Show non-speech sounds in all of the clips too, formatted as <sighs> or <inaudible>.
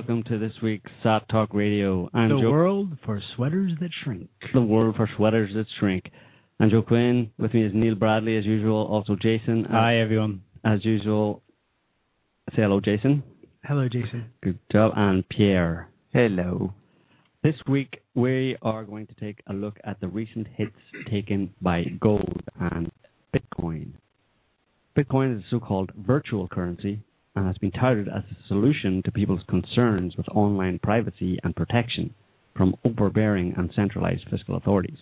Welcome to this week's SOTT Talk Radio. I'm the Joe, world for sweaters that shrink. the world for sweaters that shrink. I'm Joe Quinn. With me is Niall Bradley, as usual. Also, Jason. Hi, everyone. As usual, say hello, Jason. Hello, Jason. Good job. And Pierre. Hello. This week, we are going to take a look at the recent hits taken by gold and Bitcoin. Bitcoin is a so called virtual currency and has been touted as a solution to people's concerns with online privacy and protection from overbearing and centralized fiscal authorities.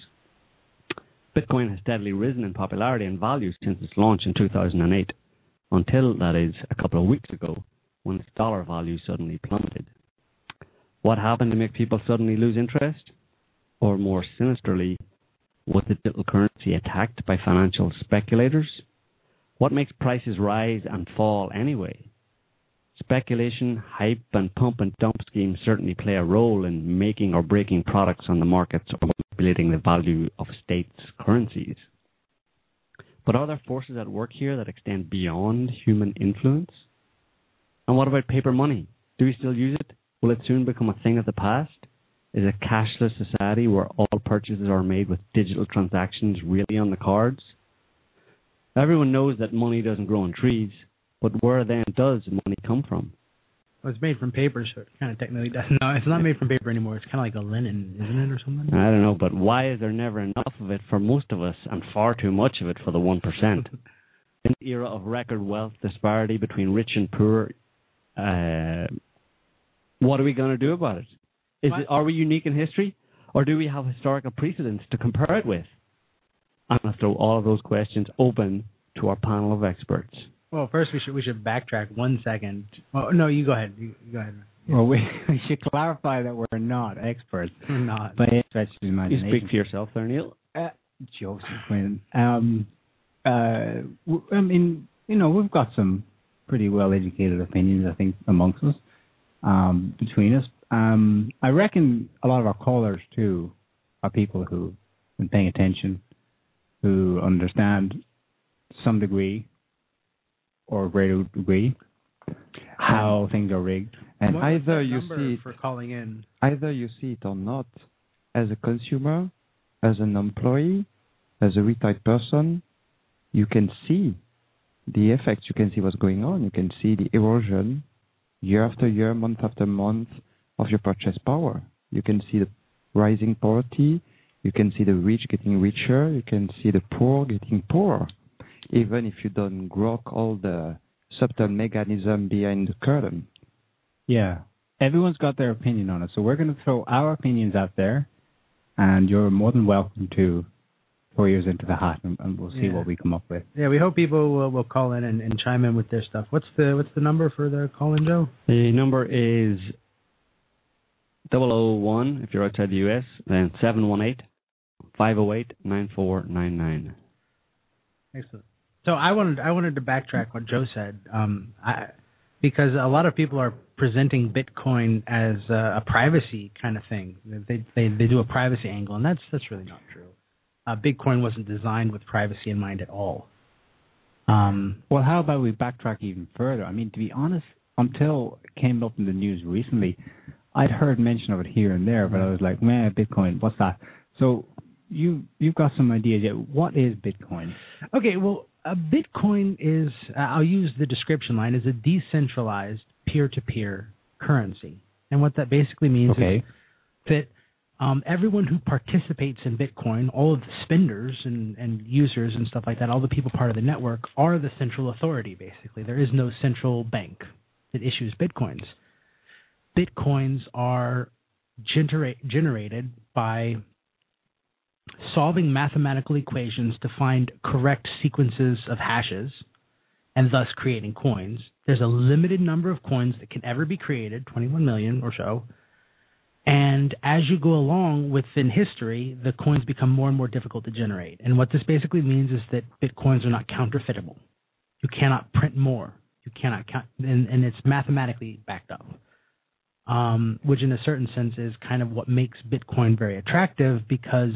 Bitcoin has steadily risen in popularity and value since its launch in 2008, until, that is, a couple of weeks ago, when its dollar value suddenly plummeted. What happened to make people suddenly lose interest? Or more sinisterly, was the digital currency attacked by financial speculators? What makes prices rise and fall anyway? Speculation, hype, and pump and dump schemes certainly play a role in making or breaking products on the markets or manipulating the value of states' currencies. But are there forces at work here that extend beyond human influence? And what about paper money? Do we still use it? Will it soon become a thing of the past? Is a cashless society where all purchases are made with digital transactions really on the cards? Everyone knows that money doesn't grow on trees, but where then does money come from? Well, it's made from paper, so it kind of technically doesn't. No, it's not made from paper anymore. It's kind of like a linen, isn't it, or something? I don't know, but why is there never enough of it for most of us and far too much of it for the 1%? <laughs> In the era of record wealth disparity between rich and poor, uh, what are we going to do about it? Is What? it? Are we unique in history, or do we have historical precedents to compare it with? I'm going to throw all of those questions open to our panel of experts. Well, first we should we should backtrack one second. Well, no, you go ahead. You, you go ahead. Well, we, <laughs> we should clarify that we're not experts We're not. by any stretch of the You imagination. speak for yourself there, Niall. Uh, Joseph Quinn. Um, uh, w- I mean, you know, we've got some pretty well educated opinions, I think, amongst us, um, between us. Um, I reckon a lot of our callers, too, are people who've been paying attention, who understand to some degree or a greater degree how um, things are rigged. And What either you see it, for calling in. either you see it or not, as a consumer, as an employee, as a retired person, you can see the effects. You can see what's going on. You can see the erosion year after year, month after month of your purchase power. You can see the rising poverty. You can see the rich getting richer. You can see the poor getting poorer. Even if you don't grok all the subtle mechanism behind the curtain. Yeah. Everyone's got their opinion on it. So we're going to throw our opinions out there, and you're more than welcome to throw yours into the hat, and, and we'll see Yeah. what we come up with. Yeah, we hope people will, will call in and, and chime in with their stuff. What's the what's the number for the call in, Joe? The number is 001 if you're outside the US, then 718 508 9499. Excellent. So I wanted I wanted to backtrack what Joe said, um, I, because a lot of people are presenting Bitcoin as a, a privacy kind of thing. They, they they do a privacy angle, and that's that's really not true. Uh, Bitcoin wasn't designed with privacy in mind at all. Um, Well, how about we backtrack even further? I mean, to be honest, until it came up in the news recently, I'd heard mention of it here and there, but I was like, man, Bitcoin, what's that? So you you've got some ideas yet? What is Bitcoin? Okay, well, a Bitcoin is, uh, I'll use the description line, is a decentralized peer to peer currency. And what that basically means Okay. is that um, everyone who participates in Bitcoin, all of the spenders and, and users and stuff like that, all the people part of the network are the central authority, basically. There is no central bank that issues Bitcoins. Bitcoins are genera- generated by solving mathematical equations to find correct sequences of hashes and thus creating coins. There's a limited number of coins that can ever be created, 21 million or so. And as you go along within history, the coins become more and more difficult to generate. And what this basically means is that bitcoins are not counterfeitable. You cannot print more. You cannot count, and, and it's mathematically backed up. Um, which, in a certain sense, is kind of what makes Bitcoin very attractive because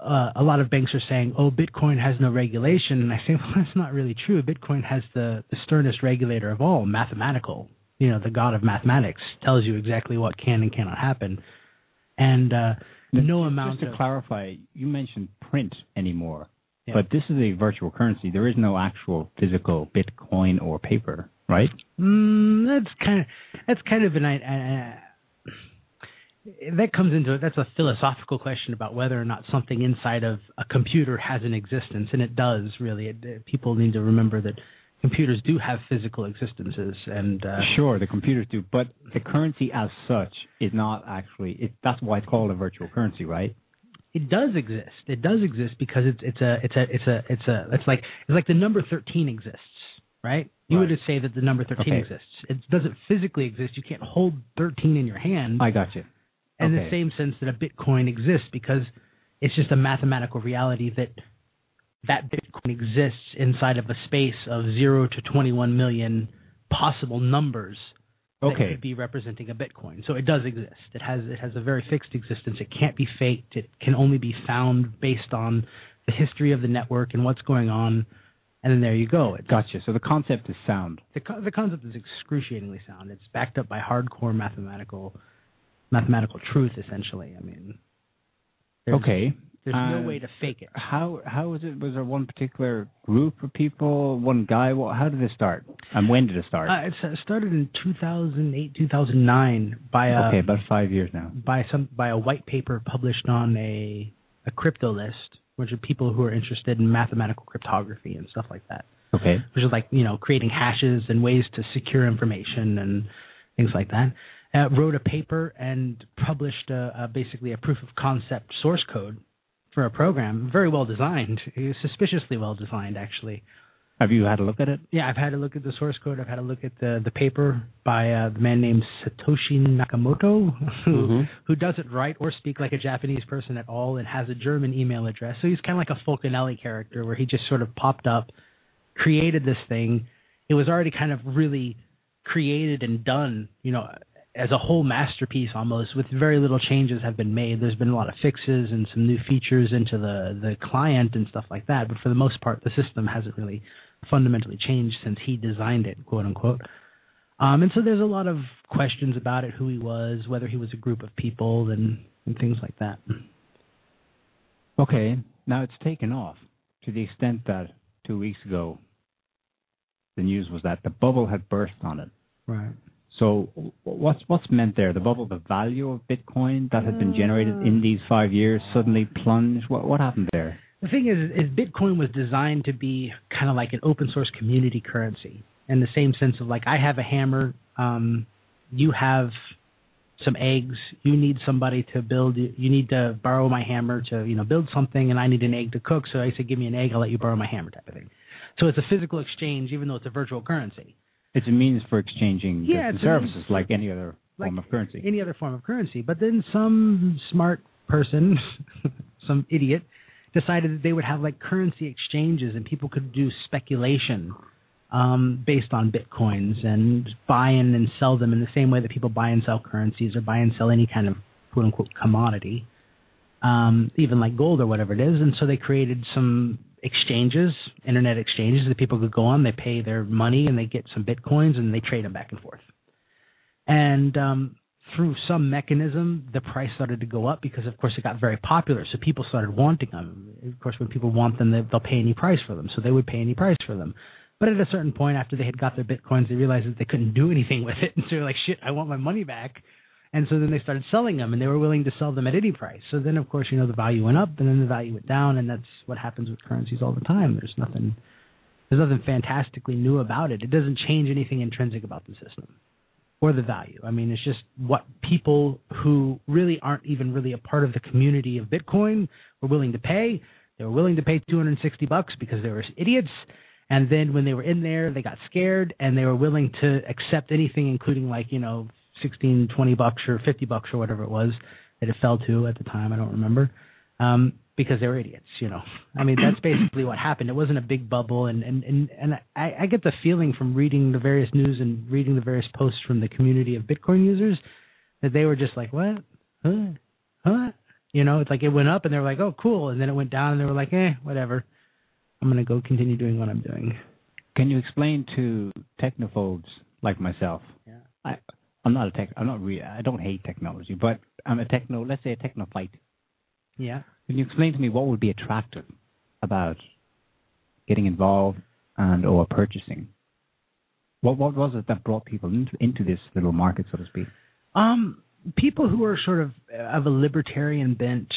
uh, a lot of banks are saying, "Oh, Bitcoin has no regulation," and I say, <laughs> "Well, that's not really true. Bitcoin has the the sternest regulator of all, mathematical. You know, the god of mathematics tells you exactly what can and cannot happen, and uh, no amount Just to of clarify, you mentioned print anymore, Yeah. but this is a virtual currency. There is no actual physical Bitcoin or paper, right? Mm, that's kind of that's kind of an that comes into it. That's a philosophical question about whether or not something inside of a computer has an existence, and it does really. It, people need to remember that computers do have physical existences, and uh, Sure, the computers do, but the currency as such is not actually. It, that's why it's called a virtual currency, right? it does exist. It does exist because it's it's a it's a it's a it's a it's like it's like the number thirteen exists, right? You Right. would say that the number thirteen Okay. exists. It doesn't physically exist. You can't hold thirteen in your hand. I got you. In the same sense that a Bitcoin exists because it's just a mathematical reality that that Bitcoin exists inside of a space of zero to 21 million possible numbers that Okay. could be representing a Bitcoin. So it does exist. It has it has a very fixed existence. It can't be faked. It can only be found based on the history of the network and what's going on. And then there you go. It's, Gotcha. So the concept is sound. the the concept is excruciatingly sound. It's backed up by hardcore mathematical mathematical truth, essentially. I mean, there's, okay. there's Uh, no way to fake it. How how was it? Was there one particular group of people, one guy? What? How did it start? And when did it start? Uh, it started in 2008, 2009 by a okay, about five years now. by some by a white paper published on a a crypto list, which are people who are interested in mathematical cryptography and stuff like that. Okay. which is like you know creating hashes and ways to secure information and things like that. Uh, wrote a paper and published a, a, basically a proof of concept source code for a program, very well designed, <laughs> suspiciously well designed actually. Have you had a look at it? Yeah, I've had a look at the source code. I've had a look at the the paper by uh, the man named Satoshi Nakamoto, who Mhm. who doesn't write or speak like a Japanese person at all, and has a German email address. So he's kind of like a Fulcanelli character, where he just sort of popped up, created this thing. It was already kind of really created and done, you know, as a whole masterpiece almost, with very little changes have been made. There's been a lot of fixes and some new features into the the client and stuff like that, but for the most part, the system hasn't really fundamentally changed since he designed it, quote unquote. Um, and so there's a lot of questions about it, who he was, whether he was a group of people, and, and things like that. Okay. Now it's taken off to the extent that two weeks ago, the news was that the bubble had burst on it. Right. So what's what's meant there? The bubble, the value of Bitcoin that had been generated in these five years suddenly plunged. What what happened there? The thing is, is Bitcoin was designed to be kind of like an open source community currency, in the same sense of like I have a hammer, um, you have some eggs, you need somebody to build, you need to borrow my hammer to you know build something, and I need an egg to cook. So I say, give me an egg, I'll let you borrow my hammer, type of thing. So it's a physical exchange, even though it's a virtual currency. It's a means for exchanging goods and it's a means services like any other like form of currency. any other form of currency. But then some smart person, <laughs> some idiot, decided that they would have like currency exchanges and people could do speculation um, based on bitcoins and buy in and sell them in the same way that people buy and sell currencies or buy and sell any kind of quote unquote commodity, um, even like gold or whatever it is. And so they created some exchanges, internet exchanges that people could go on. They pay their money and they get some bitcoins and they trade them back and forth. And um, through some mechanism, the price started to go up because, of course, it got very popular. So people started wanting them. Of course, when people want them, they, they'll pay any price for them. So they would pay any price for them. But at a certain point, after they had got their bitcoins, they realized that they couldn't do anything <laughs> with it, and so they're like, "Shit, I want my money back." And so then they started selling them, and they were willing to sell them at any price. So then, of course, you know, the value went up, and then the value went down, and that's what happens with currencies all the time. There's nothing, there's nothing fantastically new about it. It doesn't change anything intrinsic about the system. or the value. I mean, it's just what people who really aren't even really a part of the community of Bitcoin were willing to pay. They were willing to pay 260 bucks because they were idiots. And then when they were in there, they got scared and they were willing to accept anything, including like, you know, 16, 20 bucks or 50 bucks or whatever it was that it fell to at the time. I don't remember. Um, because they were idiots, you know. I mean, that's basically what happened. It wasn't a big bubble, and and and, and I, I get the feeling from reading the various news and reading the various posts from the community of Bitcoin users that they were just like, what, huh, huh, you know. It's like it went up, and they were like, oh, cool, and then it went down, and they were like, eh, whatever. I'm gonna go continue doing what I'm doing. Can you explain to technophobes like myself? Yeah. I I'm not a tech. I'm not really. I don't hate technology, but I'm a techno. Let's say a technophyte. Yeah. Can you explain to me what would be attractive about getting involved and or purchasing? What what was it that brought people into into this little market, so to speak? Um, people who are sort of of a libertarian bent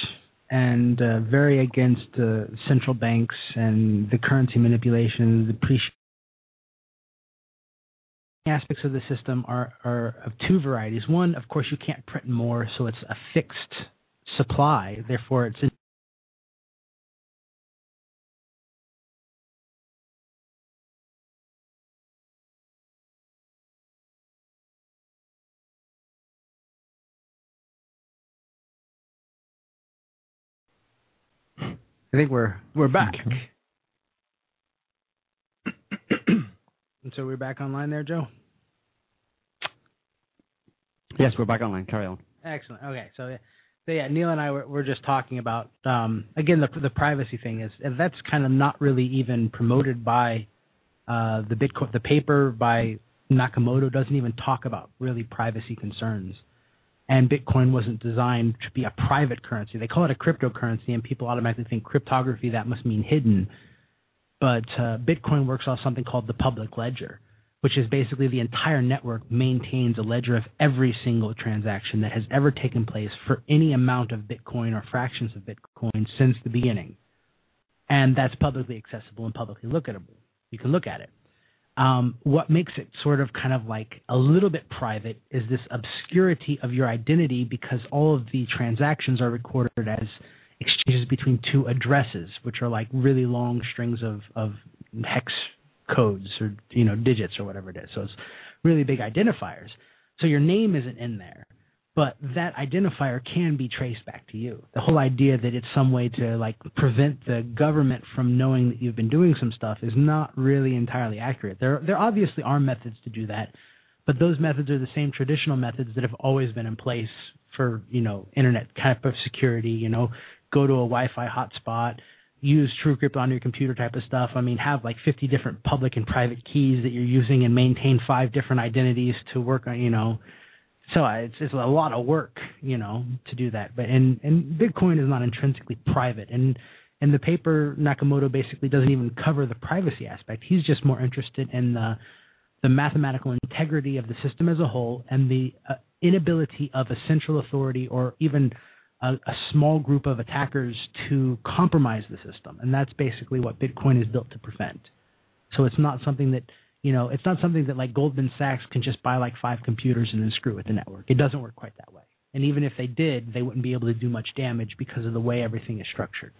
and uh, very against uh, central banks and the currency manipulation, the depreciation aspects of the system are are of two varieties. One, of course, you can't print more, so it's a fixed supply. Therefore, it's I think we're we're back. And so we're back online there, Joe. Yes, we're back online. Carry on. Excellent. Okay, so so yeah, Niall and I were, were just talking about um, again the the privacy thing is that's kind of not really even promoted by uh, the Bitcoin the paper by Nakamoto doesn't even talk about really privacy concerns and Bitcoin wasn't designed to be a private currency. They call it a cryptocurrency, and people automatically think cryptography. That must mean hidden. But uh, Bitcoin works off something called the public ledger, which is basically the entire network maintains a ledger of every single transaction that has ever taken place for any amount of Bitcoin or fractions of Bitcoin since the beginning. And that's publicly accessible and publicly lookable. You can look at it. Um, what makes it sort of kind of like a little bit private is this obscurity of your identity because all of the transactions are recorded as exchanges between two addresses, which are like really long strings of, of hex codes or you know digits or whatever it is. So it's really big identifiers. So your name isn't in there but that identifier can be traced back to you. The whole idea that it's some way to like prevent the government from knowing that you've been doing some stuff is not really entirely accurate. There there obviously are methods to do that, but those methods are the same traditional methods that have always been in place for, you know, internet type of security, you know, go to a Wi-Fi hotspot, use TrueCrypt on your computer type of stuff. I mean, have like 50 different public and private keys that you're using and maintain five different identities to work on, you know, so it's it's a lot of work, you know, to do that. But and and Bitcoin is not intrinsically private, and and the paper Nakamoto basically doesn't even cover the privacy aspect. He's just more interested in the the mathematical integrity of the system as a whole and the uh, inability of a central authority or even a, a, small group of attackers to compromise the system. And that's basically what Bitcoin is built to prevent. So it's not something that you know, it's not something that like Goldman Sachs can just buy like five computers and then screw with the network. It doesn't work quite that way. And even if they did, they wouldn't be able to do much damage because of the way everything is structured.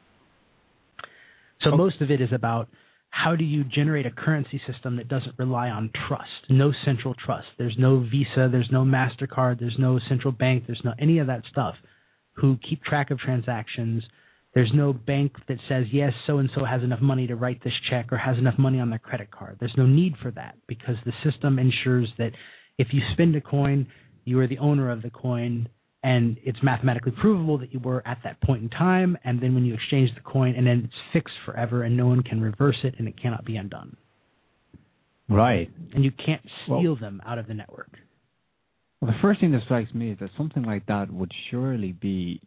So okay. most of it is about how do you generate a currency system that doesn't rely on trust, no central trust. There's no Visa, there's no Mastercard, there's no central bank, there's no any of that stuff who keep track of transactions there's no bank that says, yes, so and so has enough money to write this check or has enough money on their credit card. There's no need for that because the system ensures that if you spend a coin, you are the owner of the coin and it's mathematically provable that you were at that point in time. And then when you exchange the coin, and then it's fixed forever and no one can reverse it and it cannot be undone. Right. And you can't steal well, them out of the network. Well, the first thing that strikes me is that something like that would surely be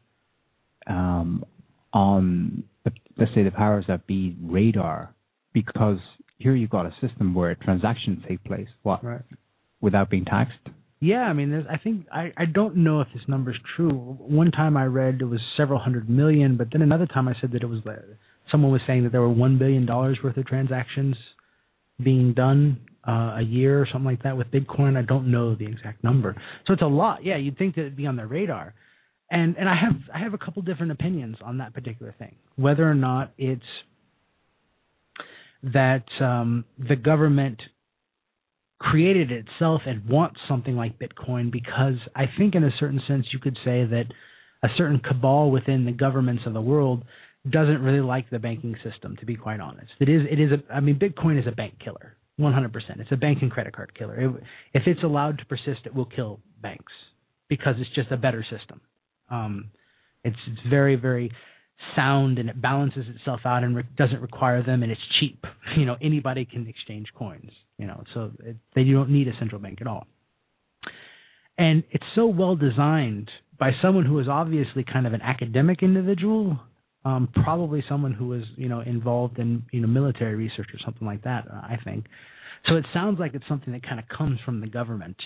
um, on, the, let's say, the powers that be radar, because here you've got a system where transactions take place, what, right. without being taxed? Yeah, I mean, there's. I think I I don't know if this number is true. One time I read it was several hundred million, but then another time I said that it was someone was saying that there were one billion dollars worth of transactions being done uh, a year or something like that with Bitcoin. I don't know the exact number, so it's a lot. Yeah, you'd think that it'd be on their radar, and and I have I have a couple different opinions on that particular thing, whether or not it's that um, the government created itself and wants something like Bitcoin because I think in a certain sense you could say that a certain cabal within the governments of the world doesn't really like the banking system to be quite honest. It is it is a I mean Bitcoin is a bank killer. 100%. It's a bank and credit card killer. It, if it's allowed to persist, it will kill banks because it's just a better system. Um, it's, it's very, very sound and it balances itself out and re- doesn't require them and it's cheap. <laughs> You know, anybody can exchange coins. You know, so it, they don't need a central bank at all. And it's so well designed by someone who is obviously kind of an academic individual, um, probably someone who was you know involved in you know military research or something like that. Uh, I think. So it sounds like it's something that kind of comes from the government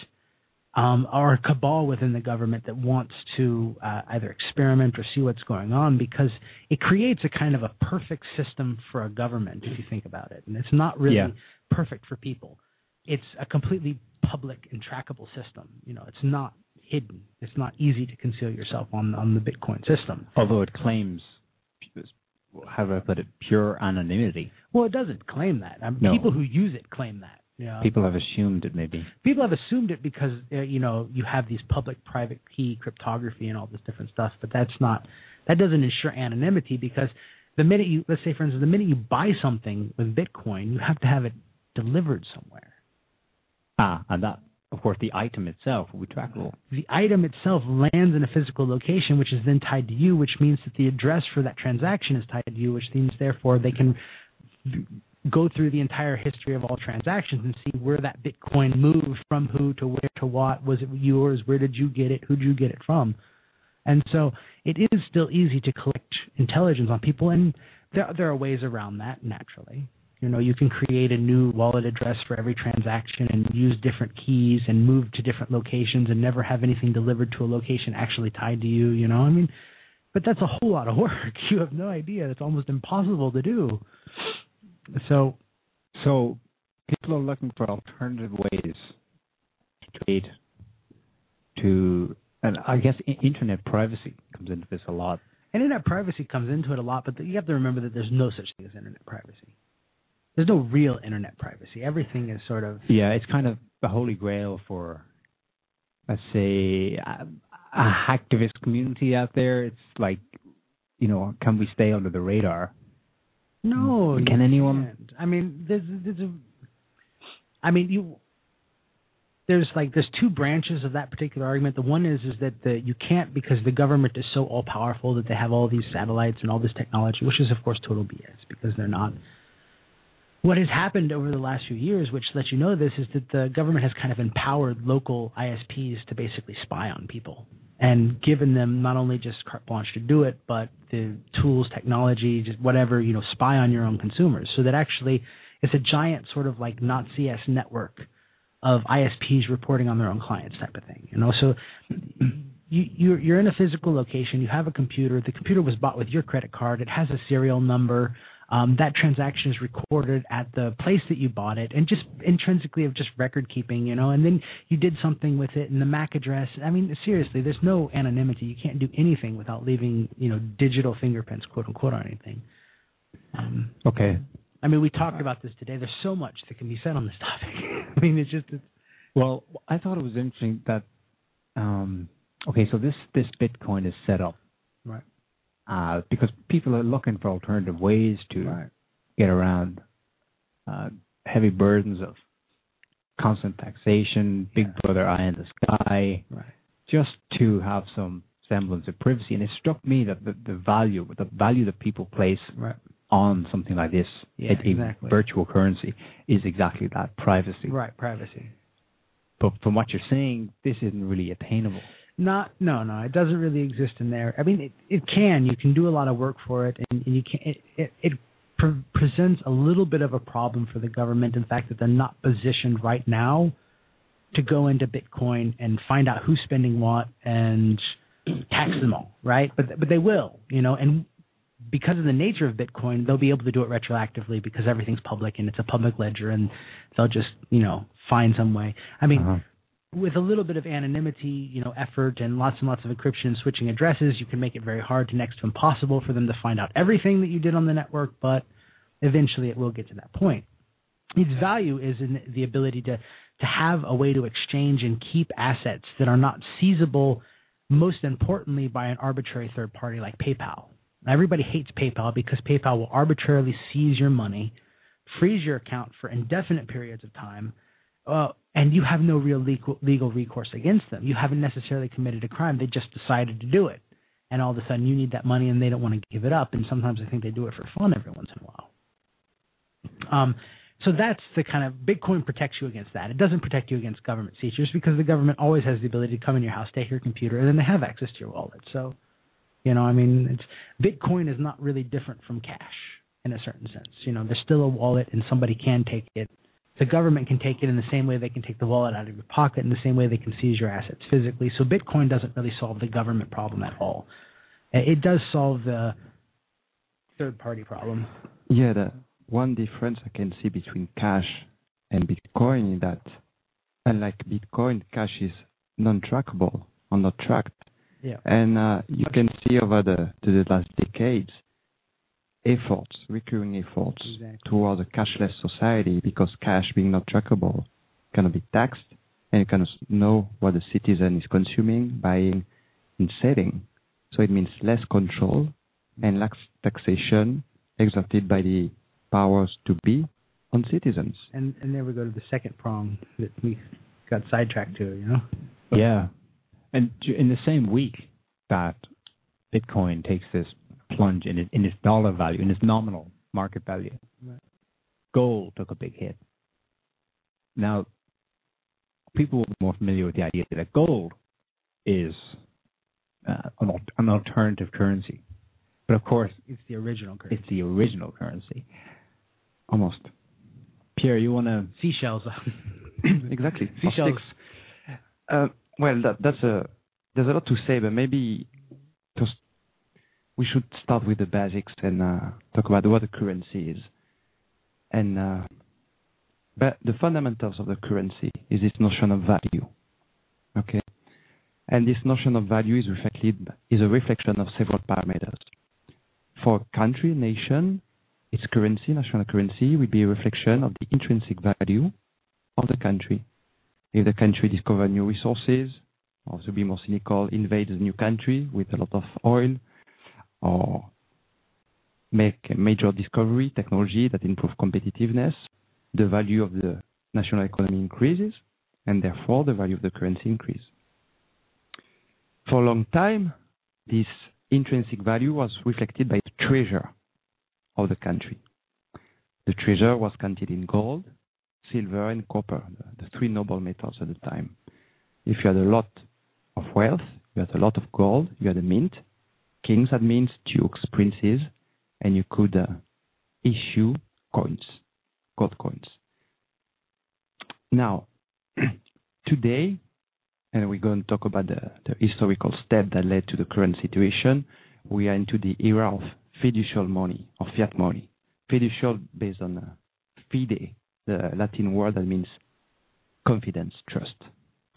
um, or a cabal within the government that wants to uh, either experiment or see what's going on because it creates a kind of a perfect system for a government if you think about it and it's not really Yeah. perfect for people it's a completely public and trackable system you know it's not hidden it's not easy to conceal yourself on on the bitcoin system Although it claims, how do I put it, pure anonymity. well it doesn't claim that I mean, No. people who use it claim that? People have assumed it maybe. people have assumed it because uh, you know you have these public private key cryptography and all this different stuff but that's not that doesn't ensure anonymity because the minute you let's say for instance the minute you buy something with bitcoin you have to have it delivered somewhere Ah, and that, of course, the item itself will be trackable. the item itself lands in a physical location which is then tied to you which means that the address for that transaction is tied to you which means therefore they can go through the entire history of all transactions and see where that bitcoin moved from who to where to what. Was it yours? Where did you get it? Who did you get it from? And so it is still easy to collect intelligence on people and there there are ways around that naturally you know you can create a new wallet address for every transaction and use different keys and move to different locations and never have anything delivered to a location actually tied to you you know? I mean but that's a whole lot of work. <laughs> You have no idea. It's almost impossible to do. So So people are looking for alternative ways to trade, to, and I guess internet privacy comes into this a lot. internet privacy comes into it a lot but you have to remember that there's no such thing as internet privacy there's no real internet privacy everything is sort of Yeah, it's kind of the holy grail for, let's say, a, a hacktivist community out there. It's like, you know, can we stay under the radar? No, mm. you Can anyone- can't. I mean, there's there's a. I mean, you. There's like there's two branches of that particular argument. The one is is that the you can't because the government is so all powerful that they have all these satellites and all this technology, which is of course total BS because they're not. What has happened over the last few years, which lets you know this, is that the government has kind of empowered local ISPs to basically spy on people and given them not only just carte blanche to do it, but the tools, technology, just whatever, you know, spy on your own consumers. So that actually it's a giant sort of like Nazi-esque network of ISPs reporting on their own clients type of thing. And also you, you're, you're in a physical location, you have a computer, the computer was bought with your credit card, it has a serial number, um, that transaction is recorded at the place that you bought it, and just intrinsically of just record keeping, you know. And then you did something with it, and the MAC address. I mean, seriously, there's no anonymity. You can't do anything without leaving, you know, digital fingerprints, quote unquote, on anything. Um, Okay. I mean, we talked about this today. There's so much that can be said on this topic. <laughs> I mean, it's just it's, Well, I thought it was interesting that, um, okay, so this this Bitcoin is set up right, uh, because people are looking for alternative ways to right, get around uh, heavy burdens of constant taxation, Big Yeah. Brother eye in the sky, right. just to have some semblance of privacy. And it struck me that the, the value, the value that people place Right. on something like this, Yeah, a, exactly. virtual currency, is exactly that privacy. Right, privacy. But from what you're saying, this isn't really attainable. Not, no, no, it doesn't really exist in there. I mean, it, it can. You can do a lot of work for it, and, and you can. It, it, it pre- presents a little bit of a problem for the government. In fact, that they're not positioned right now to go into Bitcoin and find out who's spending what and tax them all, right? But but they will, you know. And because of the nature of Bitcoin, they'll be able to do it retroactively because everything's public and it's a public ledger, and they'll just you know find some way. I mean. Uh-huh. With a little bit of anonymity, you know, effort and lots and lots of encryption and switching addresses, you can make it very hard to next to impossible for them to find out everything that you did on the network, but eventually it will get to that point. Its value is in the ability to to have a way to exchange and keep assets that are not seizable, most importantly by an arbitrary third party like PayPal. Everybody hates PayPal because PayPal will arbitrarily seize your money, freeze your account for indefinite periods of time, uh, and you have no real legal, legal recourse against them. You haven't necessarily committed a crime; they just decided to do it, and all of a sudden you need that money and they don't want to give it up. And sometimes I think they do it for fun every once in a while. Um, so that's the kind of Bitcoin protects you against that. It doesn't protect you against government seizures because the government always has the ability to come in your house, take your computer, and then they have access to your wallet. So, you know, I mean, Bitcoin is not really different from cash in a certain sense. You know, there's still a wallet, and somebody can take it. The government can take it in the same way they can take the wallet out of your pocket, in the same way they can seize your assets physically. So Bitcoin doesn't really solve the government problem at all. It does solve the third party problem. Yeah, the one difference I can see between cash and Bitcoin is that, unlike Bitcoin, cash is non-trackable or not tracked. Yeah. And uh, you can see over the, the last decades efforts, recurring efforts Exactly. towards a cashless society because cash being not trackable cannot be taxed and you cannot know what the citizen is consuming, buying, and selling. So it means less control and less taxation exerted by the powers to be on citizens. And and there we go to the second prong that we got sidetracked to, you know? Yeah. And in the same week that Bitcoin takes this plunge in its, in its dollar value, in its nominal market value, Right. gold took a big hit. Now, people will be more familiar with the idea that gold is uh, an, al- an alternative currency. But of course, It's the original currency. it's the original currency. Almost. Pierre, you want to Seashells. <laughs> exactly. Seashells. Uh, well, that, that's a there's a lot to say, but maybe just we should start with the basics and uh, talk about what a currency is. And uh, but the fundamentals of the currency is this notion of value. Okay, and this notion of value is reflected is a reflection of several parameters. For country, nation, its currency, national currency, will be a reflection of the intrinsic value of the country. If the country discovers new resources, or to be more cynical, invades a new country with a lot of oil, or make a major discovery, technology that improve competitiveness, the value of the national economy increases, and therefore the value of the currency increase. For a long time, this intrinsic value was reflected by the treasure of the country. The treasure was counted in gold, silver, and copper, the, the three noble metals at the time. If you had a lot of wealth, you had a lot of gold, you had a mint. Kings had mints, dukes, princes, and you could uh, issue coins, gold coins. Now, <clears throat> today, and we're going to talk about the, the historical step that led to the current situation, we are into the era of fiducial money, or fiat money. Fiducial based on uh, fide, the Latin word that means confidence, trust.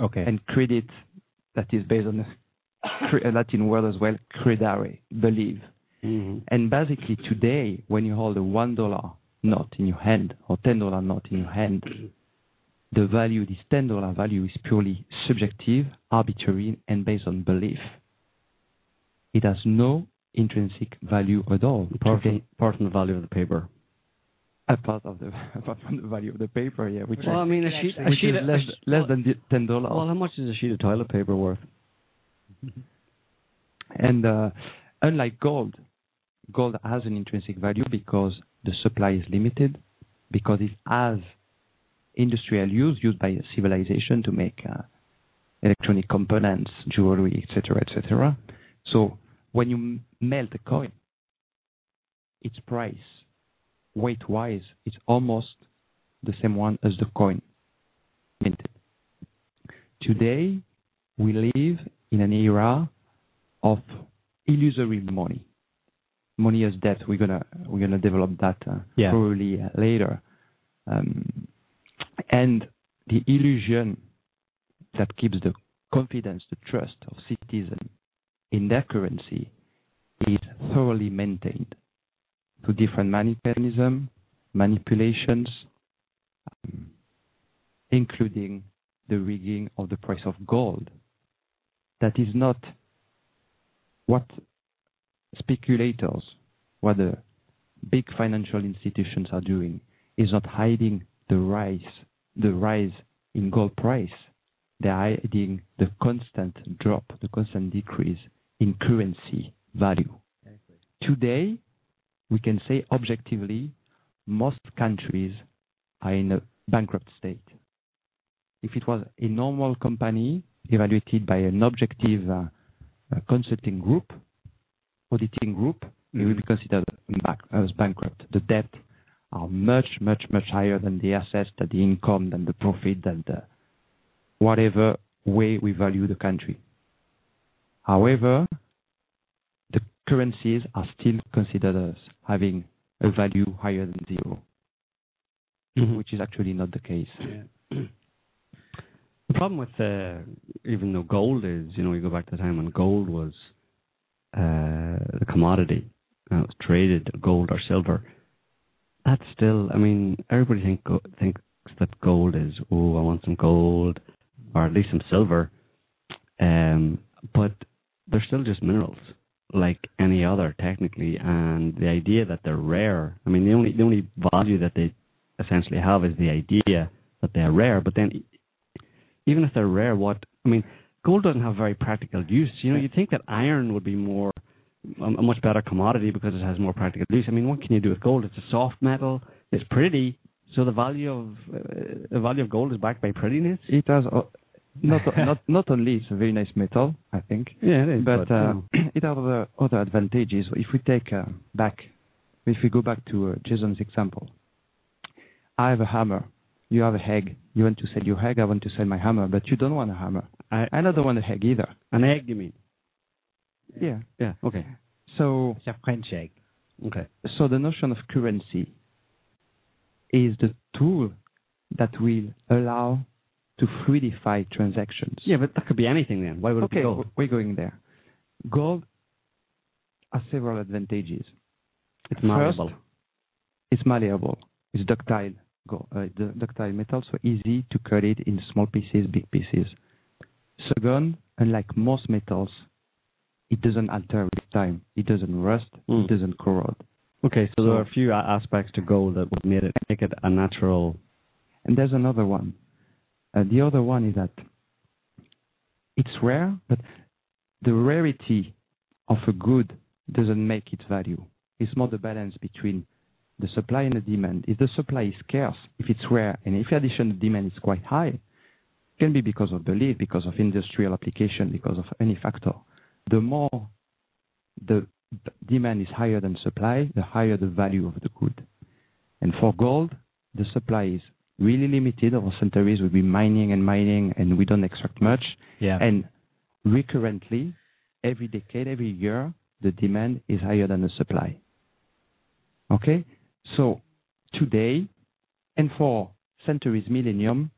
Okay. And credit, that is based on a Latin word as well, credere, believe. hmm And basically today, when you hold a one dollar note in your hand or ten dollar note in your hand, <clears throat> the value, this ten dollar value, is purely subjective, arbitrary, and based on belief. It has no intrinsic value at all. Apart from, apart from the value of the paper. apart of the <laughs> apart from the value of the paper, yeah, which, Well, I is, mean, a sheet, a sheet is less, a less than ten dollars. Well, how much is a sheet of toilet paper worth? And uh, unlike gold, gold has an intrinsic value because the supply is limited, because it has industrial use used by civilization to make uh, electronic components, jewelry, etc., etc. So when you m- melt a coin, its price, weight-wise, it's almost the same one as the coin minted. Today, we live in an era of illusory money. money as debt. We're gonna we're gonna develop that uh, Yeah. probably uh, later. Um, and the illusion that keeps the confidence, the trust of citizens in their currency is thoroughly maintained through different mechanisms, manipulations, um, including the rigging of the price of gold. That is not what speculators, what the big financial institutions are doing, is not hiding the rise, the rise in gold price. They're hiding the constant drop, the constant decrease in currency value. Today, we can say objectively, most countries are in a bankrupt state. If it was a normal company evaluated by an objective uh, uh, consulting group, auditing group, it will be considered as bankrupt. The debt are much, much, much higher than the assets, than the income, than the profit, than the whatever way we value the country. However, the currencies are still considered as having a value higher than 0 Mhm. which is actually not the case. The problem with uh, even though gold is, you know, you go back to the time when gold was uh, the commodity, and it was traded gold or silver. That's still, I mean, everybody think thinks that gold is, oh, I want some gold, or at least some silver. Um, but they're still just minerals, like any other, technically. And the idea that they're rare, I mean, the only the only value that they essentially have is the idea that they're rare. But then, even if they're rare, what I mean, gold doesn't have very practical use. You know, you'd think that iron would be more a, a much better commodity because it has more practical use. I mean, what can you do with gold? It's a soft metal. It's pretty. So the value of uh, the value of gold is backed by prettiness. It has uh, not <laughs> not not only it's a very nice metal, I think, Yeah, it is. but, uh, you know. <clears throat> it has other other advantages. If we take uh, back, if we go back to uh, Jason's example, I have a hammer, you have a egg. You want to sell your egg, I want to sell my hammer, but you don't want a hammer. I, I don't want a egg either. an egg, you mean? Yeah. Yeah. Okay. So It's a French egg. Okay. so the notion of currency is the tool that will allow to fluidify transactions. Yeah, but that could be anything then. Why would it Okay, be gold? we're going there. Gold has several advantages. It's malleable. First, it's malleable. It's ductile. Go, uh, the ductile metal, so easy to cut it in small pieces, big pieces. Second, unlike most metals, it doesn't alter with time. It doesn't rust. Mm. It doesn't corrode. Okay, so there are a few aspects to gold that would make it make it a natural. And there's another one. Uh, the other one is that it's rare, but the rarity of a good doesn't make its value. It's more the balance between the supply and the demand. If the supply is scarce, if it's rare, and if in addition the demand is quite high, it can be because of belief, because of industrial application, because of any factor. The more the demand is higher than supply, the higher the value of the good. And for gold, the supply is really limited. Our centuries we'll be mining and mining, and we don't extract much. Yeah. And recurrently, every decade, every year, the demand is higher than the supply. Okay? So today, and for centuries, millennium,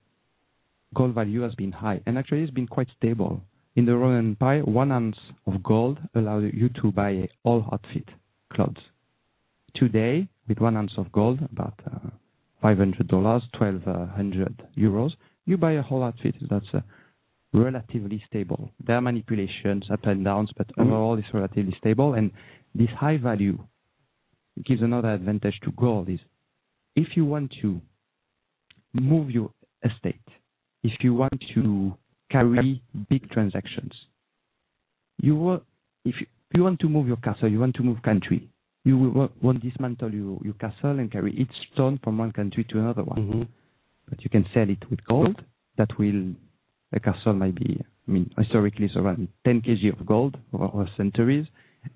gold value has been high, and actually it's been quite stable. In the Roman Empire, one ounce of gold allowed you to buy a whole outfit, clothes. Today, with one ounce of gold, about uh, $500, 1,200 euros, you buy a whole outfit. That's uh, relatively stable. There are manipulations, up and downs, but Mhm. overall it's relatively stable. And this high value gives another advantage to gold is if you want to move your estate, if you want to carry big transactions, you will, if you, you want to move your castle, you want to move country, you will, won't- won't dismantle your, your castle and carry each stone from one country to another one Mm-hmm. but you can sell it with gold. That will, a castle might be, I mean, historically it's around 10 kg of gold over centuries,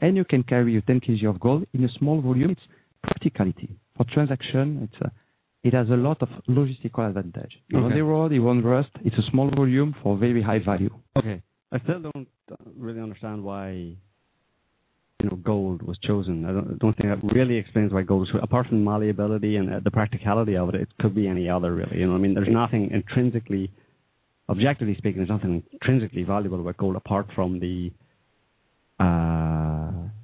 and you can carry a 10 kg of gold in a small volume. It's practicality for transaction. It's a, it has a lot of logistical advantage. You're On Okay. the road, it won't rust. It's a small volume for very high value. Okay. I still don't uh, really understand why you know gold was chosen. I don't, don't think that really explains why gold was chosen. Apart from malleability and uh, the practicality of it, it could be any other really. You know, I mean, there's nothing intrinsically, objectively speaking, there's nothing intrinsically valuable about gold apart from the. Uh,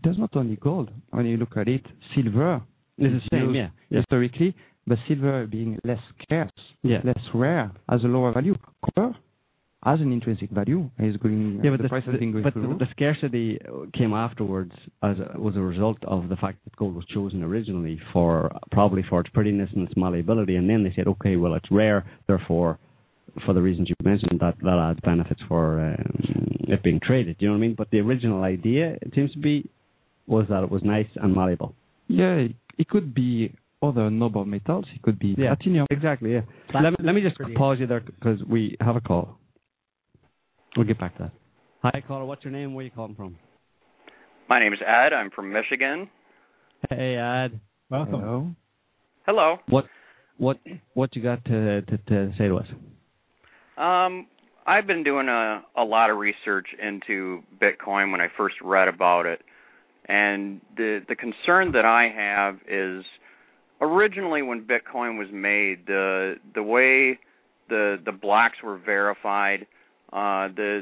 There's not only gold. When you look at it, silver it's the same, yeah, historically, but silver being less scarce, yeah. less rare, has a lower value. Copper has an intrinsic value. Is going. Yeah, but the, the, price has been going but the, the the scarcity came afterwards as a, was a result of the fact that gold was chosen originally for probably for its prettiness and its malleability, and then they said, okay, well it's rare, therefore, for the reasons you mentioned, that that adds benefits for um, it being traded. You know what I mean? But the original idea, it seems to be, was that it was nice and malleable. Yeah, it, it could be other noble metals. It could be Yeah. platinum. Exactly. Yeah. Platinum Let me, let me just pretty pause you there because we have a call. We'll get back to that. Hi, caller. What's your name? Where are you calling from? My name is Ed. I'm from Michigan. Hey, Ad. Welcome. Hello. Hello. What what what you got to to, to say to us? Um, I've been doing a a lot of research into Bitcoin when I first read about it, and the the concern that I have is originally when Bitcoin was made, the the way the the blocks were verified, uh, the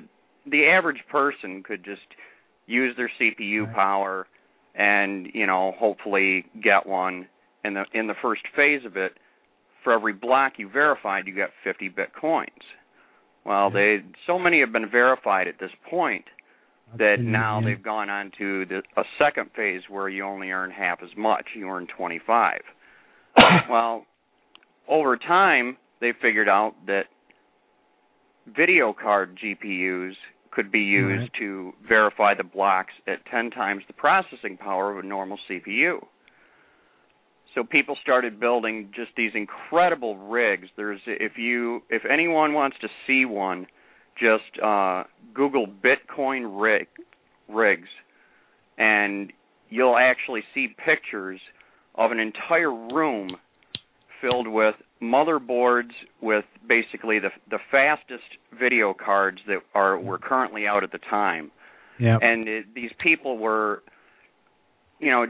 the average person could just use their CPU power and you know hopefully get one in the in the first phase of it. For every block you verified you got 50 bitcoins. Well they so many have been verified at this point that now they've gone on to the, a second phase where you only earn half as much you earn 25 <coughs> well over time they figured out that video card GPUs could be used Right. to verify the blocks at 10 times the processing power of a normal CPU. So people started building just these incredible rigs. There's if you if anyone wants to see one, just uh Google Bitcoin rig rigs and you'll actually see pictures of an entire room filled with motherboards with basically the the fastest video cards that are were currently out at the time Yeah. and it, these people were you know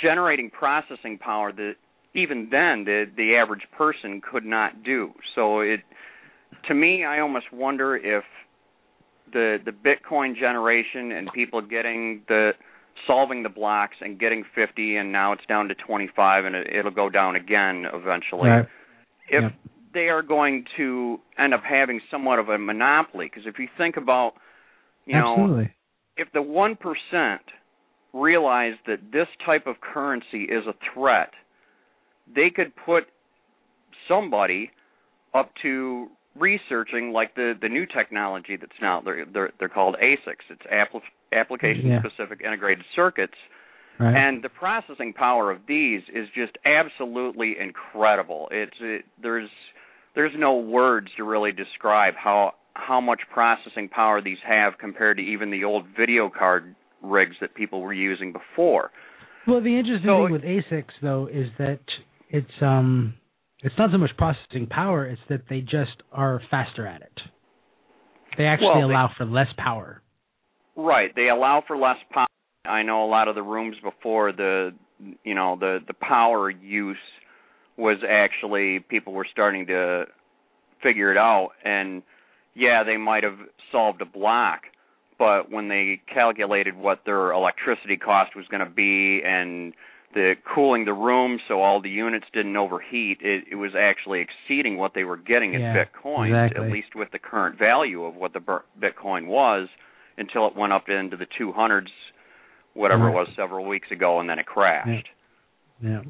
generating processing power that even then the the average person could not do so it to me i almost wonder if the the bitcoin generation and people getting the solving the blocks and getting 50 and now it's down to 25 and it, it'll go down again eventually Right. if Yep. they are going to end up having somewhat of a monopoly because if you think about you know if the one percent realize that this type of currency is a threat, they could put somebody up to researching like the the new technology that's now they're they're, they're called ASICs. It's appli- application Yeah. specific integrated circuits. Right. And the processing power of these is just absolutely incredible. It's it, there's there's no words to really describe how how much processing power these have compared to even the old video card rigs that people were using before. Well, the interesting So- thing with ASICs though is that it's um it's not so much processing power; it's that they just are faster at it. They actually Well, they- allow for less power. Right, they allow for less power. I know a lot of the rooms before the you know the the power use was actually people were starting to figure it out and yeah, they might have solved a block, but when they calculated what their electricity cost was going to be and the cooling the room so all the units didn't overheat, it, it was actually exceeding what they were getting Yeah, at Bitcoin, exactly. at least with the current value of what the Bitcoin was, until it went up into the 200s, whatever it was, several weeks ago, and then it crashed. Yeah.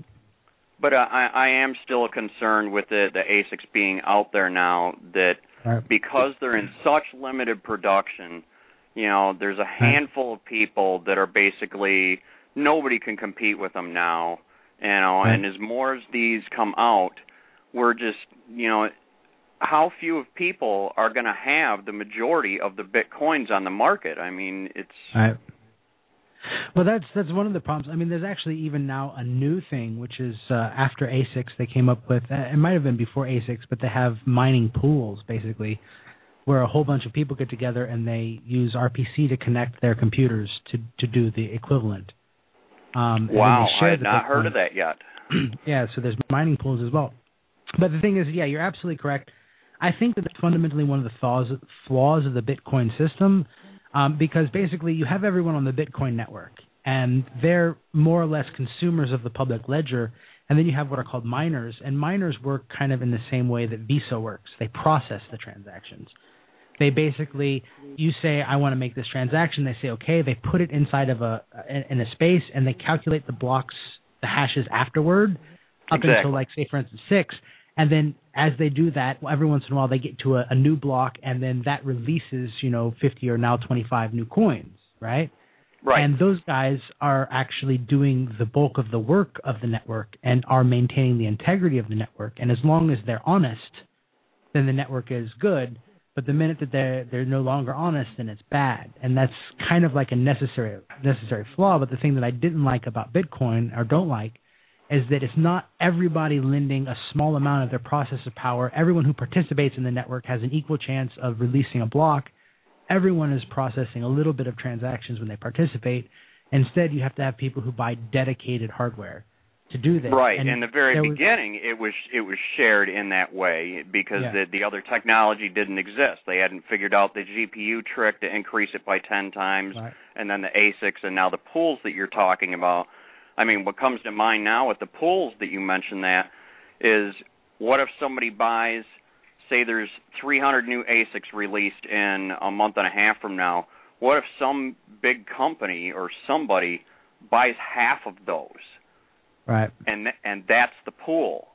But uh, I, I am still concerned with the, the ASICs being out there now that Right. because they're in such limited production, you know, there's a handful of people that are basically nobody can compete with them now. You know, Right. and as more as these come out, we're just you know, how few of people are going to have the majority of the bitcoins on the market? I mean, it's Right. Well, that's that's one of the problems. I mean, there's actually even now a new thing, which is uh, after ASICs, they came up with. Uh, it might have been before ASICs, but they have mining pools basically, where a whole bunch of people get together and they use RPC to connect their computers to to do the equivalent. Um, Wow, I had not heard of that yet. <clears throat> yeah, so there's mining pools as well. But the thing is, yeah, you're absolutely correct. I think that that's fundamentally one of the flaws flaws of the Bitcoin system, um, because basically you have everyone on the Bitcoin network, and they're more or less consumers of the public ledger, and then you have what are called miners, and miners work kind of in the same way that Visa works. They process the transactions. They basically, you say, I want to make this transaction. They say, okay. They put it inside of a in a space, and they calculate the blocks, the hashes afterward, up Exactly. until like say for instance six, and then as they do that, every once in a while they get to a, a new block, and then that releases you know 50 or now 25 new coins, right? Right. And those guys are actually doing the bulk of the work of the network and are maintaining the integrity of the network. And as long as they're honest, then the network is good. But the minute that they're they're no longer honest, then it's bad. And that's kind of like a necessary necessary flaw. But the thing that I didn't like about Bitcoin or don't like is that it's not everybody lending a small amount of their processor power. Everyone who participates in the network has an equal chance of releasing a block. Everyone is processing a little bit of transactions when they participate. Instead, you have to have people who buy dedicated hardware to do this. Right. And in the very there was- beginning, it was it was shared in that way because Yeah. the the other technology didn't exist. They hadn't figured out the GPU trick to increase it by ten times, Right. and then the ASICs, and now the pools that you're talking about. I mean, what comes to mind now with the pools that you mentioned that is what if somebody buys, say, there's 300 new ASICs released in a month and a half from now. What if some big company or somebody buys half of those? Right. and and that's the pool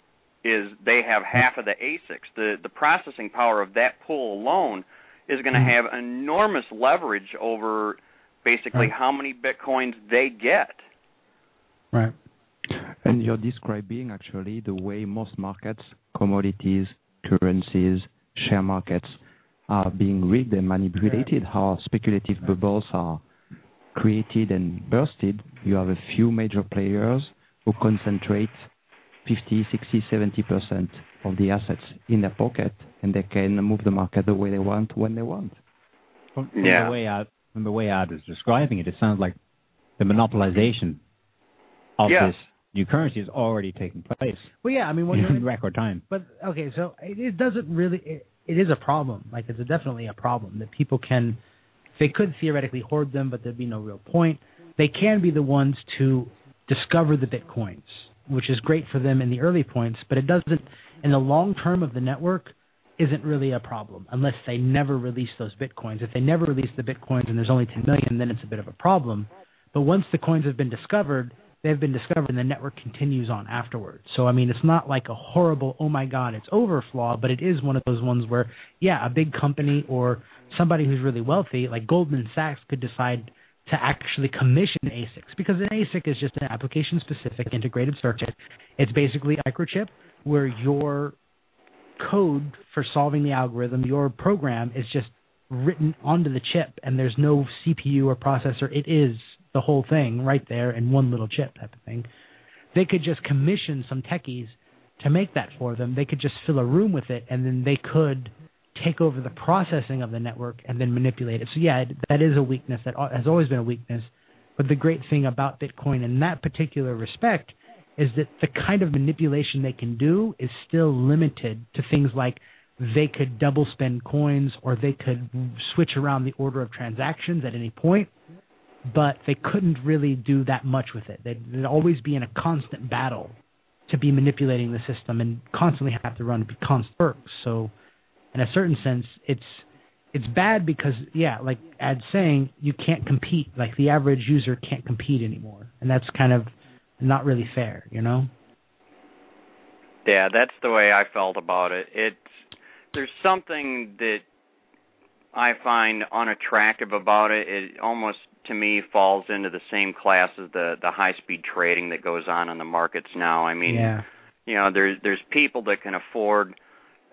is they have half of the ASICs. The the processing power of that pool alone is going to Mhm. have enormous leverage over basically Right. how many bitcoins they get. Right. And you're describing actually the way most markets, commodities, currencies, share markets are being rigged and manipulated, how speculative bubbles are created and bursted. You have a few major players who concentrate 50, 60, 70% of the assets in their pocket and they can move the market the way they want when they want. From, from Yeah. the way Ad, from the way Ad is describing it, it sounds like the monopolization of Yes. this new currency is already taking place Well, yeah. I mean, when you're in record time. But okay, so it, it doesn't really. It, it is a problem. Like it's a, definitely a problem that people can. They could theoretically hoard them, but there'd be no real point. They can be the ones to discover the bitcoins, which is great for them in the early points, but it doesn't in the long term of the network isn't really a problem unless they never release those bitcoins. If they never release the bitcoins and there's only 10 million, then it's a bit of a problem. But once the coins have been discovered, they've been discovered and the network continues on afterwards. So I mean, it's not like a horrible oh my god, it's over flaw, but it is one of those ones where yeah, a big company or somebody who's really wealthy, like Goldman Sachs could decide to actually commission ASICs because an ASIC is just an application specific integrated circuit. It's basically a microchip where your code for solving the algorithm, your program is just written onto the chip and there's no CPU or processor. It is the whole thing right there in one little chip type of thing. They could just commission some techies to make that for them. They could just fill a room with it and then they could take over the processing of the network and then manipulate it. So yeah, that is a weakness that has always been a weakness. But the great thing about Bitcoin in that particular respect is that the kind of manipulation they can do is still limited to things like they could double spend coins or they could switch around the order of transactions at any point, but they couldn't really do that much with it. They'd, they'd always be in a constant battle to be manipulating the system and constantly have to run constant. So, in a certain sense, it's it's bad because yeah, like Ad's saying, you can't compete. Like the average user can't compete anymore, and that's kind of not really fair, you know. Yeah, that's the way I felt about it. It's there's something that I find unattractive about it. It almost to me falls into the same class as the the high speed trading that goes on in the markets now. I mean, yeah, you know, there's there's people that can afford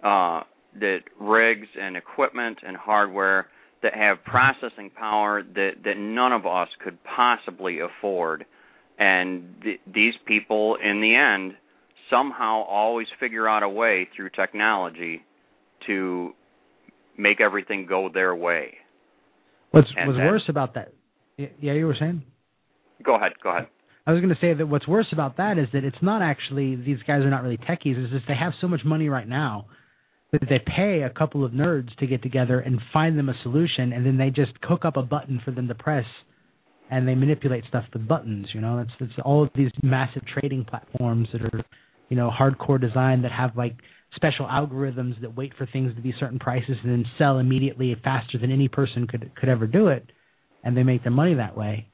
uh that rigs and equipment and hardware that have processing power that that none of us could possibly afford. And th- these people in the end somehow always figure out a way through technology to make everything go their way. What's And what's then- worse about that? Yeah, you were saying. Go ahead. Go ahead. I was going to say that what's worse about that is that it's not actually these guys are not really techies. It's just they have so much money right now that they pay a couple of nerds to get together and find them a solution, and then they just hook up a button for them to press, and they manipulate stuff with buttons. You know, it's it's all of these massive trading platforms that are, you know, hardcore design that have like special algorithms that wait for things to be certain prices and then sell immediately faster than any person could could ever do it, and they make their money that way.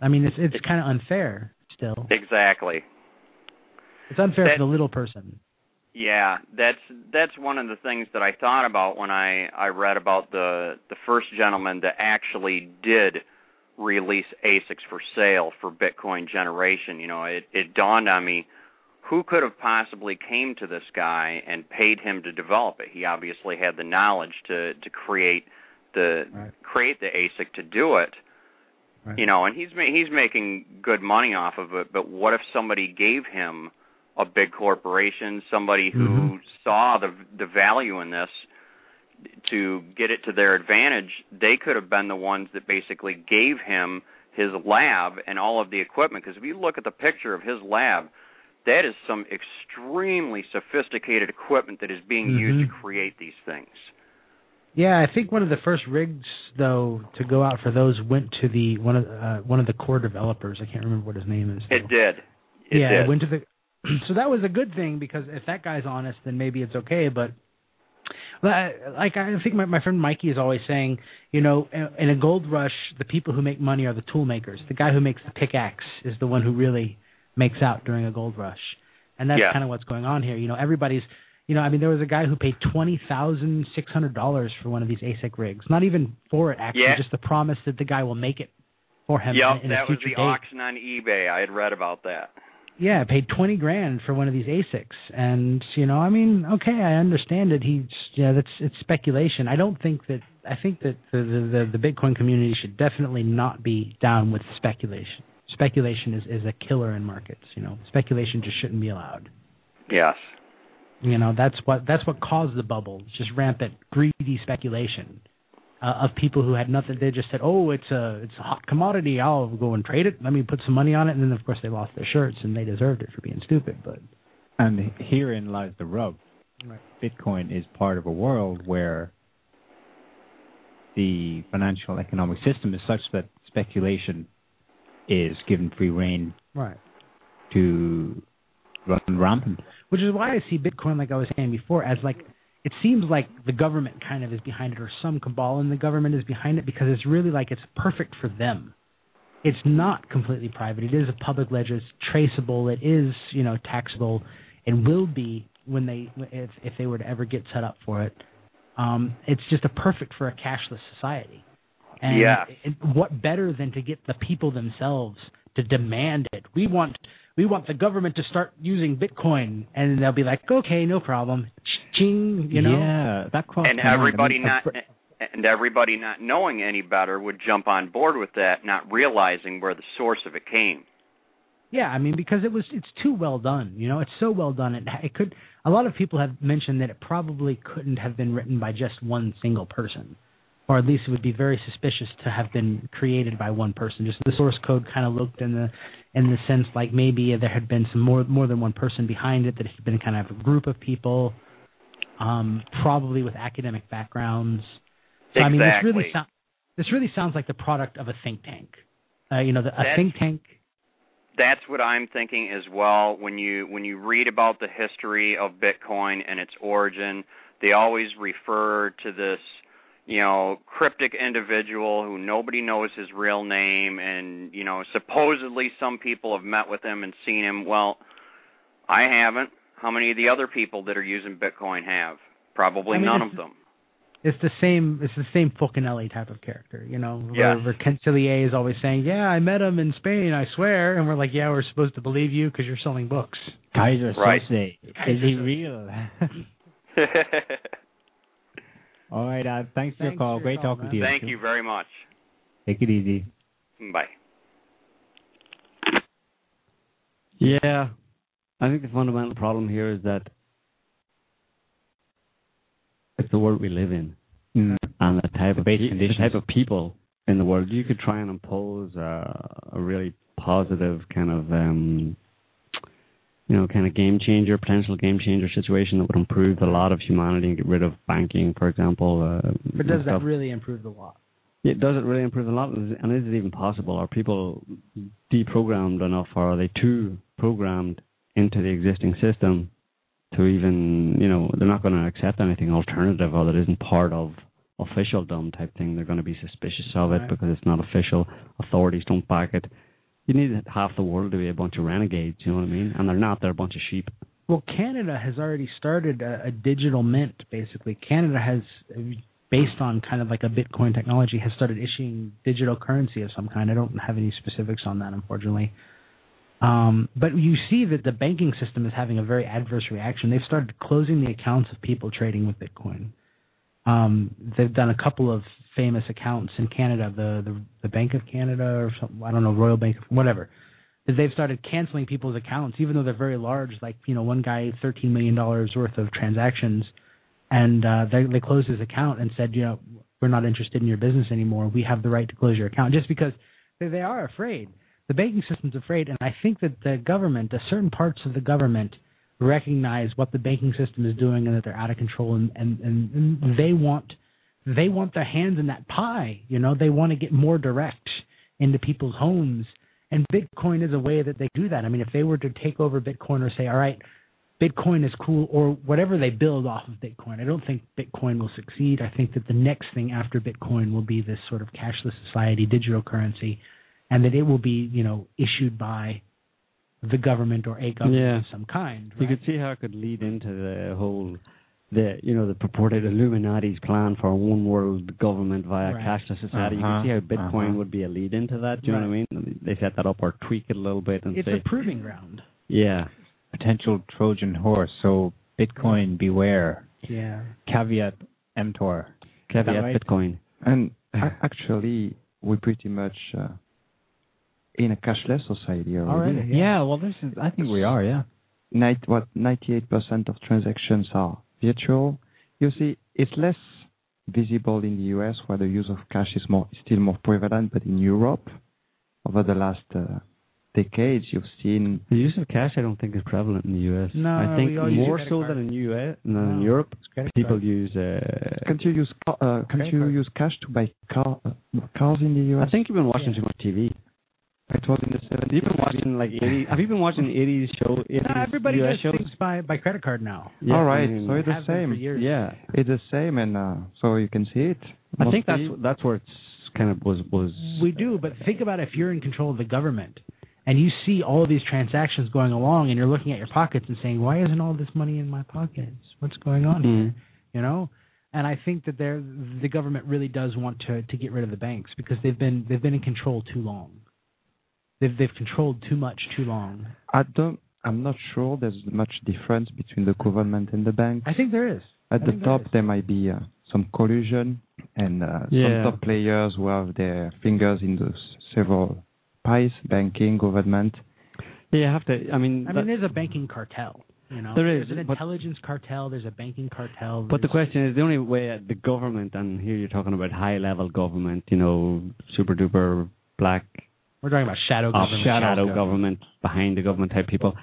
I mean, it's it's kind of unfair still. Exactly. It's unfair That- for the little person. Yeah, that's that's one of the things that I thought about when I I read about the the first gentleman that actually did release ASICs for sale for Bitcoin generation. You know, it it dawned on me who could have possibly came to this guy and paid him to develop it. He obviously had the knowledge to to create the Right. create the ASIC to do it. Right. You know, and he's he's making good money off of it. But what if somebody gave him a big corporation, somebody who Mhm. saw the the value in this to get it to their advantage? They could have been the ones that basically gave him his lab and all of the equipment. Because if you look at the picture of his lab, that is some extremely sophisticated equipment that is being used to Mhm. create these things. Yeah, I think one of the first rigs though to go out for those went to the one of uh, one of the core developers. I can't remember what his name is. It did. It yeah, did. it went to the. <clears throat> So that was a good thing because if that guy's honest, then maybe it's okay. But like I think my my friend Mikey is always saying, you know, in a gold rush, the people who make money are the tool makers. The guy who makes the pickaxe is the one who really makes out during a gold rush, and that's Yeah. kind of what's going on here. You know, everybody's. You know, I mean, there was a guy who paid twenty thousand six hundred dollars for one of these ASIC rigs. Not even for it, actually, Yeah. just the promise that the guy will make it for him Yep, in, in that was the date. auction on eBay. I had read about that. Yeah, I paid twenty grand for one of these ASICs, and you know, I mean, okay, I understand it. He's yeah, that's it's speculation. I don't think that. I think that the the the, the Bitcoin community should definitely not be down with speculation. Speculation is is a killer in markets. You know, speculation just shouldn't be allowed. Yes. You know, that's what that's what caused the bubble. It's just rampant greedy speculation uh, of people who had nothing. They just said, "Oh, it's a it's a hot commodity. I'll go and trade it. Let me put some money on it." And then, of course, they lost their shirts, and they deserved it for being stupid. But And herein lies the rub. Right. Bitcoin is part of a world where the financial economic system is such that speculation is given free reign right. to run rampant. which is why I see Bitcoin, like I was saying before, as like it seems like the government kind of is behind it, or some cabal in the government is behind it, because it's really like it's perfect for them. It's not completely private. It is a public ledger. It's traceable. It is, you know, taxable, and will be when they if if they were to ever get set up for it. Um, it's just a perfect for a cashless society. And Yes. it, what better than to get the people themselves to demand it? We want we want the government to start using Bitcoin, and they'll be like, okay, no problem, ching, you know. yeah, that crossed and my mind. I everybody mean, not and everybody not knowing any better would jump on board with that, not realizing where the source of it came. Yeah, I mean because it was it's too well done. You know, it's so well done. It it could. A lot of people have mentioned that it probably couldn't have been written by just one single person, or at least it would be very suspicious to have been created by one person. Just the source code kind of looked in the in the sense like maybe there had been some more more than one person behind it. That it had been kind of a group of people, um, probably with academic backgrounds. So I mean, this really Exactly. sounds this really sounds like the product of a think tank. Uh, you know, the, a That's- think tank. That's what I'm thinking as well. When you when you read about the history of Bitcoin and its origin, they always refer to this, you know, cryptic individual who nobody knows his real name, and you know, supposedly some people have met with him and seen him. Well, I haven't. How many of the other people that are using Bitcoin have? Probably I mean, none of them. it's the same it's the same Fulcanelli type of character, you know. Where, Yes. where Ken is always saying, "Yeah, I met him in Spain, I swear," and we're like, "Yeah, we're supposed to believe you because you're selling books." Keyser Right. Soze. Is he real? <laughs> All right, uh, thanks for your call. for your Great call, talking man. to you. Thank you very much. Take it easy. Bye. Yeah, I think the fundamental problem here is that it's the world we live in. Mm. and the type of Base pe- the type of people in the world, you could try and impose a, a really positive kind of um, you know kind of game changer, potential game changer situation that would improve a lot of humanity and get rid of banking, for example. Uh, But does that stuff. really improve the law? Yeah, does it really improve a lot? And is it even possible? Are people deprogrammed enough, or are they too programmed into the existing system to even, you know, they're not going to accept anything alternative or that isn't part of officialdom type thing. They're going to be suspicious of it Right. because it's not official. Authorities don't back it. You need half the world to be a bunch of renegades. You know what I mean? And they're not. They're a bunch of sheep. Well, Canada has already started a, a digital mint. Basically, Canada has, based on kind of like a Bitcoin technology, has started issuing digital currency of some kind. I don't have any specifics on that, unfortunately. Um, but you see that the banking system is having a very adverse reaction. They've started closing the accounts of people trading with Bitcoin. Um, they've done a couple of famous accounts in Canada, the, the the Bank of Canada or something. I don't know, Royal Bank, whatever. They've started canceling people's accounts, even though they're very large. Like you know, one guy, thirteen million dollars worth of transactions, and uh, they they closed his account and said, you know, we're not interested in your business anymore. We have the right to close your account, just because they, they are afraid. The banking system's afraid, and I think that the government, certain parts of the government, recognize what the banking system is doing and that they're out of control, and, and, and they want they want their hands in that pie. You know, they want to get more direct into people's homes, and Bitcoin is a way that they do that. I mean, if they were to take over Bitcoin or say, all right, Bitcoin is cool, or whatever they build off of Bitcoin, I don't think Bitcoin will succeed. I think that the next thing after Bitcoin will be this sort of cashless society, digital currency, and that it will be, you know, issued by the government or a government Yeah. of some kind. You could see how it could lead into the whole, the you know the purported Illuminati's plan for a one world government via Right. cashless society. You Uh-huh, can see how Bitcoin uh-huh. would be a lead into that. Do you know what I mean? They set that up or tweak it a little bit and it's say, a proving ground. yeah, Potential Trojan horse. So Bitcoin, beware. Yeah. Caveat emptor. caveat right? Bitcoin. And actually, we're pretty much uh, in a cashless society already. Already. Yeah. well, this is. I think we are. Yeah. Night, what 98% of transactions are virtual. You see, it's less visible in the US where the use of cash is more still more prevalent, but in Europe, over the last uh, decades, you've seen The use of cash, I don't think, is prevalent in the U.S. No, I think we all use more credit so card. than in U.S. than in Europe. People card. use. Uh, Can't you use uh, can't you card. use cash to buy car uh, cars in the US? I think you've been watching Yeah. too much TV. It told him the 70s. You've been watching like 80s. Have you been watching 80s show? 80s No, everybody US does shows? things by by credit card now. Yeah, All right, I mean, so it's the Have been for same. years. yeah, It's the same, and uh, so you can see it. I think that's Mostly- that's where it's kind of was was. We do, but think about if you're in control of the government and you see all of these transactions going along and you're looking at your pockets and saying, "Why isn't all this money in my pockets? What's going on here?" Mm. You know? And I think that they're, the government really does want to to get rid of the banks because they've been they've been in control too long. They've they've controlled too much too long. I don't. I'm not sure there's much difference between the government and the bank. I think there is. At I the think there top, there might be uh, some collusion and uh, Yeah. some top players who have their fingers in those several pies, banking, government. Yeah, you have to. I mean, I mean, there's a banking cartel. You know, There is, There's an but- intelligence cartel. There's a banking cartel. But the question is, the only way the government, and here you're talking about high level government, you know, super duper black we're talking about shadow ops, government. shadow, government, behind the government type people.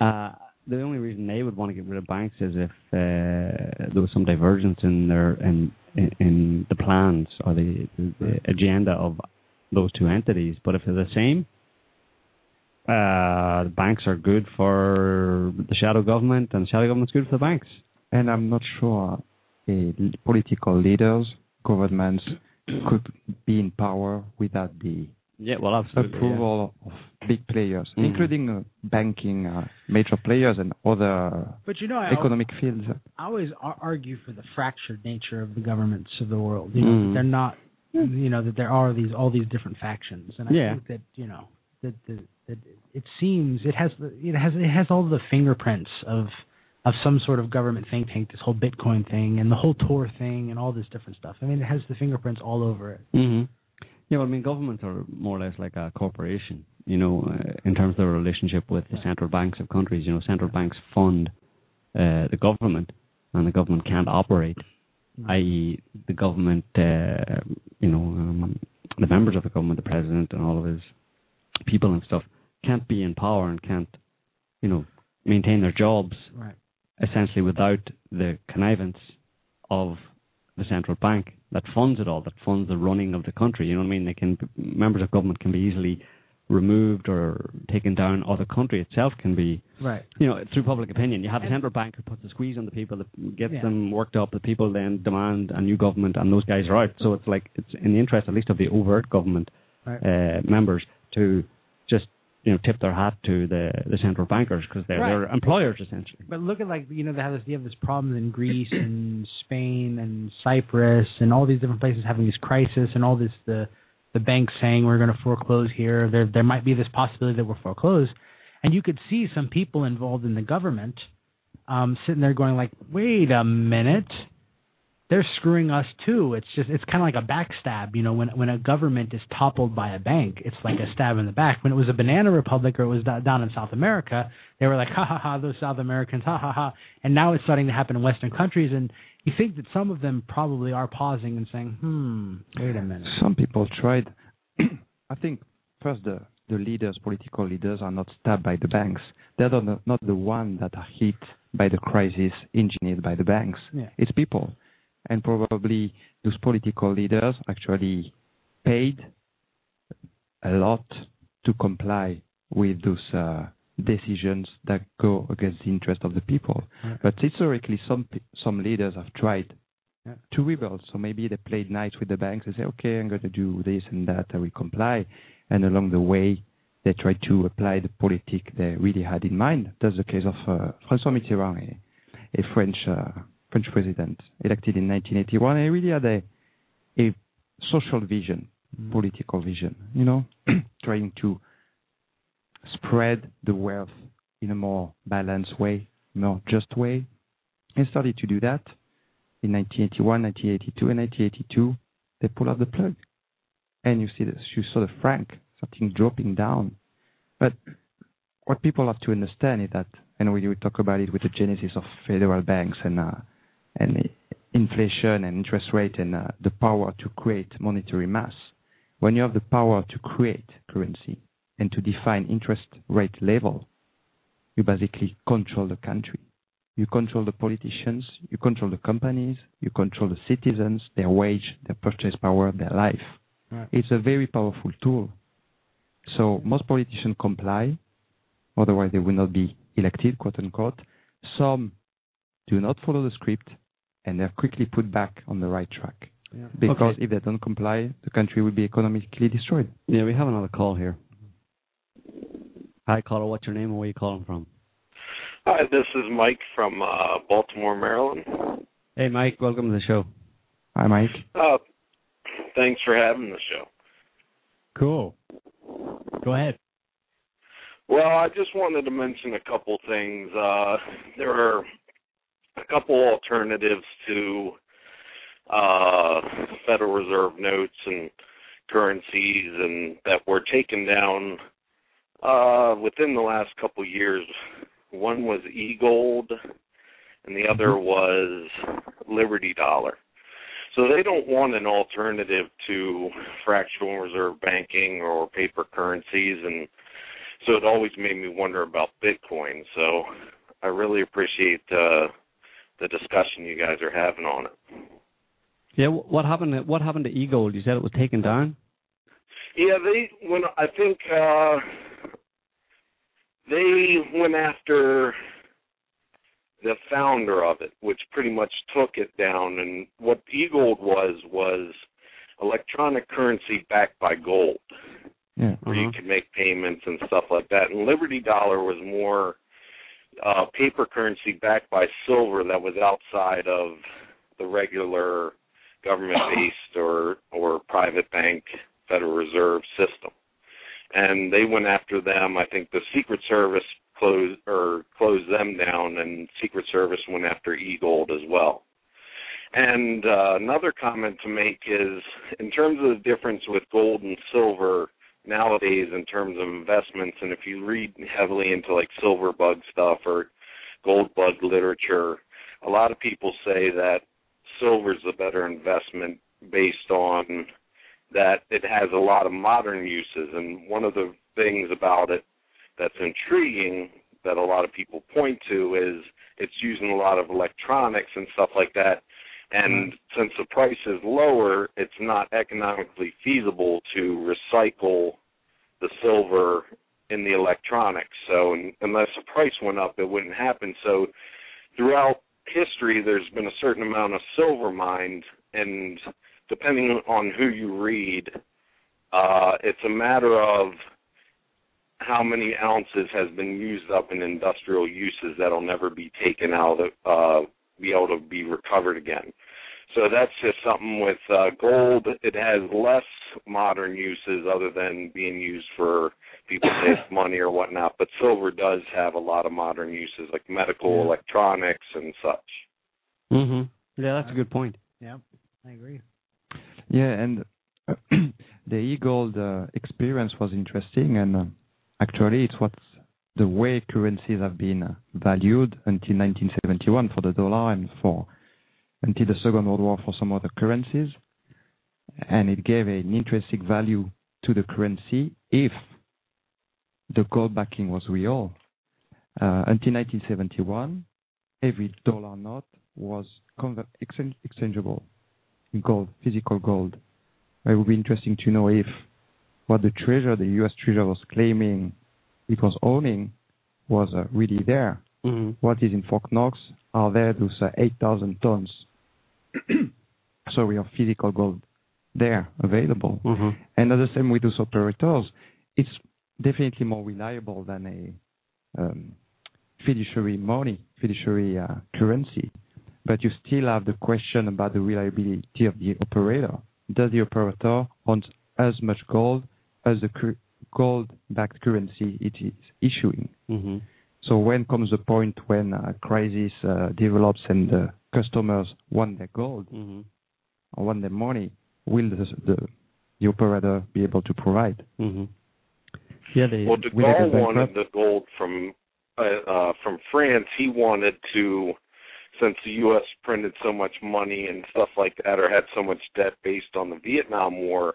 Uh, the only reason they would want to get rid of banks is if uh, there was some divergence in their in in, in the plans or the, the agenda of those two entities. But if they're the same, uh, the banks are good for the shadow government, and the shadow government's good for the banks. And I'm not sure uh, political leaders, governments could be in power without the Yeah, well, absolutely. approval of big players, Mhm. including uh, banking uh, major players and other But you know, I, economic fields. I always ar- argue for the fractured nature of the governments of the world. You know, Mm. that they're not. You know that there are these all these different factions, and I Yeah. think that you know that that, that it seems it has the it has it has all the fingerprints of of some sort of government think tank. This whole Bitcoin thing and the whole Tor thing and all this different stuff. I mean, it has the fingerprints all over it. hmm Yeah, well, I mean, governments are more or less like a corporation, you know, uh, in terms of their relationship with the central banks of countries. You know, central banks fund uh, the government, and the government can't operate i.e., the government, uh, you know, um, the members of the government, the president, and all of his people and stuff can't be in power and can't, you know, maintain their jobs Right. essentially without the connivance of the central bank that funds it all, that funds the running of the country. You know what I mean? They can members of government can be easily removed or taken down, or the country itself can be, Right. you know, through public opinion. You have the central bank who puts a squeeze on the people, that gets Yeah. them worked up. The people then demand a new government, and those guys are out. So it's like it's in the interest, at least, of the overt government Right. uh, members to just you know tip their hat to the the central bankers because they're Right. their employers essentially. But look at like you know they have this you have this problem in Greece and Spain and Cyprus and all these different places having this crisis and all this the the banks saying we're going to foreclose here. There there might be this possibility that we're foreclosed, and you could see some people involved in the government um, sitting there going like, wait a minute. They're screwing us too. It's just it's kind of like a backstab, you know. When when a government is toppled by a bank, it's like a stab in the back. When it was a banana republic or it was do- down in South America, they were like, ha ha ha, those South Americans, ha ha ha. And now it's starting to happen in Western countries, and you think that some of them probably are pausing and saying, hmm, wait a minute. Some people tried. <clears throat> I think first the the leaders, political leaders, are not stabbed by the banks. They're not not the one that are hit by the crisis engineered by the banks. Yeah. It's people, and probably those political leaders actually paid a lot to comply with those uh, decisions that go against the interest of the people. But historically, some some leaders have tried Yeah. to rebel. So maybe they played nice with the banks and say, okay, I'm going to do this and that, I will comply. And along the way, they tried to apply the politic they really had in mind. That's the case of uh, François Mitterrand, a, a French uh, French president elected in 1981. He really had a a social vision, political vision. You know, <clears throat> trying to spread the wealth in a more balanced way, more just way. He started to do that in 1981, 1982, and 1982. They pull out the plug, and you see this. You saw the franc starting dropping down. But what people have to understand is that, and we will talk about it with the genesis of federal banks and uh, and inflation and interest rate and uh, the power to create monetary mass. When you have the power to create currency and to define interest rate level, you basically control the country. You control the politicians, you control the companies, you control the citizens, their wage, their purchase power, their life. Right. It's a very powerful tool. So most politicians comply, otherwise they will not be elected, quote unquote. Some do not follow the script and they're quickly put back on the right track. Yeah. Because Okay. if they don't comply, the country will be economically destroyed. Yeah, we have another call here. Hi, caller. What's your name and where you calling from? Hi, this is Mike from uh, Baltimore, Maryland. Hey, Mike. Welcome to the show. Hi, Mike. Uh, thanks for having the show. Cool. Go ahead. Well, I just wanted to mention a couple things. Uh, there are a couple alternatives to uh, Federal Reserve notes and currencies, and that were taken down uh, within the last couple years. One was e-gold, and the other was Liberty Dollar. So they don't want an alternative to fractional reserve banking or paper currencies, and so it always made me wonder about Bitcoin. So I really appreciate uh, the discussion you guys are having on it. Yeah, what happened? To, what happened to eGold? You said it was taken down. Yeah, they when I think uh they went after the founder of it, which pretty much took it down and what eGold was was electronic currency backed by gold Yeah. where you Uh-huh. could make payments and stuff like that. And Liberty Dollar was more uh paper currency backed by silver that was outside of the regular government based <coughs> or or private bank Federal Reserve system. And they went after them. I think the Secret Service closed or closed them down and Secret Service went after eGold as well. And uh, another comment to make is in terms of the difference with gold and silver nowadays in terms of investments and if you read heavily into like silver bug stuff or gold bug literature, a lot of people say that silver's a better investment based on that it has a lot of modern uses. And one of the things about it that's intriguing that a lot of people point to is it's using a lot of electronics and stuff like that. And mm-hmm. since the price is lower, it's not economically feasible to recycle the silver in the electronics. So unless the price went up, it wouldn't happen. So throughout history, there's been a certain amount of silver mined, and depending on who you read, uh, it's a matter of how many ounces has been used up in industrial uses that'll never be taken out of uh, be able to be recovered again. So that's just something with uh, gold. It has less modern uses other than being used for people save <laughs> money or whatnot. But silver does have a lot of modern uses like medical, Yeah. electronics, and such. Mhm. Yeah, that's a good point. Yeah, I agree. Yeah, and <clears throat> the e-gold uh, experience was interesting, and uh, actually, it's what's the way currencies have been valued until 1971 for the dollar and for until the Second World War for some other currencies, and it gave an intrinsic value to the currency if the gold backing was real. Uh, until 1971, every dollar note was exchangeable in gold, physical gold. It would be interesting to know if what the U.S. treasurer, was claiming was owning was uh, really there. hmm What is in Fort Knox are there those uh, 8,000 tons. <clears throat> so we have physical gold there available. hmm And at the same with those operators, it's definitely more reliable than a um, fiduciary money, fiduciary uh, currency. But you still have the question about the reliability of the operator. Does the operator own as much gold as the gold-backed currency it is issuing? hmm So when comes the point when a crisis uh, develops and the customers want their gold hmm or want their money, will the, the, the operator be able to provide? hmm Yeah, they. Well, De Will they Gaulle wanted the gold from uh, uh, from France. He wanted to, since the U.S. printed so much money and stuff like that, or had so much debt based on the Vietnam War,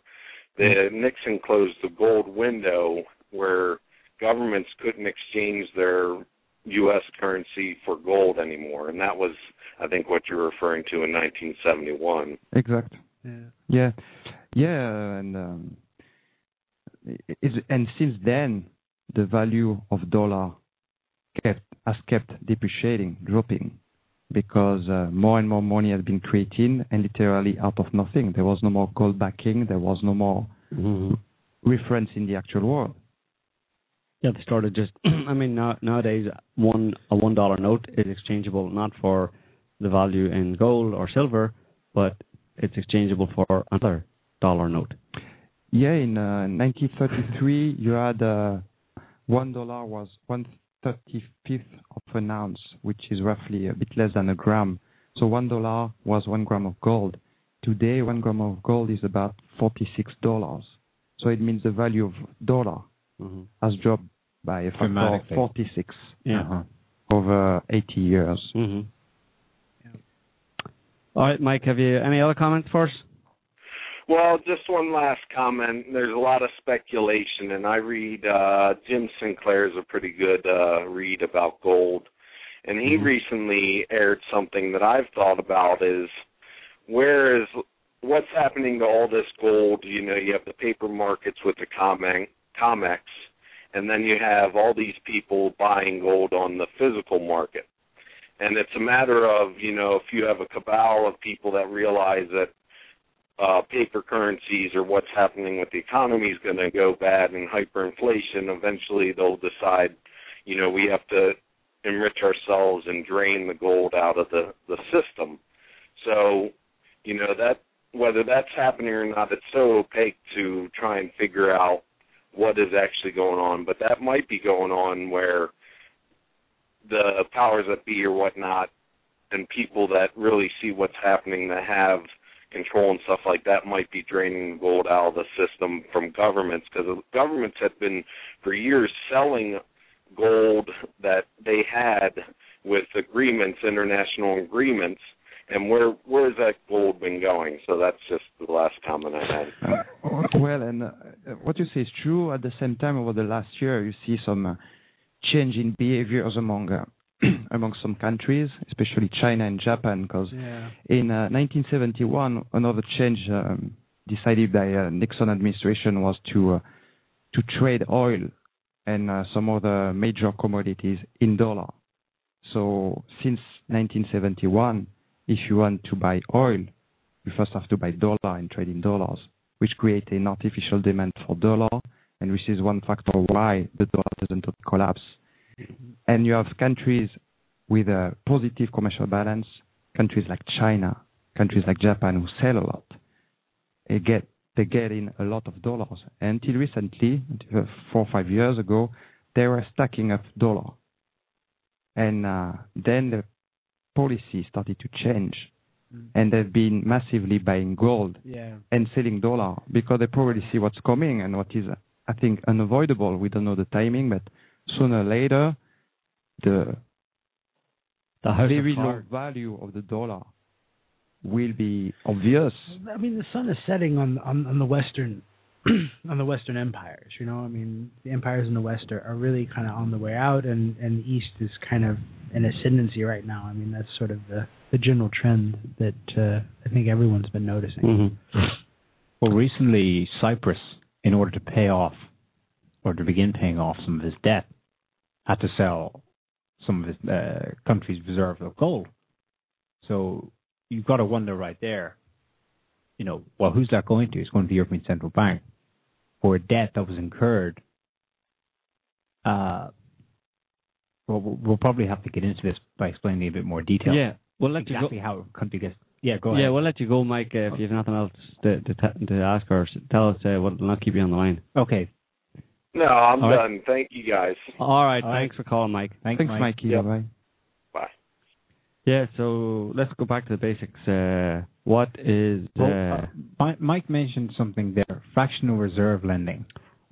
the Nixon closed the gold window where governments couldn't exchange their U.S. currency for gold anymore, and that was, I think, what you're referring to in 1971. Exact. Yeah. Yeah, yeah, and um, i- is and since then the value of dollar kept has kept depreciating, dropping, because uh, more and more money has been created, and literally out of nothing, there was no more gold backing, there was no more Mhm. reference in the actual world. Yeah, they started just. <clears throat> I mean, now, nowadays, one a one dollar note is exchangeable not for the value in gold or silver, but it's exchangeable for another dollar note. Yeah, in uh, 1933, you had uh, one dollar was one thirty fifth of an ounce, which is roughly a bit less than a gram. So one dollar was one gram of gold. Today, one gram of gold is about forty six dollars. So it means the value of dollar hmm has dropped by a factor of forty six Yeah. Uh-huh. over eighty years. hmm All right, Mike. Have you any other comments for us? Well, just one last comment. There's a lot of speculation, and I read uh, Jim Sinclair's a pretty good uh, read about gold, and he Mhm. recently aired something that I've thought about is where is what's happening to all this gold? You know, you have the paper markets with the comic COMEX, and then you have all these people buying gold on the physical market. And it's a matter of, you know, if you have a cabal of people that realize that uh, paper currencies or what's happening with the economy is going to go bad and hyperinflation, eventually they'll decide, you know, we have to enrich ourselves and drain the gold out of the the system. So, you know, that whether that's happening or not, it's so opaque to try and figure out what is actually going on. But that might be going on where the powers that be or whatnot and people that really see what's happening that have control and stuff like that might be draining gold out of the system from governments because governments have been for years selling gold that they had with agreements, international agreements, and where where has that gold been going? So that's just the last comment I had. Uh, well, and uh, what you say is true. At the same time, over the last year, you see some uh, change in behaviors among uh, <clears throat> among some countries, especially China and Japan, because Yeah. in uh, 1971, another change um, decided by uh, Nixon administration was to uh, to trade oil and uh, some other major commodities in dollar. So since 1971, if you want to buy oil, you first have to buy dollar and trade in dollars, which create an artificial demand for dollar, and which is one factor why the dollar doesn't collapse. And you have countries with a positive commercial balance, countries like China, countries like Japan who sell a lot. They get they get in a lot of dollars. Until recently, four or five years ago, they were stacking up dollar. And uh, then the policy started to change, and they've been massively buying gold Yeah. and selling dollar because they probably see what's coming and what is, I think, unavoidable. We don't know the timing, but sooner or later, the The very low value of the dollar will be obvious. I mean, the sun is setting on on, on the western <clears throat> on the western empires. You know, I mean, the empires in the west are, are really kind of on the way out, and and the east is kind of in ascendancy right now. I mean, that's sort of the the general trend that uh, I think everyone's been noticing. Mhm. Well, recently, Cyprus, in order to pay off or to begin paying off some of his debt, had to sell some of his uh, country's reserve of gold. So you've got to wonder right there, you know, well, who's that going to? It's going to the European Central Bank for a debt that was incurred. Uh, well, we'll probably have to get into this by explaining a bit more detail. Yeah, we'll let exactly you how a country gets. Yeah, go go. ahead. Yeah, we'll let you go, Mike. Uh, if you have nothing else to to, t- to ask or tell us, uh, we'll not keep you on the line. okay. No, I'm All right. done. Thank you guys. All right, All right. thanks for calling, Mike. Thanks, Thanks, Mike. Mikey. Yep. Bye. Bye. Yeah, so let's go back to the basics. Uh, what is Well, uh, uh, Mike mentioned something there: fractional reserve lending.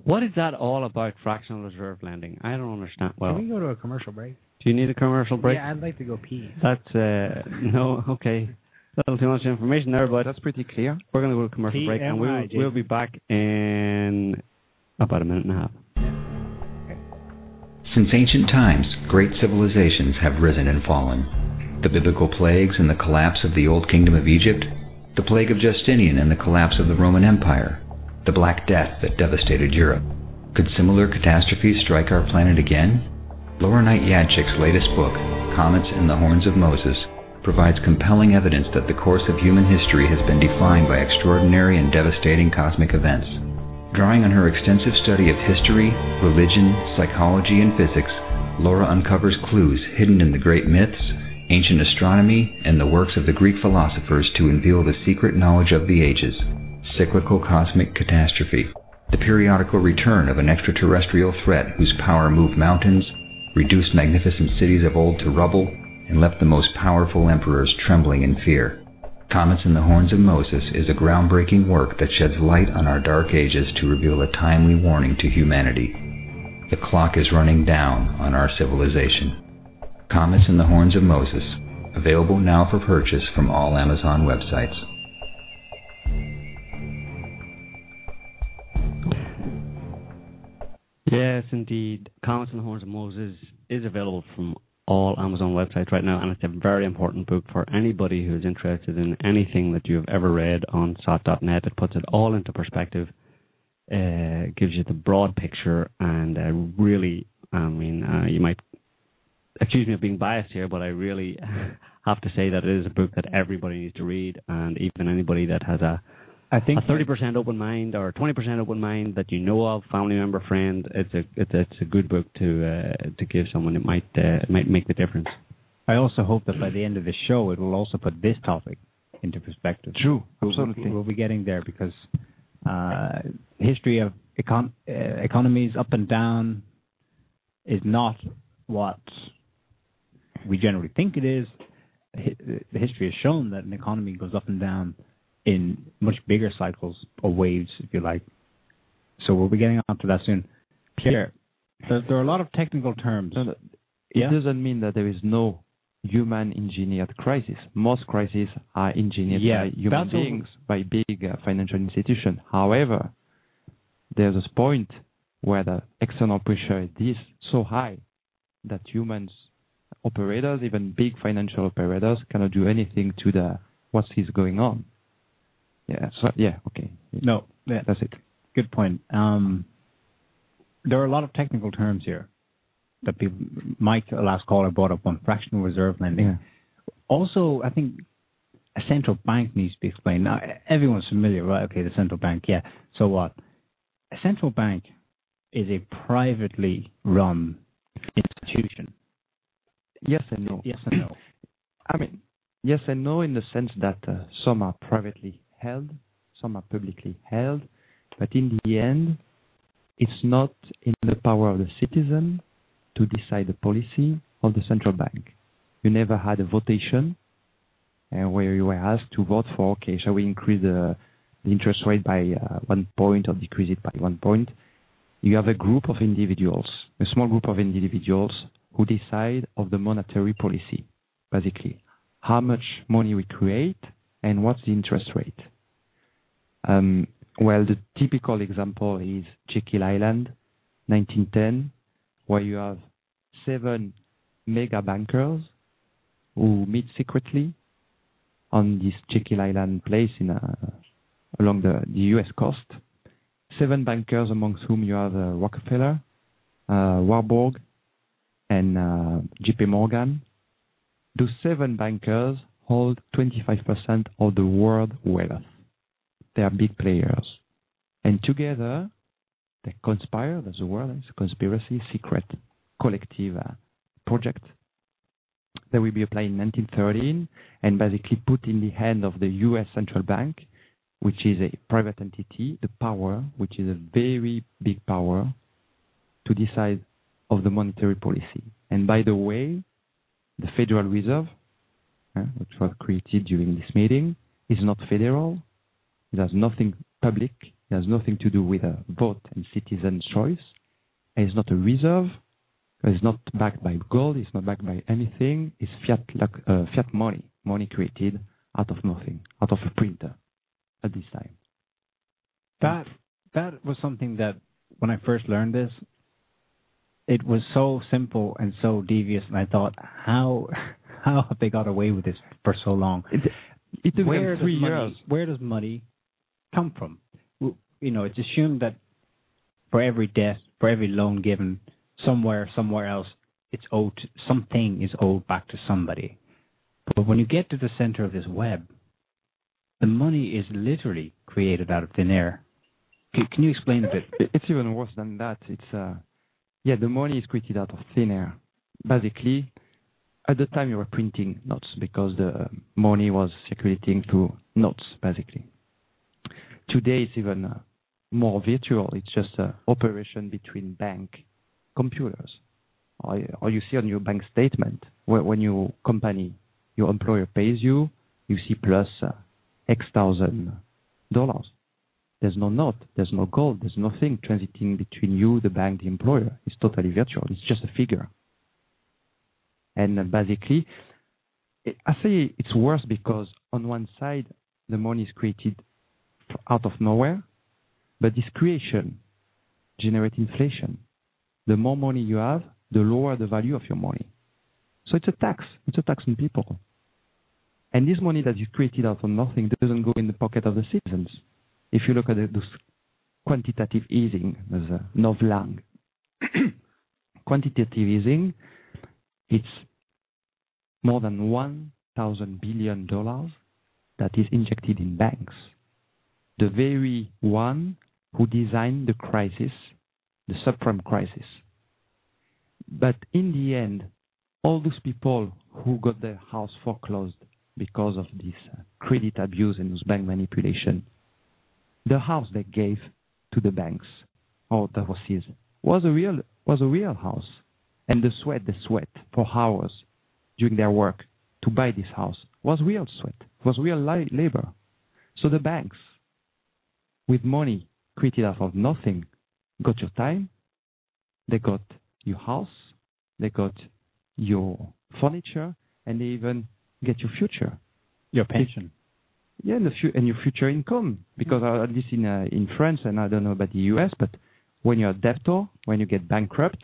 what is that all about? Fractional reserve lending? I don't understand. Well, Can we go to a commercial break? do you need a commercial break? Yeah, I'd like to go pee. That's uh, <laughs> no, okay. A little too much information there, but That's pretty clear. we're going to go to a commercial break, and we'll we'll be back in about a minute and a half. Since ancient times, great civilizations have risen and fallen. The biblical plagues and the collapse of the Old Kingdom of Egypt, the plague of Justinian and the collapse of the Roman Empire, the Black Death that devastated Europe. Could similar catastrophes strike our planet again? Laura Knight Jadczyk's latest book, Comets and the Horns of Moses, provides compelling evidence that the course of human history has been defined by extraordinary and devastating cosmic events. Drawing on her extensive study of history, religion, psychology, and physics, Laura uncovers clues hidden in the great myths, ancient astronomy, and the works of the Greek philosophers to unveil the secret knowledge of the ages cyclical cosmic catastrophe, the periodical return of an extraterrestrial threat whose power moved mountains, reduced magnificent cities of old to rubble, and left the most powerful emperors trembling in fear. Comets and the Horns of Moses is a groundbreaking work that sheds light on our dark ages to reveal a timely warning to humanity. The clock is running down on our civilization. Comets and the Horns of Moses, available now for purchase from all Amazon websites. Yes, indeed. Comets and the Horns of Moses is available from all Amazon websites right now, and it's a very important book for anybody who's interested in anything that you've ever read on SOTT.net. It puts it all into perspective, uh, gives you the broad picture, and uh, really, I mean, uh, you might accuse me of being biased here, but I really <laughs> have to say that it is a book that everybody needs to read, and even anybody that has a I think a thirty percent open mind or twenty percent open mind that you know of, family member, friend. It's a it's a, it's a good book to uh, to give someone. It might uh, might make the difference. I also hope that by the end of the show, it will also put this topic into perspective. True, We'll- absolutely. We'll, be getting there because uh, history of econ- uh, economies up and down is not what we generally think it is. The history has shown that an economy goes up and down in much bigger cycles or waves, if you like. So we'll be getting onto that soon. Pierre, there, there are a lot of technical terms. No, no, it Yeah. doesn't mean that there is no human engineered crisis. Most crises are engineered Yeah, by human beings, by big uh, financial institutions. However, there's a point where the external pressure is so high that humans, operators, even big financial operators, cannot do anything to the what is going on. Yeah. So yeah. Okay. No, yeah, That's it. good point. Um, there are a lot of technical terms here that people. Mike, the last caller, brought up on fractional reserve lending. Yeah. Also, I think a central bank needs to be explained. Now, everyone's familiar, right? Okay, the central bank, yeah. So what? A central bank is a privately run institution. Yes and no. Yes and no. I mean, yes and no in the sense that uh, some are privately held, some are publicly held, but in the end, it's not in the power of the citizen to decide the policy of the central bank. You never had a votation uh, where you were asked to vote for, okay, shall we increase the, the interest rate by uh, one point or decrease it by one point? You have a group of individuals, a small group of individuals who decide of the monetary policy, basically how much money we create and what's the interest rate. Um, well, the typical example is Jekyll Island, 1910, where you have seven mega bankers who meet secretly on this Jekyll Island place in uh, along the, the U.S. coast. Seven bankers, amongst whom you have uh, Rockefeller, uh, Warburg, and uh, J.P. Morgan. Those seven bankers hold 25% of the world wealth. They are big players. And together, they conspire, that's the word, it's a conspiracy, secret, collective uh, project that will be applied in 1913 and basically put in the hand of the U.S. central bank, which is a private entity, the power, which is a very big power, to decide of the monetary policy. And by the way, the Federal Reserve, which was created during this meeting, is not federal. It has nothing public. It has nothing to do with a vote and citizen's choice. It's not a reserve. It's not backed by gold. It's not backed by anything. It's fiat, uh, fiat money, money created out of nothing, out of a printer at this time. That that was something that when I first learned this, it was so simple and so devious, and I thought, how <laughs> how have they got away with this for so long? It, it took where them three does money. Where does money come from? You know, it's assumed that for every debt, for every loan given, somewhere, somewhere else, it's owed. Something is owed back to somebody. But when you get to the center of this web, the money is literally created out of thin air. Can, can you explain a bit? It's even worse than that. It's uh, yeah, the money is created out of thin air. Basically, at the time you were printing notes because the money was circulating through notes, basically. Today it's even uh, more virtual. It's just an operation between bank computers. Or, you see on your bank statement when your company, your employer pays you, you see plus uh, X thousand dollars. There's no note, there's no gold, there's nothing transiting between you, the bank, the employer. It's totally virtual. It's just a figure. And uh, basically, I say it's worse because on one side, the money is created out of nowhere, but this creation generates inflation. The more money you have, the lower the value of your money. So it's a tax. It's a tax on people. And this money that you created out of nothing doesn't go in the pocket of the citizens. If you look at the, quantitative easing, there's a novlang. <clears throat> quantitative easing, it's more than one thousand billion dollars that is injected in banks. The very one who designed the crisis, the subprime crisis. But in the end, all those people who got their house foreclosed because of this uh, credit abuse and this bank manipulation, the house they gave to the banks, or was his, was a real was a real house, and the sweat they sweat for hours during their work to buy this house was real sweat, was real li- labor. So the banks, with money created out of nothing, got your time, they got your house, they got your furniture, and they even get your future. Your pension. Yeah, and, the fu- and your future income. Because uh, at least in uh, in France, and I don't know about the US, but when you're a debtor, when you get bankrupt,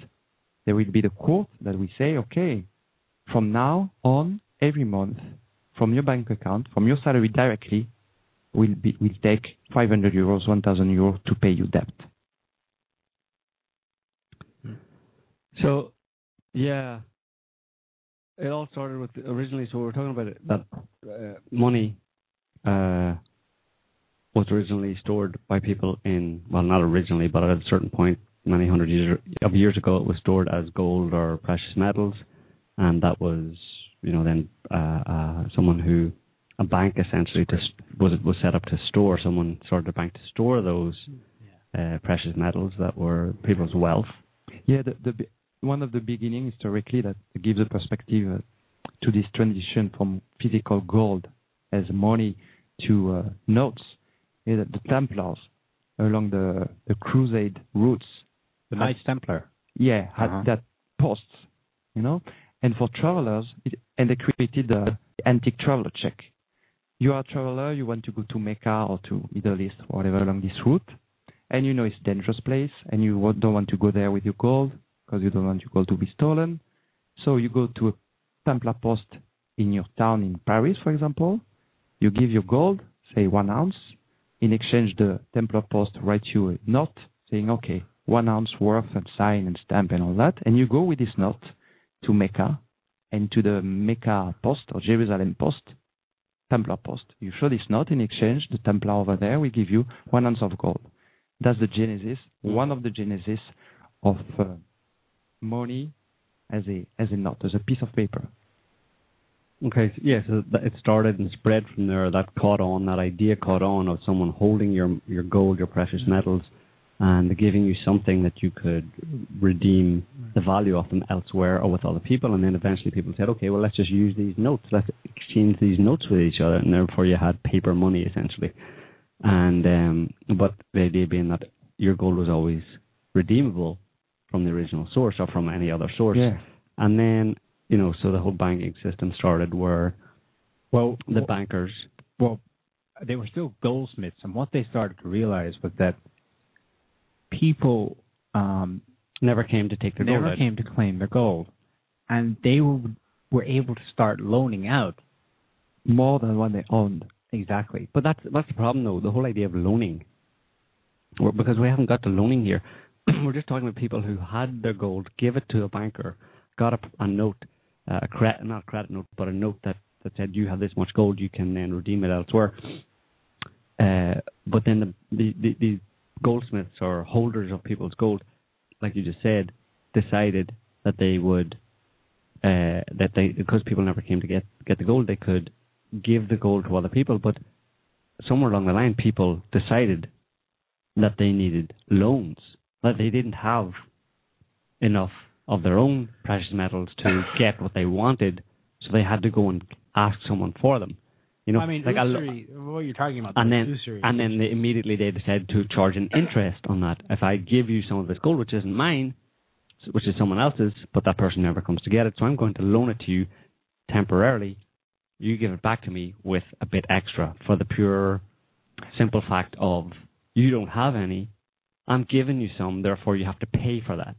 there will be the court that we say, okay, from now on, every month, from your bank account, from your salary directly, we'll be we'll take 500 euros, 1,000 euros to pay your debt. So, yeah, it all started with originally. So we were talking about it, that uh, money uh, was originally stored by people in well, not originally, but at a certain point, many hundred years of years ago, it was stored as gold or precious metals, and that was you know then uh, uh, someone who a bank essentially to, was was set up to store. Someone started a bank to store those uh, precious metals that were people's wealth. Yeah, the, the one of the beginning historically that gives a perspective uh, to this transition from physical gold as money to uh, notes is that the Templars along the the Crusade routes, The had- Knights Templar. yeah, had Uh-huh. that posts, you know, and for travelers, it, and they created the antique traveler check. You are a traveler, you want to go to Mecca or to Middle East or whatever along this route, and you know it's a dangerous place, and you don't want to go there with your gold because you don't want your gold to be stolen. So you go to a Templar post in your town in Paris, for example. You give your gold, say one ounce. In exchange, the Templar post writes you a note saying, okay, one ounce worth and sign and stamp and all that. And you go with this note to Mecca and to the Mecca post or Jerusalem post, Templar post. You show this note in exchange, the Templar over there will give you one ounce of gold. That's the genesis, one of the genesis of uh, money as a as a note, as a piece of paper. Okay, so, yeah, so it started and spread from there. That caught on, that idea caught on of someone holding your your gold, your precious metals, and giving you something that you could redeem the value of them elsewhere or with other people. And then eventually people said, okay, well, let's just use these notes. Let's exchange these notes with each other. And therefore you had paper money essentially. And um, but the idea being that your gold was always redeemable from the original source or from any other source. Yeah. And then you know, so the whole banking system started where Well, the well, bankers well, they were still goldsmiths, and what they started to realize was that people um, never came to take their never gold came to claim their gold, and they were were able to start loaning out. More than what they owned. Exactly. But that's that's the problem though. The whole idea of loaning, Well, because we haven't got to loaning here. <clears throat> We're just talking about people who had their gold, give it to a banker, got a, a note, uh, a credit not a credit note, but a note that that said you have this much gold, you can then redeem it elsewhere. Uh, but then the, the the the goldsmiths or holders of people's gold, like you just said, decided that they would uh, that they because people never came to get get the gold, they could give the gold to other people. But somewhere along the line, people decided that they needed loans, that they didn't have enough of their own precious metals to <coughs> get what they wanted, so they had to go and ask someone for them. You know, I mean, like a lo- what you're talking about, and then usury. and then they immediately they decided to charge an interest on that. If I give you some of this gold, which isn't mine, which is someone else's, but that person never comes to get it, so I'm going to loan it to you temporarily. You give it back to me with a bit extra for the pure, simple fact of you don't have any. I'm giving you some, therefore you have to pay for that.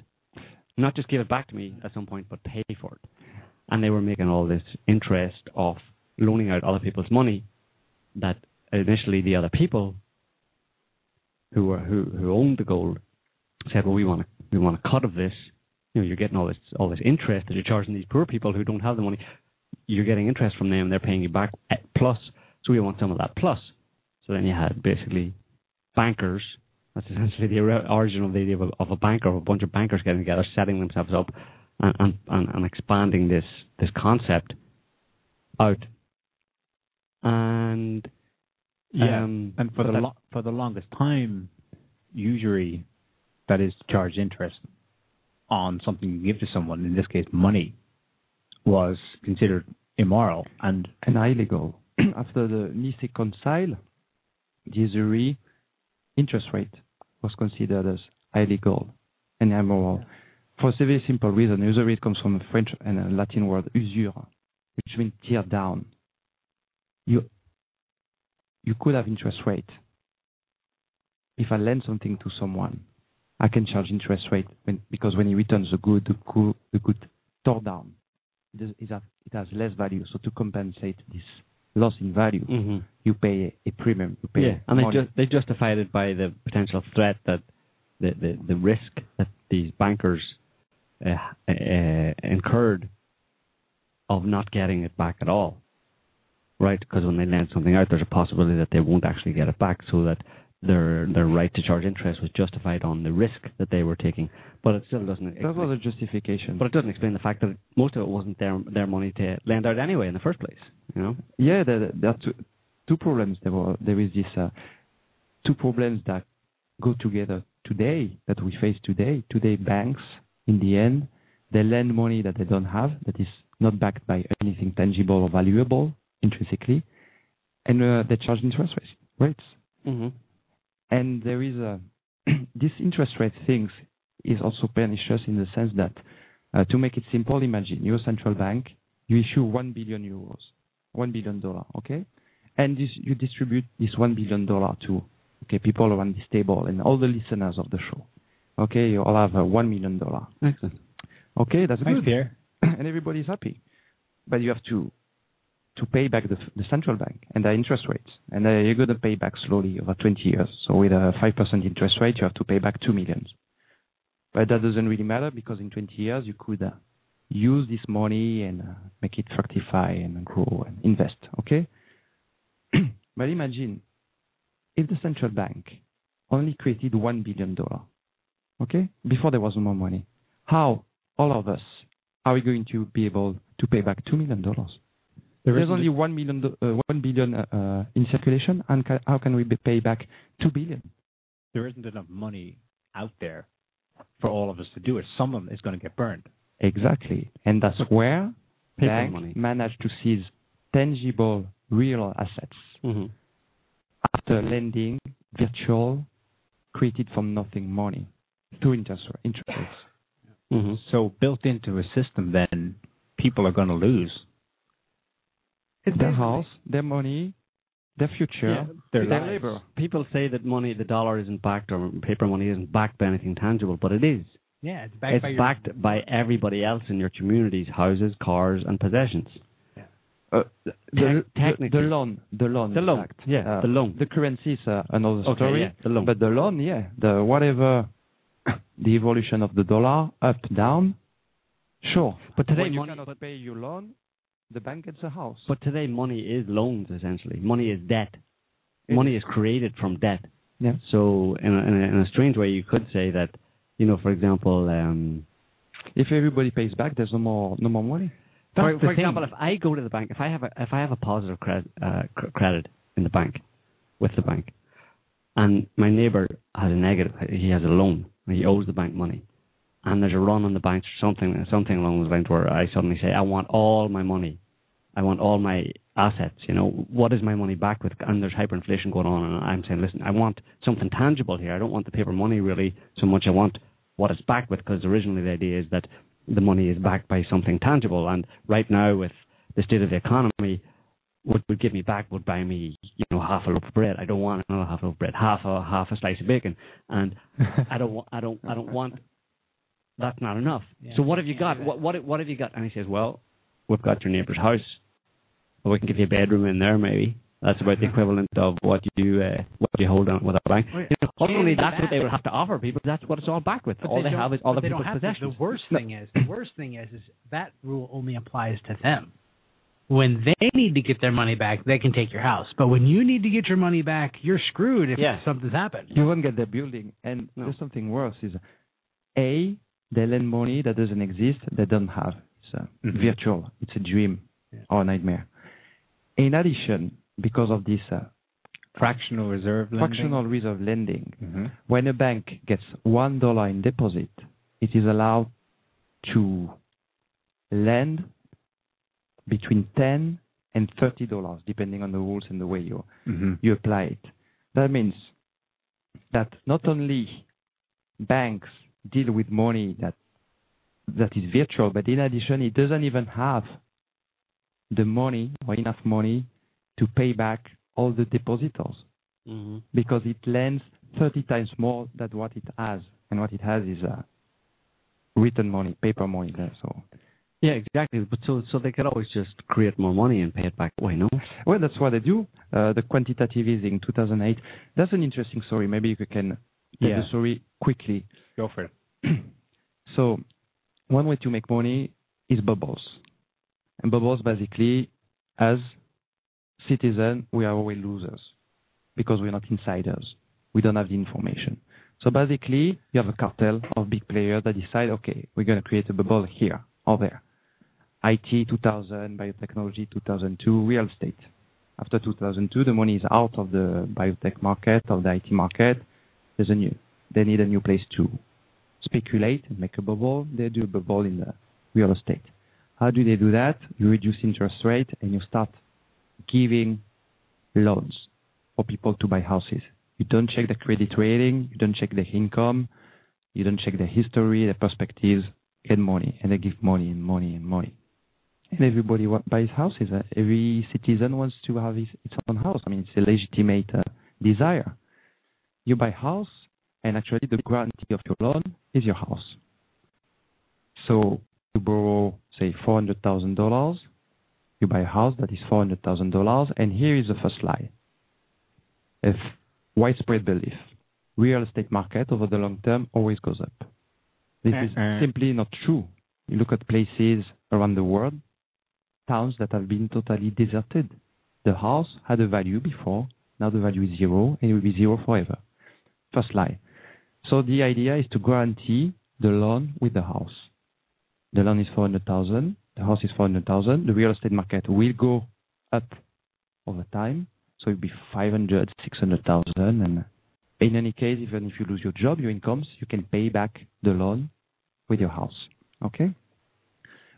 Not just give it back to me at some point, but pay for it. And they were making all this interest of loaning out other people's money that initially the other people who were who who owned the gold said, "Well, we want to we want a cut of this. You know, you're getting all this all this interest that you're charging these poor people who don't have the money. You're getting interest from them. They're paying you back plus. So we want some of that plus. So then you had basically bankers. That's essentially the origin of the idea of a, of a banker, of a bunch of bankers getting together, setting themselves up, and, and, and expanding this this concept out. And Yeah, um, and for the that- lo- for the longest time, usury, that is, to charge interest on something you give to someone, in this case, money, was considered immoral and and illegal. <clears throat> After the Nice Concile, the usury interest rate was considered as illegal and immoral. For a very simple reason, usury comes from a French and a Latin word usure, which means tear down. You you could have interest rate. If I lend something to someone, I can charge interest rate when, because when he returns the good, the good, the good tore down, it, it, has, it has less value. So to compensate this loss in value, hmm you pay a, premium. You pay Yeah, and they money. just they justified it by the potential threat that the the, the risk that these bankers uh, uh, incurred of not getting it back at all, right? Because when they lend something out, there's a possibility that they won't actually get it back, so that their their right to charge interest was justified on the risk that they were taking. But it still doesn't. that was a justification. but it doesn't explain the fact that most of it wasn't their their money to lend out anyway in the first place. You know. Yeah, there, there are two, two problems. There were there is this uh, two problems that go together today that we face today. Today, banks in the end they lend money that they don't have that is not backed by anything tangible or valuable intrinsically, and uh, they charge interest rates. rates. Mm-hmm. And there is a <clears throat> this interest rate things is also pernicious in the sense that uh, to make it simple, imagine your central bank you issue one billion euros, one billion dollar, okay, and this, you distribute this one billion dollar to okay people around this table and all the listeners of the show. Okay, you all have uh, one million dollar. Excellent. Okay, that's Thanks, good, Pierre. <clears throat> and everybody's happy, but you have to to pay back the, the central bank and the interest rates, and uh, you're going to pay back slowly over 20 years. So with a five percent interest rate, you have to pay back 2 million. But that doesn't really matter because in 20 years you could uh, use this money and uh, make it fructify and grow and invest. Okay. <clears throat> but imagine if the central bank only created one billion dollar. Okay, before there was more money, how all of us are we going to be able to pay back two million dollars? There's only one million, uh, one billion uh, uh, in circulation, and ca- how can we be pay back two billion? there isn't enough money out there for all of us to do it. Someone is going to get burned. Exactly, and that's where banks money. manage to seize tangible, real assets Mm-hmm. after lending virtual, created from nothing money to interest interest rates. Mm-hmm. So built into a system, then people are going to lose. It's their house, their money, their future, Yeah, their their lives. labor. People say that money, the dollar isn't backed or paper money isn't backed by anything tangible, but it is. Yeah, it's backed it's by your backed by everybody else in your communities, houses, cars, and possessions. Uh, the, the, Tec- the, the loan, the loan, The loan, fact. yeah, Uh, the loan. The currency is uh, another Okay, story. yeah, the loan. But the loan, yeah, the whatever <coughs> the evolution of the dollar, up, down, sure. But today when you money- cannot but- pay your loan, the bank gets a house. But today, money is loans essentially. Money is debt. It money is created from debt. yeah, So, in a, in, a, in a strange way, you could say that, you know, for example, um, if everybody pays back, there's no more no more money. for, That's the for example, if I go to the bank, if I have a if I have a positive credit uh, cr- credit in the bank with the bank, and my neighbor has a negative, he has a loan, he owes the bank money, and there's a run on the bank, something something along those lines where I suddenly say, I want all my money, I want all my assets. You know, what is my money back with? And there's hyperinflation going on, and I'm saying, listen, I want something tangible here. I don't want the paper money really so much. I want what it's backed with, because originally the idea is that the money is backed by something tangible. And right now, with the state of the economy, what would give me back would buy me, you know, half a loaf of bread. I don't want another half a loaf of bread, half a half a slice of bacon, and I don't want, I don't, I don't want. That's not enough. Yeah, so what have you got? What, what, what have you got? And he says, well, we've got your neighbour's house. Well, we can give you a bedroom in there, maybe. That's about the equivalent of what you uh, what you hold on with a bank. Wait, You know, ultimately, and that's what they would have to offer people. That's what it's all back with. But all they they, have is all but the they don't people's have to. possessions. The worst thing is, the worst thing is, is that rule only applies to them. When they need to get their money back, they can take your house. But when you need to get your money back, you're screwed if Yeah. something's happened. You won't get the building. And No. there's something worse is A, they lend money that doesn't exist, they don't have. It's Mhm. virtual. It's a dream Yeah. or a nightmare. In addition, because of this uh, Fractional reserve lending. fractional reserve lending, Mhm. when a bank gets one dollar in deposit, it is allowed to lend between ten and thirty dollars, depending on the rules and the way you Mhm. you apply it. That means that not only banks deal with money that that is virtual, but in addition, it doesn't even have the money or enough money to pay back all the depositors hmm because it lends 30 times more than what it has. And what it has is uh, written money, paper money there. So, Yeah, exactly. But so so they could always just create more money and pay it back away, no? well, that's what they do. Uh, the quantitative easing 2008. That's an interesting story. Maybe you can Yeah. the story quickly. Go for it. <clears throat> so, one way to make money is bubbles. And bubbles basically, as citizens, we are always losers because we're not insiders. We don't have the information. So basically, you have a cartel of big players that decide, okay, we're going to create a bubble here or there. IT 2000, biotechnology 2002, real estate. After 2002, the money is out of the biotech market, of the IT market. There's a new, they need a new place to speculate and make a bubble. They do a bubble in the real estate. How do they do that? You reduce interest rate and you start giving loans for people to buy houses. You don't check the credit rating, you don't check the income, you don't check the history, the perspectives, get money, and they give money and money and money. And everybody buys houses. Uh, every citizen wants to have his, its own house. I mean, it's a legitimate uh, desire. You buy house, and actually the guarantee of your loan is your house. So you borrow, say, four hundred thousand dollars. You buy a house that is four hundred thousand dollars, and here is the first lie. A widespread belief, real estate market over the long term always goes up. This is Uh-uh. simply not true. You look at places around the world, towns that have been totally deserted. The house had a value before, now the value is zero, and it will be zero forever. First lie. So the idea is to guarantee the loan with the house. The loan is 400,000, the house is 400,000, the real estate market will go up over time, so it'll be 500, 600,000, and in any case, even if you lose your job, your incomes, you can pay back the loan with your house. Okay?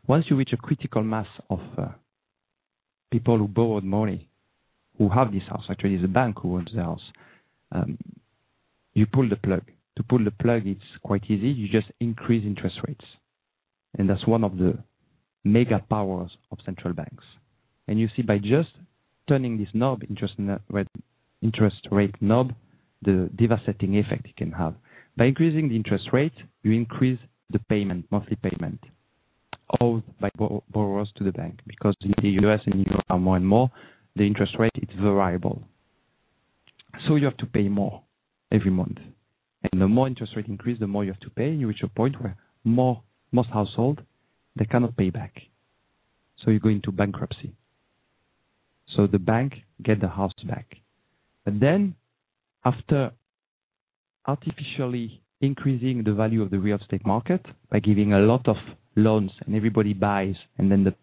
Once you reach a critical mass of uh, people who borrowed money, who have this house, actually it's a bank who owns the house, um, you pull the plug. To pull the plug, it's quite easy. You just increase interest rates. And that's one of the mega powers of central banks. And you see by just turning this knob, interest rate, interest rate knob, the devastating effect it can have. By increasing the interest rate, you increase the payment, monthly payment, owed by bor- borrowers to the bank. Because in the US and Europe more and more, the interest rate is variable. So you have to pay more every month. And the more interest rate increase, the more you have to pay. You reach a point where more most household they cannot pay back. So you go into bankruptcy. So the bank get the house back. But then after artificially increasing the value of the real estate market by giving a lot of loans and everybody buys and then the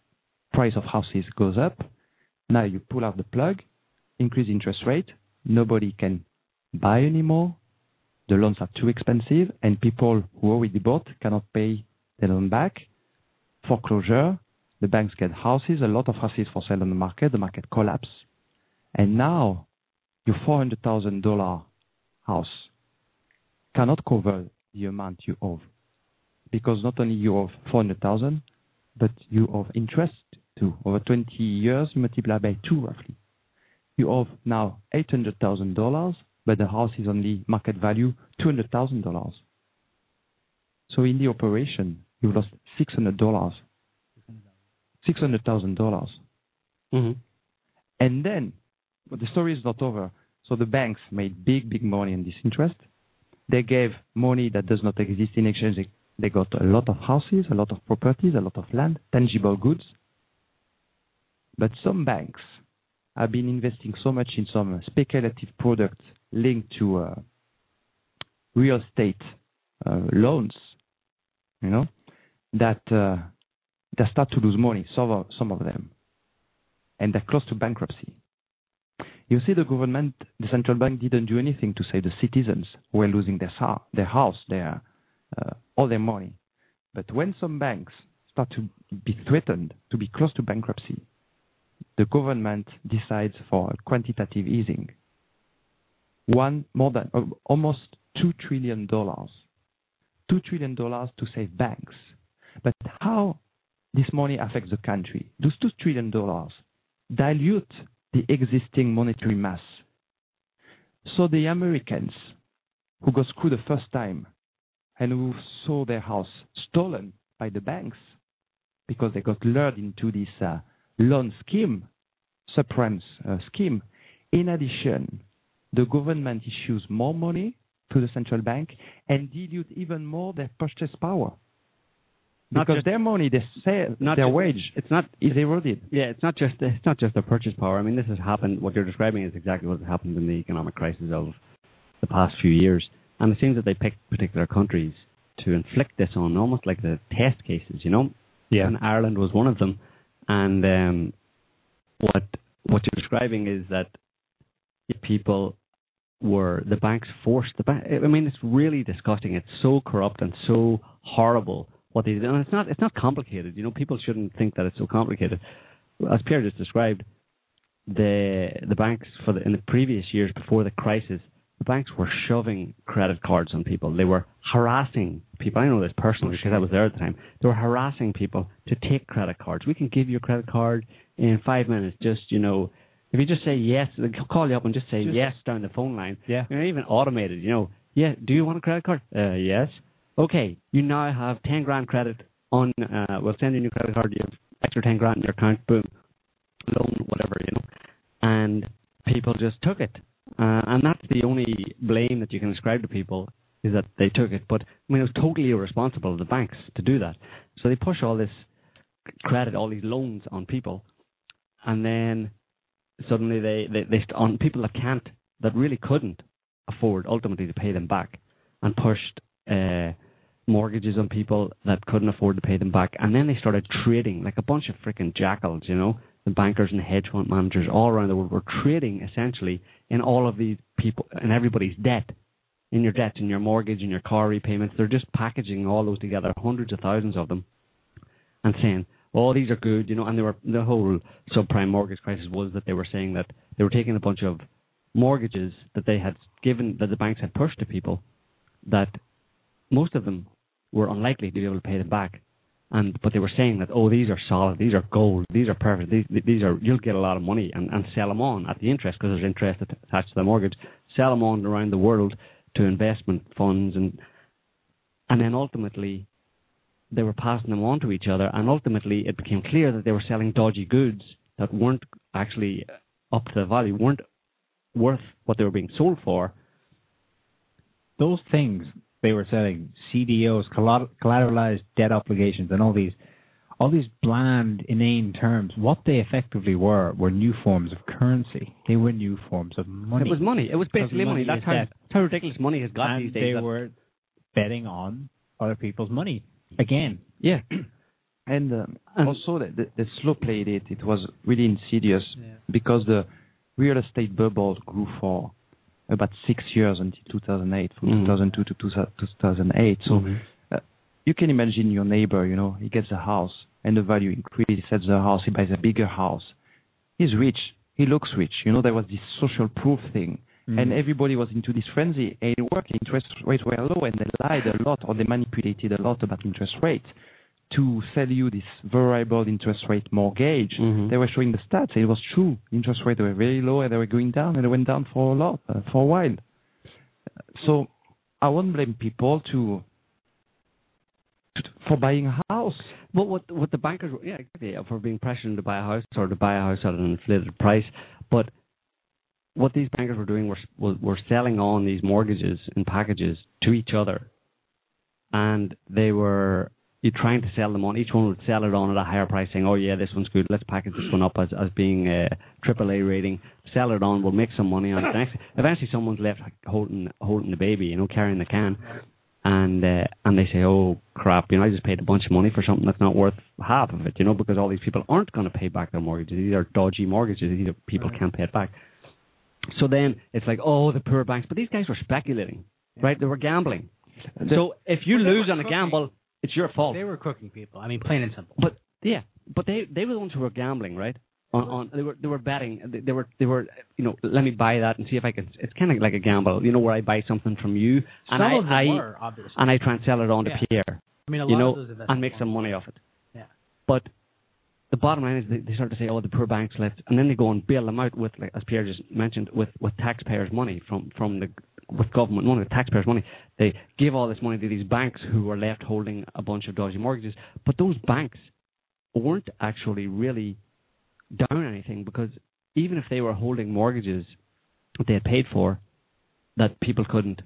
price of houses goes up, now you pull out the plug, increase interest rate, nobody can buy anymore, the loans are too expensive, and people who already bought cannot pay their loan back. Foreclosure, the banks get houses, a lot of houses for sale on the market, the market collapse. And now your $400,000 house cannot cover the amount you owe. Because not only you owe 400,000, but you owe interest too. Over 20 years, multiply by two roughly. You owe now $800,000, but the house is only market value $200,000. So in the operation, you lost $600, $600,000. hmm And then, but the story is not over. So the banks made big, big money on this interest. They gave money that does not exist in exchange. They got a lot of houses, a lot of properties, a lot of land, tangible goods. But some banks have been investing so much in some speculative products linked to uh, real estate uh, loans, you know, that uh, they start to lose money. Some of, them, and they're close to bankruptcy. You see, the government, the central bank, didn't do anything to save the citizens who were losing their house, their all their money. But when some banks start to be threatened to be close to bankruptcy, the government decides for quantitative easing. One more than uh, almost two trillion dollars, two trillion dollars to save banks. But how this money affects the country. Those two trillion dollars dilute the existing monetary mass. So the Americans who got screwed the first time and who saw their house stolen by the banks because they got lured into this uh, loan scheme, subprime uh, scheme. In addition, the government issues more money to the central bank and dilute even more their purchase power. Not Because just- their money, they say, Not their just- wage It's not. is eroded. Yeah, it's not just it's not just the purchase power. I mean, this has happened. What you're describing is exactly what has happened in the economic crisis of the past few years. And it seems that they picked particular countries to inflict this on, almost like the test cases. You know, Yeah. and Ireland was one of them. And um, what what you're describing is that people were the banks forced the bank. I mean, it's really disgusting. It's so corrupt and so horrible what they did. And it's not it's not complicated. You know, people shouldn't think that it's so complicated. As Pierre just described, the the banks for the in the previous years before the crisis, the banks were shoving credit cards on people. They were harassing people. I know this personally because I was there at the time. They were harassing people to take credit cards. We can give you a credit card in five minutes. Just you know, if you just say yes, they'll call you up and just say Just- yes down the phone line. Yeah. You know, even automated. You know, yeah. Do you want a credit card? Uh, yes. Okay. You now have ten grand credit on. Uh, we'll send you a new credit card. You have extra ten grand in your account. Boom. Loan, whatever. You know, and people just took it. Uh, and that's the only blame that you can ascribe to people is that they took it. But I mean, it was totally irresponsible of the banks to do that. So they push all this credit, all these loans on people, and then suddenly they they, they on people that can't, that really couldn't afford ultimately to pay them back, and pushed uh, mortgages on people that couldn't afford to pay them back, and then they started trading like a bunch of freaking jackals, you know. The bankers and hedge fund managers all around the world were trading essentially in all of these people in everybody's debt, in your debt, in your mortgage, in your car repayments. They're just packaging all those together, hundreds of thousands of them, and saying, "Oh, these are good," you know. And they were the whole subprime mortgage crisis was that they were saying that they were taking a bunch of mortgages that they had given that the banks had pushed to people that most of them were unlikely to be able to pay them back. And but they were saying that oh these are solid, these are gold, these are perfect, these these are you'll get a lot of money and, and sell them on at the interest because there's interest attached to the mortgage. Sell them on around the world to investment funds and and then ultimately they were passing them on to each other and ultimately it became clear that they were selling dodgy goods that weren't actually up to the value, weren't worth what they were being sold for. those things they were selling, CDOs, collateralized debt obligations, and all these, all these bland, inane terms. What they effectively were were new forms of currency. They were new forms of money. It was money. It was basically money. money That's how, how ridiculous money has got and these days. they that- were betting on other people's money again. yeah. <clears throat> And, um, And- also, the, the, the slow played it. It was really insidious Yeah. because the real estate bubble grew for about six years until 2008, from Mhm. 2002 to 2000 2008. So Mhm. uh, you can imagine your neighbor, you know, he gets a house and the value increases, he sells the house, he buys a bigger house. He's rich. He looks rich. You know, there was this social proof thing. Mm. And everybody was into this frenzy. And it worked. Interest rates were low, and they lied a lot, or they manipulated a lot about interest rates to sell you this variable interest rate mortgage. Mhm. They were showing the stats. It was true. Interest rates were very low, and they were going down, and they went down for a lot, uh, for a while. So I won't blame people to, to for buying a house. But what what the bankers were- yeah exactly for being pressured to buy a house or to buy a house at an inflated price, but what these bankers were doing was were selling on these mortgages and packages to each other, and they were trying to sell them on. Each one would sell it on at a higher price, saying, "Oh yeah, this one's good. Let's package this one up as as being a AAA rating. Sell it on. We'll make some money on it." Next, eventually, someone's left holding holding the baby, you know, carrying the can, and uh, and they say, "Oh crap, you know, I just paid a bunch of money for something that's not worth half of it," you know, because all these people aren't going to pay back their mortgages. These are dodgy mortgages. These are people can't pay it back. So then it's like, oh, the poor banks, but these guys were speculating, right? They were gambling. So if you lose on a gamble, it's your fault. They were cooking people. I mean, plain and simple. But yeah, but they they were the ones who were gambling, right? On, on they were they were betting. They, they were they were you know let me buy that and see if I can. It's kind of like a gamble, you know, where I buy something from you and Some I of them I were obviously. and I try and sell it on to Yeah. Pierre, I mean, a lot you of know, those investment and make some money off it. Yeah. But the bottom line is they, they start to say, oh, the poor banks left, and then they go and bail them out with, like as Pierre just mentioned, with with taxpayers' money from from the with government money, with taxpayers' money. They give all this money to these banks who were left holding a bunch of dodgy mortgages, but those banks weren't actually really down anything because even if they were holding mortgages that they had paid for that people couldn't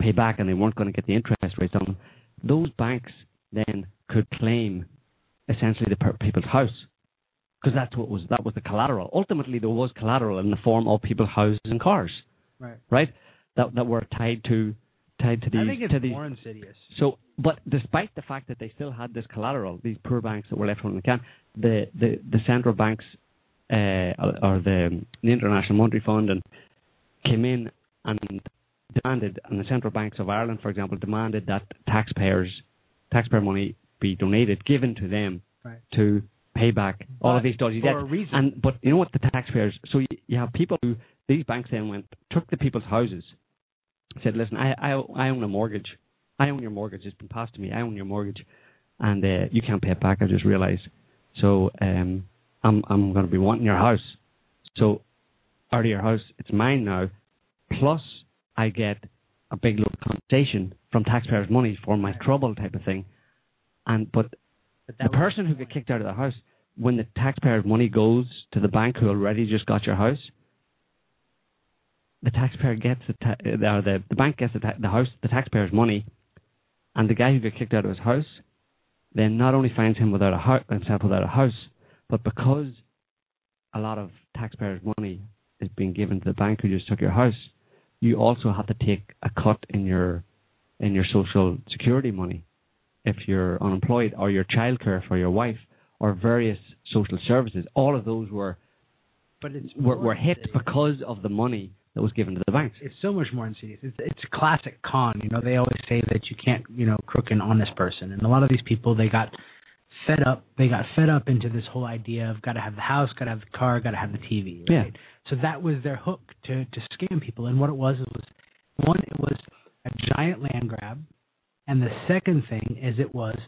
pay back and they weren't going to get the interest rates on them, those banks then could claim essentially the people's house because that's what was that was the collateral. Ultimately, there was collateral in the form of people's houses and cars, Right. right? That that were tied to tied to these I think it's to these. more insidious. So, but despite the fact that they still had this collateral, these poor banks that were left holding the can, the the the central banks uh, or the the International Monetary Fund and came in and demanded, and the central banks of Ireland, for example, demanded that taxpayers taxpayer money be donated, given to them Right. to pay back all of these dodgy debts. And but you know what? The taxpayers. So you, you have people who these banks then went took the people's houses, said, "Listen, I I, I own a mortgage. I own your mortgage. It's been passed to me. I own your mortgage, and uh, you can't pay it back. I just realised. So um, I'm I'm going to be wanting your house. So out of your house, it's mine now. Plus, I get a big load of compensation from taxpayers' money for my trouble, type of thing. And but But the person who got kicked out of the house, when the taxpayer's money goes to the bank who already just got your house, the taxpayer gets the ta- or the the bank gets the, ta- the house, the taxpayer's money, and the guy who got kicked out of his house, then not only finds him without a house, himself without a house, but because a lot of taxpayers' money is being given to the bank who just took your house, you also have to take a cut in your in your social security money if you're unemployed or your childcare for your wife or various social services. All of those were but it's were, were hit insidious. because of the money that was given to the banks. it's so much more insidious. It's it's a classic con. You know, they always say that you can't, you know, crook an honest person. And a lot of these people, they got fed up. They got fed up into this whole idea of got to have the house, got to have the car, got to have the TV. Yeah. So that was their hook to to scam people. And what it was it was one, it was a giant land grab, and the second thing is it was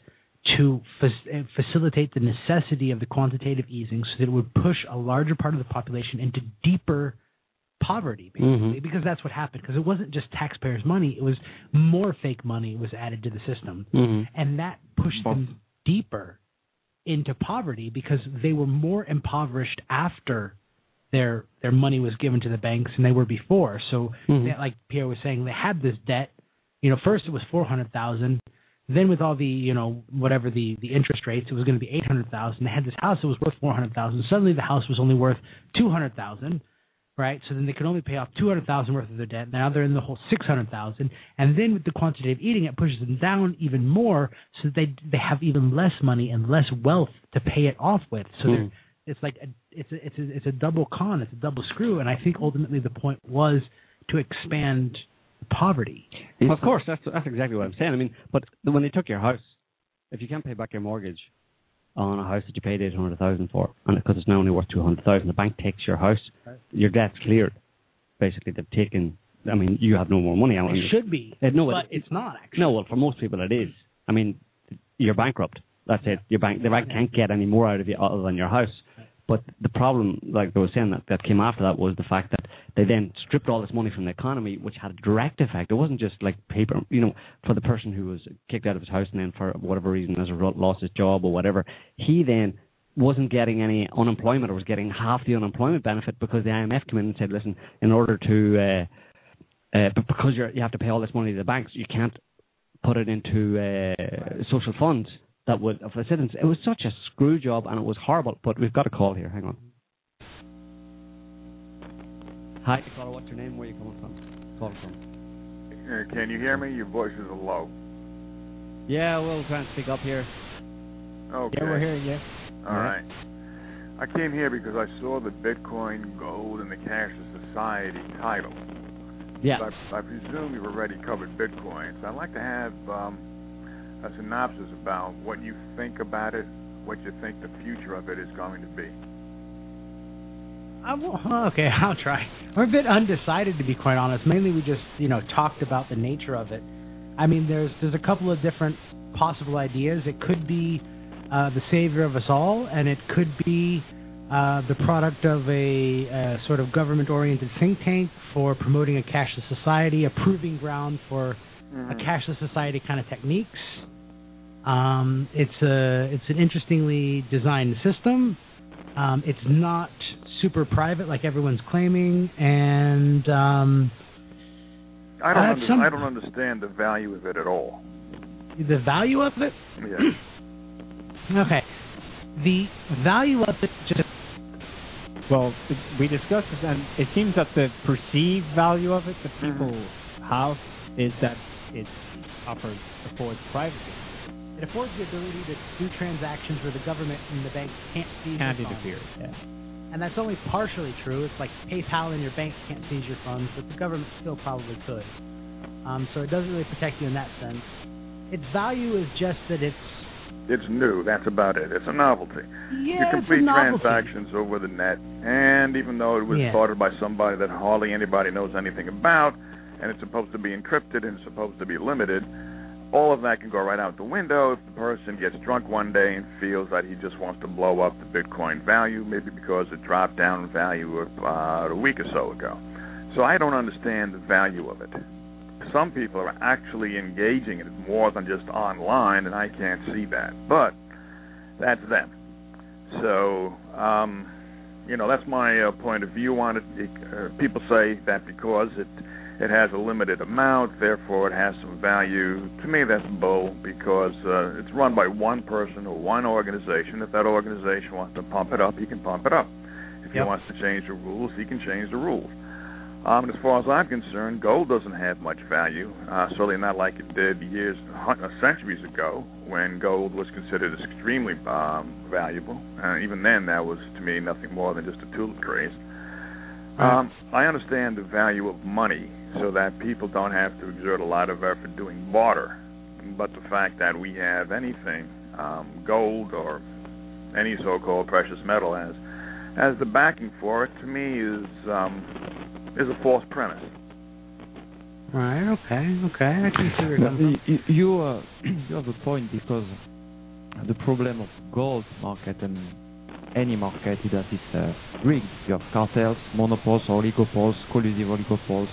to fac- uh, facilitate the necessity of the quantitative easing so that it would push a larger part of the population into deeper poverty basically Mhm. because that's what happened because it wasn't just taxpayers money it was more fake money was added to the system Mm-hmm. and that pushed them deeper into poverty because they were more impoverished after their their money was given to the banks than they were before so Mhm. they, like Pierre was saying they had this debt you know first it was 400,000 then with all the you know whatever the the interest rates it was going to be 800,000 they had this house that was worth 400,000 suddenly the house was only worth 200,000 right? So then they could only pay off two hundred thousand worth of their debt. Now they're in the whole six hundred thousand, and then with the quantitative easing, it pushes them down even more, so that they they have even less money and less wealth to pay it off with. So Mm. it's like a, it's a, it's a, it's a double con, it's a double screw, and I think ultimately the point was to expand poverty. of course, that's that's exactly what I'm saying. I mean, but when they took your house, if you can't pay back your mortgage on a house that you paid eight hundred thousand for, and because it's now only worth two hundred thousand, the bank takes your house, your debt's cleared. Basically, they've taken. I mean, you have no more money. It should be, Uh, no, but it- it's not actually. No, well, for most people it is. I mean, you're bankrupt. That's it. Your bank, the bank can't get any more out of you other than your house. But the problem, like I was saying, that, that came after that was the fact that they then stripped all this money from the economy, which had a direct effect. It wasn't just like paper, you know, for the person who was kicked out of his house and then for whatever reason, as a result, lost his job or whatever. He then wasn't getting any unemployment or was getting half the unemployment benefit because the IMF came in and said, listen, in order to, uh, uh, because you have to pay all this money to the banks, you can't put it into uh, social funds that would for citizens. It was such a screw job and it was horrible. But we've got a call here. Hang on. Hi, caller. What's your name? Where are you coming from? Calling from? Uh, Can you hear me? Your voice is low. Yeah, we'll try and speak up here. Okay. Yeah, we're hearing you. All right. I came here because I saw the Bitcoin, gold, and the cashless society title. Yeah. So I, I presume you've already covered Bitcoin. So I'd like to have um, a synopsis about what you think about it, what you think the future of it is going to be. Will, <laughs> okay, I'll try. We're a bit undecided to be quite honest. Mainly, we just you know talked about the nature of it. I mean, there's there's a couple of different possible ideas. It could be uh, the savior of us all, and it could be uh, the product of a, a sort of government-oriented think tank for promoting a cashless society, a proving ground for Mm-hmm. a cashless society kind of techniques. Um, it's a it's an interestingly designed system. Um, it's not super private like everyone's claiming, and um, I don't. Under- some- I don't understand the value of it at all. the value of it. Yeah. Okay, the value of it just Well, we discussed this, and it seems that the perceived value of it that people have is that it offers affords privacy, it affords the ability to do transactions where the government and the bank can't seize can't your funds. interfere. Yeah. And that's only partially true. It's like PayPal and your bank can't seize your funds, but the government still probably could. Um, so it doesn't really protect you in that sense. Its value is just that it's It's new. That's about it. It's a novelty. you complete it's a novelty. transactions over the net, and even though it was Yeah. started by somebody that hardly anybody knows anything about, and it's supposed to be encrypted and it's supposed to be limited, all of that can go right out the window if the person gets drunk one day and feels that he just wants to blow up the Bitcoin value, maybe because it dropped down in value about a week or so ago. So I don't understand the value of it. Some people are actually engaging in it more than just online, and I can't see that. But that's them. So, um, you know, that's my uh, point of view on it. it uh, people say that because it it has a limited amount, therefore it has some value. To me, that's bull because uh, it's run by one person or one organization. If that organization wants to pump it up, he can pump it up. If he Yep. wants to change the rules, he can change the rules. Um, and as far as I'm concerned, gold doesn't have much value. Uh, certainly not like it did years, uh, centuries ago, when gold was considered extremely um, valuable. Uh, even then, that was to me nothing more than just a tulip craze. Um, I understand the value of money, so that people don't have to exert a lot of effort doing barter. But the fact that we have anything, um, gold or any so-called precious metal, as as the backing for it, to me is um, is a false premise. Right. Okay. Okay. I can see where you're Well, you, you, uh, <clears throat> you have a point because the problem of gold market and any market is that it's uh, rigged. You have cartels, monopoles, oligopoles, collusive oligopoles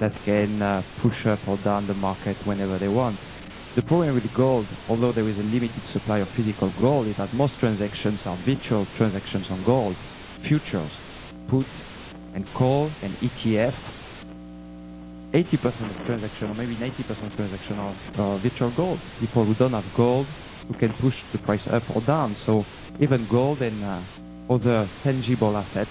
that can uh, push up or down the market whenever they want. The problem with gold, although there is a limited supply of physical gold, is that most transactions are virtual transactions on gold, futures, puts, and call and ETF 80% of transaction or maybe 90% of transaction are uh, virtual gold. People who don't have gold who can push the price up or down. So even gold and uh, other tangible assets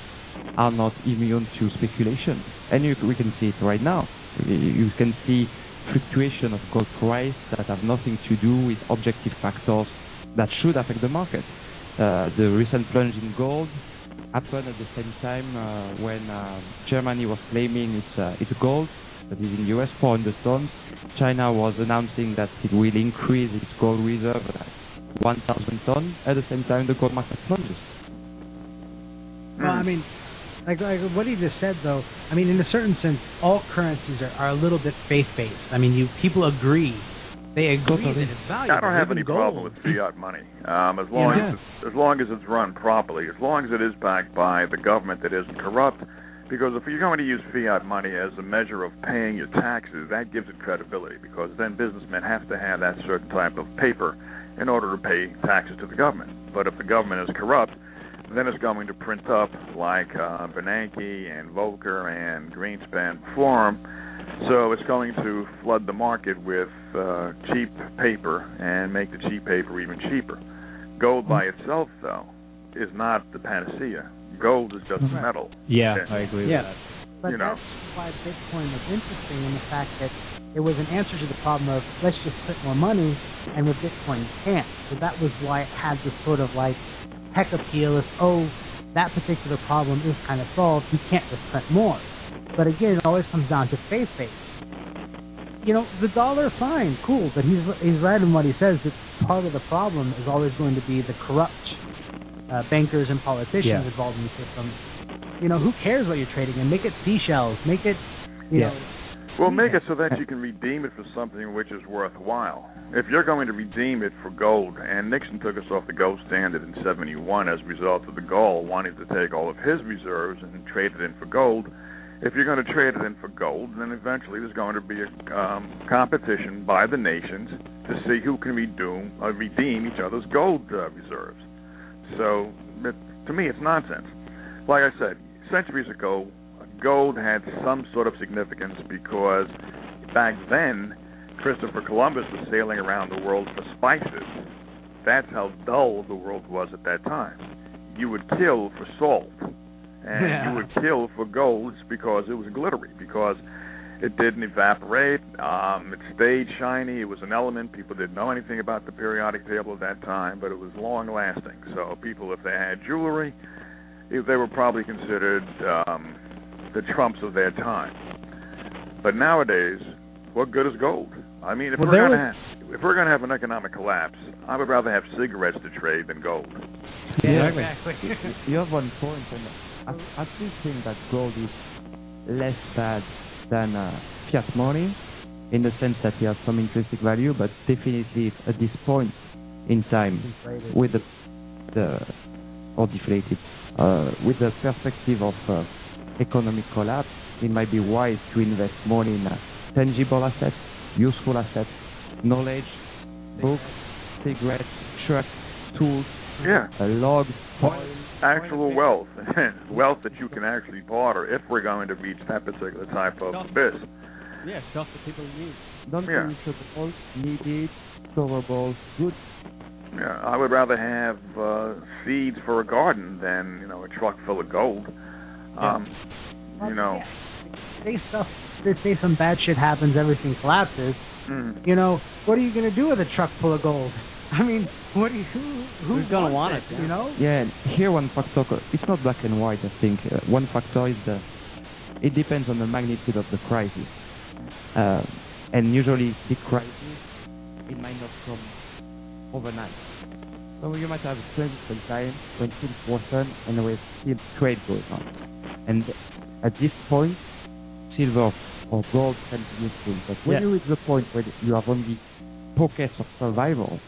are not immune to speculation. And you, we can see it right now. You can see fluctuation of gold price that have nothing to do with objective factors that should affect the market. Uh, the recent plunge in gold happened at the same time uh, when uh, Germany was claiming its uh, its gold that is in US 400 tons. China was announcing that it will increase its gold reserve at 1,000 tons. At the same time, the gold market plunges. Well, I mean, like, like what he just said, though. I mean, in a certain sense, all currencies are, are a little bit faith-based. I mean, you people agree, they agree that it's valuable. I don't have Even any gold. problem with fiat money, um, as long Yeah. as it's, as long as it's run properly, as long as it is backed by the government that isn't corrupt. Because if you're going to use fiat money as a measure of paying your taxes, that gives it credibility. Because then businessmen have to have that certain type of paper in order to pay taxes to the government. But if the government is corrupt, then it's going to print up like uh, Bernanke and Volcker and Greenspan Forum. So it's going to flood the market with uh, cheap paper and make the cheap paper even cheaper. Gold by itself, though, is not the panacea. Gold is just Right. metal. Yeah, Yeah. I agree Yeah. with that. But you know. that's why Bitcoin was interesting in the fact that it was an answer to the problem of let's just print more money, and with Bitcoin you can't. So that was why it had this sort of like heck appeal of oh, that particular problem is kind of solved. You can't just print more. But again, it always comes down to faith based. You know, the dollar, fine, cool, but he's he's right in what he says that part of the problem is always going to be the corrupt uh, bankers and politicians Yeah. involved in the system you know, who cares what you're trading in? Make it seashells. Make it, you Yeah. know, Well, make it so that you can redeem it for something which is worthwhile. If you're going to redeem it for gold, and Nixon took us off the gold standard in 71 as a result of de Gaulle wanting to take all of his reserves and trade it in for gold, if you're going to trade it in for gold, then eventually there's going to be a um, competition by the nations to see who can redeem, uh, redeem each other's gold uh, reserves. So, it, to me, it's nonsense. Like I said, centuries ago, gold had some sort of significance because back then Christopher Columbus was sailing around the world for spices. That's how dull the world was at that time. You would kill for salt, and Yeah. you would kill for gold because it was glittery, because it didn't evaporate. Um, it stayed shiny. It was an element. People didn't know anything about the periodic table at that time, but it was long lasting. So people, if they had jewelry, they were probably considered um, the trumps of their time. But nowadays, what good is gold? I mean, if Well, we're gonna was- have, if we're gonna have an economic collapse, I would rather have cigarettes to trade than gold. Yeah, Yeah, exactly. you have one point, and I, I still think that gold is less bad than uh, fiat money in the sense that it has some intrinsic value, but definitely at this point in time, with the, the or deflated, uh, with the perspective of uh, economic collapse, it might be wise to invest more in uh, tangible assets, useful assets, knowledge, books, cigarettes, trucks, tools, Yeah, uh, logs, actual wealth, <laughs> wealth that you can actually barter if we're going to reach that particular type of abyss. Yeah, stuff that people need. non perishable, needed, storable goods. Yeah, I would rather have uh, seeds for a garden than you know a truck full of gold. Um, you know, Say stuff. They say some bad shit happens, everything collapses. mm, You know, what are you gonna do with a truck full of gold? <laughs> I mean, what do you, who who Who's gonna want it, You know? Yeah, and here one factor, it's not black and white, I think. Uh, one factor is the, it depends on the magnitude of the crisis. Uh, and usually big crisis, it might not come overnight. So you might have a transition time when things worsen and with still trade going on. And at this point, silver or gold can be useful. But when Yeah. you reach the point where you have only pockets of survival,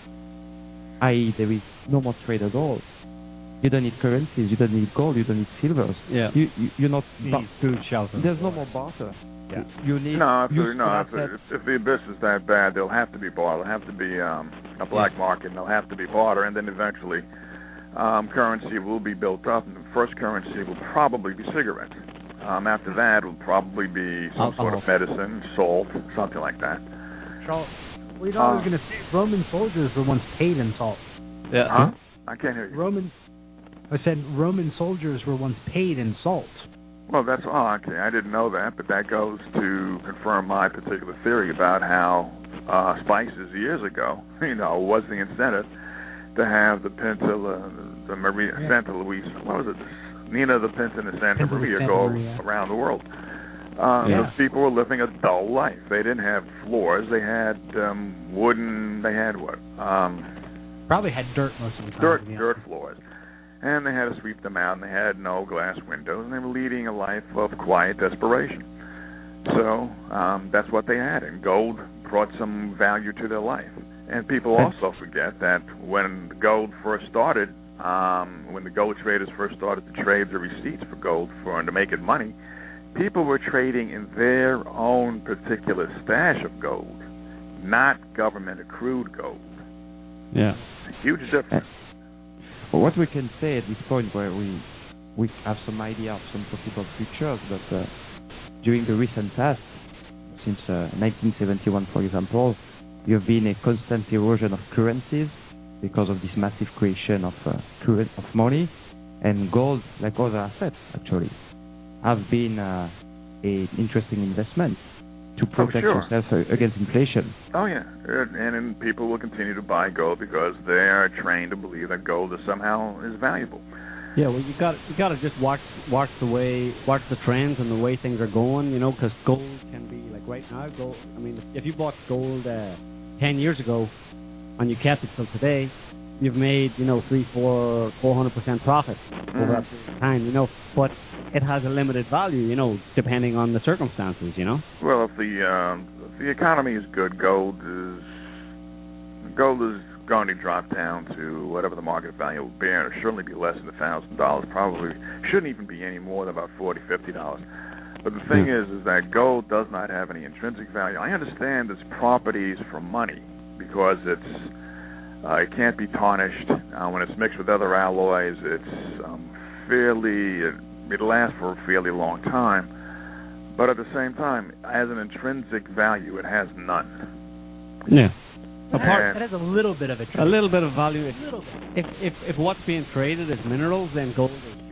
i.e., there is no more trade at all, you don't need currencies, you don't need gold, you don't need silvers. Yeah. You, you you're not. Bar- need food, shelter. there's no more barter. Yeah. You need. no, if, useful no, if, if, if the abyss is that bad, there'll have to be barter. There'll have to be um, a black market, and there'll have to be barter, and then eventually um, currency will be built up, and the first currency will probably be cigarettes. Um, after that, will probably be some sort of medicine, salt, something like that. Charles, well, you know, I was Uh, gonna say Roman soldiers were once paid in salt. Yeah. Huh? I can't hear you. Roman, I said Roman soldiers were once paid in salt. Well, that's oh, okay. I didn't know that, but that goes to confirm my particular theory about how uh, spices years ago, <laughs> you know, was the incentive to have the Pinta, uh, the Maria Yeah. Santa Luisa, what was it, Nina the Pinta and Santa the Maria Santa go Maria. around the world. Uh, Yeah. Those people were living a dull life. They didn't have floors. They had um, wooden. They had what? Um, Probably had dirt most of the time. dirt to dirt floors. And they had to sweep them out and they had no glass windows and they were leading a life of quiet desperation. So um that's what they had and gold brought some value to their life. And people also forget that when gold first started, um, when the gold traders first started to trade the receipts for gold for and to make it money, people were trading in their own particular stash of gold, not government accrued gold. Yeah. It's a huge difference. But what we can say at this point, where we we have some idea of some possible futures, but uh, during the recent past, since uh, 1971, for example, you have been a constant erosion of currencies because of this massive creation of uh, current of money, and gold, like other assets, actually, have been uh, an interesting investment to protect sure. yourself uh, against inflation. Oh yeah, and, and people will continue to buy gold because they are trained to believe that gold is somehow is valuable. Yeah, well, you got you got to just watch watch the way watch the trends and the way things are going, you know, because gold can be like right now. Gold. I mean, if you bought gold uh, ten years ago and you kept it till today, you've made you know three, four, four hundred percent profit over that period of time, you know. But it has a limited value, you know, depending on the circumstances, you know. Well, if the um, if the economy is good, gold is gold is going to drop down to whatever the market value will be, and it'll certainly be less than a thousand dollars. Probably shouldn't even be any more than about forty, fifty dollars. But the thing is, is that gold does not have any intrinsic value. I understand its properties for money because it's uh, it can't be tarnished. Uh, when it's mixed with other alloys, it's um, fairly it, it lasts for a fairly long time. But at the same time, as an intrinsic value, it has none. Yeah. Apart, it has a little bit of a. A little bit of value. A little If if if what's being traded is minerals, then gold is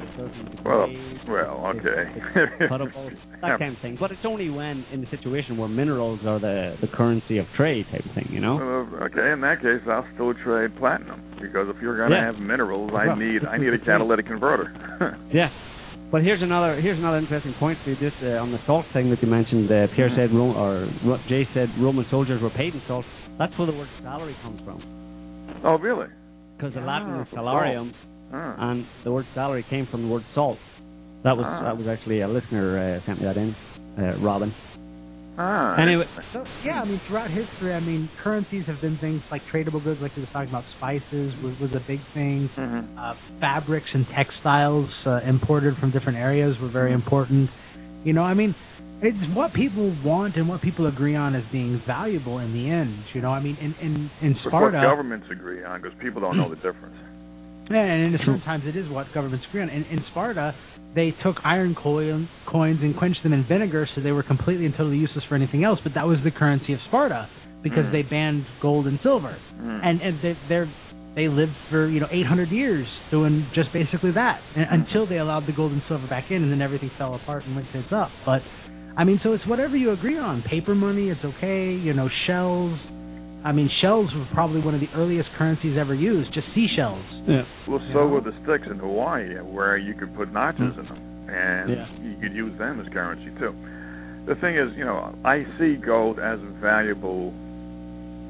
shiny. It's like you said, it doesn't Well, degrade. well, it's- okay. it's cuttable, that kind of thing. But it's only when in the situation where minerals are the the currency of trade type of thing, you know. Well, okay, in that case, I'll still trade platinum because if you're going to Yeah. have minerals, I need I need a <laughs> catalytic converter. <laughs> Yeah. But here's another here's another interesting point for you. This uh, on the salt thing that you mentioned. Uh, Pierre said Ro- or Jay said Roman soldiers were paid in salt. That's where the word salary comes from. oh, really? Because the Latin is for salarium, Ah. and the word salary came from the word salt. That was Ah. that was actually a listener uh, sent me that in, uh, Robin. ah. Anyway, So yeah, I mean throughout history, I mean currencies have been things like tradable goods, like we were talking about. Spices was was a big thing. Mhm. Uh, fabrics and textiles uh, imported from different areas were very important. You know, I mean, it's what people want and what people agree on as being valuable in the end. You know, I mean, in in in It's what Sparta, governments agree on because people don't know the <clears throat> difference. Yeah, and sometimes it is what governments agree on. In, in Sparta, they took iron coin, coins and quenched them in vinegar, so they were completely and totally useless for anything else. But that was the currency of Sparta because Mm. they banned gold and silver, Mm. and and they, they're they lived for you know 800 years doing just basically that and, until they allowed the gold and silver back in, and then everything fell apart and went tits up. But I mean, so it's whatever you agree on. Paper money, it's okay. You know, shells. I mean, shells were probably one of the earliest currencies ever used. Just seashells. yeah. Well, so were the sticks in Hawaii, where you could put notches in them, and Yeah. you could use them as currency too. The thing is, you know, I see gold as a valuable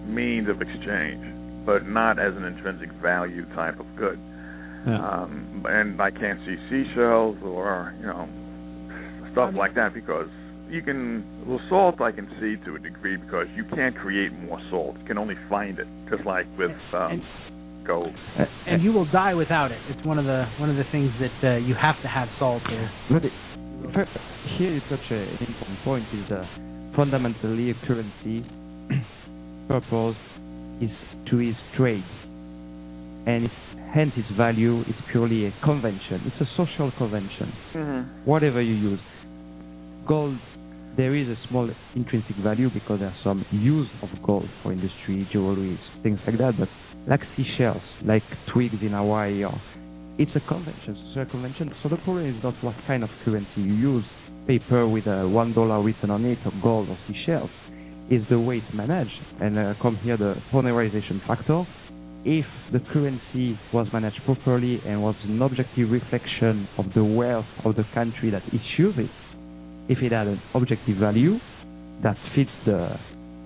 means of exchange, but not as an intrinsic value type of good. Yeah. Um, and I can't see seashells or you know stuff like that because you can well salt I can see to a degree because you can't create more salt. You can only find it, just like with um, gold. Uh, and you will die without it. It's one of the one of the things that uh, you have to have salt here. But it, first, here you an important point is uh, fundamentally a currency <clears throat> purpose is to its trade, and its, hence its value is purely a convention. It's a social convention. Mm-hmm. Whatever you use, gold there is a small intrinsic value because there's some use of gold for industry, jewelry, things like that. But like seashells, like twigs in Hawaii, or it's a convention, social convention. So the problem is not what kind of currency you use, paper with a one dollar written on it, or gold or seashells. Is the way it's managed, and uh, come here the polarization factor. If the currency was managed properly and was an objective reflection of the wealth of the country that issues it, if it had an objective value that fits the